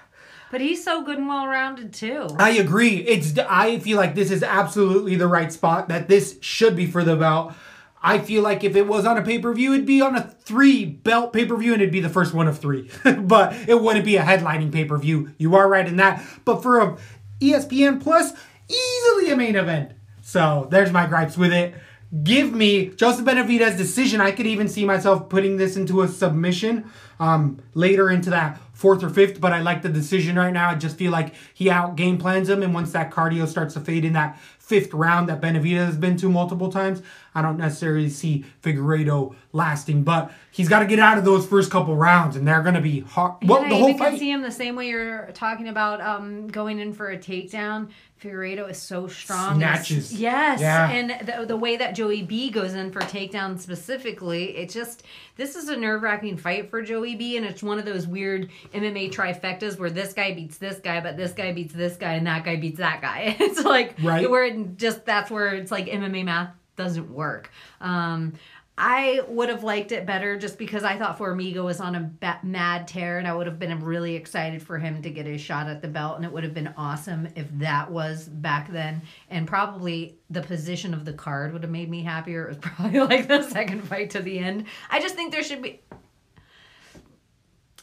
But he's so good and well rounded too. I agree. It's I feel like this is absolutely the right spot that this should be for the belt. I feel like if it was on a pay-per-view, it'd be on a three belt pay-per-view and it'd be the first one of three. but it wouldn't be a headlining pay-per-view. You are right in that. But for a ESPN Plus, easily a main event. So there's my gripes with it. Give me Joseph Benavidez decision. I could even see myself putting this into a submission um, later into that fourth or fifth, but I like the decision right now. I just feel like he out game plans him, and once that cardio starts to fade in that fifth round that Benavidez has been to multiple times, I don't necessarily see Figueiredo lasting, but he's got to get out of those first couple rounds, and they're going to be hard. Well, and the whole fight. see him the same way you're talking about um, going in for a takedown. Figueiredo is so strong. Snatches. Yes. Yeah. And the, the way that Joey B goes in for takedown specifically, it just, this is a nerve wracking fight for Joey B. And it's one of those weird MMA trifectas where this guy beats this guy, but this guy beats this guy, and that guy beats that guy. It's like, Right. where it just, that's where it's like MMA math doesn't work. Um, I would have liked it better just because I thought Formiga was on a ba- mad tear and I would have been really excited for him to get his shot at the belt and it would have been awesome if that was back then and probably the position of the card would have made me happier. It was probably like the second fight to the end. I just think there should be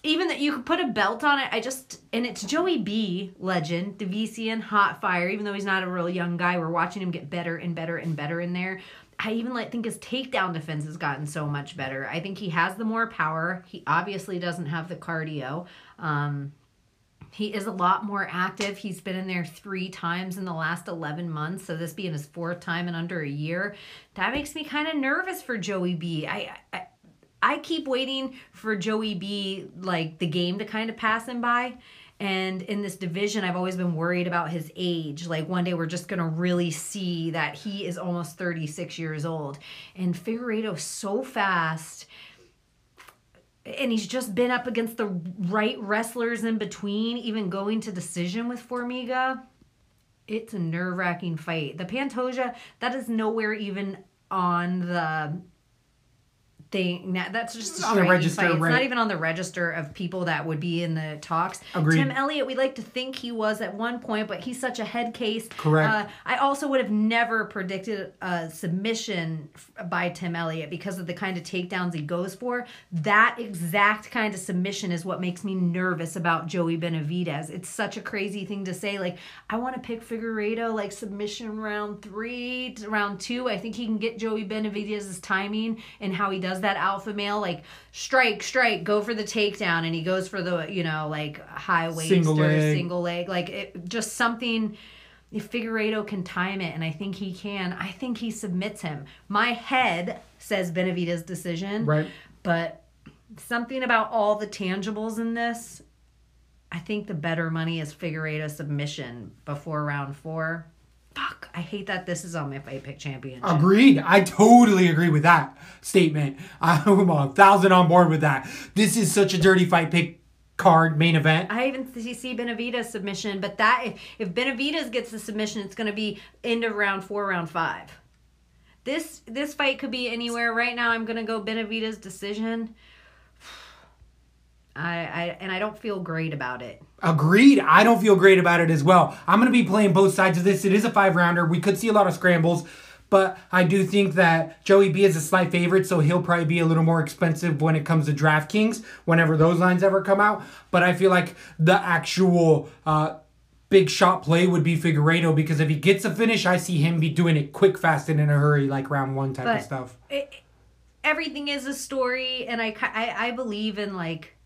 even that you could put a belt on it. I just and it's Joey B, legend, Deiveson, hot fire. Even though he's not a real young guy, we're watching him get better and better and better in there. I even like think his takedown defense has gotten so much better. I think he has the more power. He obviously doesn't have the cardio. Um, he is a lot more active. He's been in there three times in the last 11 months. So, this being his fourth time in under a year, that makes me kind of nervous for Joey B. I, I, I keep waiting for Joey B, like the game to kind of pass him by. And in this division, I've always been worried about his age. Like one day we're just to really see that he is almost 36 years old. And Figueiredo's so fast. And he's just been up against the right wrestlers in between, even going to decision with Formiga. It's a nerve wracking fight. The Pantoja, that is nowhere even on the thing. Now, that's just a On the register, fight. It's right. not even on the register of people that would be in the talks. Agreed. Tim Elliott, we like to think he was at one point, but he's such a head case. Correct. Uh, I also would have never predicted a submission by Tim Elliott because of the kind of takedowns he goes for. That exact kind of submission is what makes me nervous about Joey Benavidez. It's such a crazy thing to say. Like, I want to pick Figueiredo like submission round three round two. I think he can get Joey Benavidez's timing and how he does that alpha male. Like, strike, strike, go for the takedown. And he goes for the, you know, like high waist Single or leg. single leg. Like, it, just something if Figueiredo can time it, and I think he can, I think he submits him. My head says Benavidez decision, Right. but something about all the tangibles in this, I think the better money is Figueiredo submission before round four. Fuck, I hate that this is on my fight pick championship. Agreed. I totally agree with that statement. I'm a thousand on board with that. This is such a dirty fight pick card main event. I even see Benavidez submission, but that if, if Benavidez gets the submission, it's going to be end of round four, round five. This this fight could be anywhere. Right now, I'm going to go Benavidez decision. I, I and I don't feel great about it. Agreed. I don't feel great about it as well. I'm going to be playing both sides of this. It is a five rounder. We could see a lot of scrambles, but I do think that Joey B is a slight favorite, so he'll probably be a little more expensive when it comes to DraftKings whenever those lines ever come out. But I feel like the actual uh, big shot play would be Figueiredo because if he gets a finish, I see him be doing it quick, fast, and in a hurry, like round one type of stuff. it, everything is a story and I, I i believe in like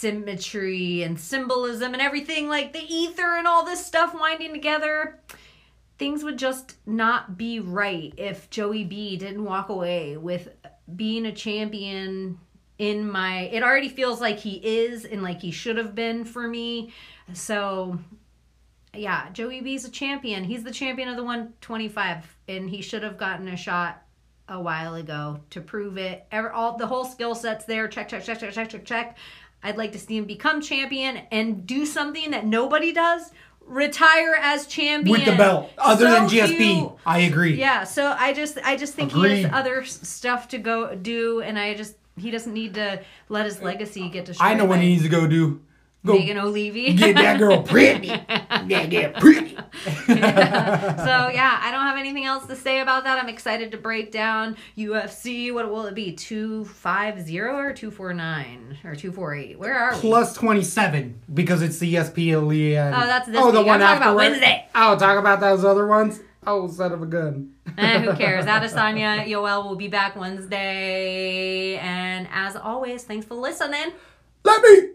symmetry and symbolism and everything like the ether and all this stuff winding together things would just not be right if joey b didn't walk away with being a champion in my it already feels like he is and like he should have been for me so yeah, Joey B's a champion. He's the champion of the 125, and he should have gotten a shot a while ago to prove it. All the whole skill set's there. Check, check, check, check, check, check, check. I'd like to see him become champion and do something that nobody does. Retire as champion With the belt, other So than GSP, cute. I agree. Yeah, so I just I just think he has other stuff to go do, and I just he doesn't need to let his uh, legacy get destroyed. I know what he needs to go do. Go Megan Olivi. get that girl pretty. Yeah, get pretty. so yeah, I don't have anything else to say about that. I'm excited to break down UFC. What will it be? Two five zero or two four nine or two four eight? Where are we? Plus 27 because it's the E ESP Elite. Oh, that's this Oh, the week. one I'm talking about. Wednesday. Oh, talk about those other ones. Oh, son of a gun. Eh, who cares? Adesanya Yoel will be back Wednesday, and as always, thanks for listening. Let me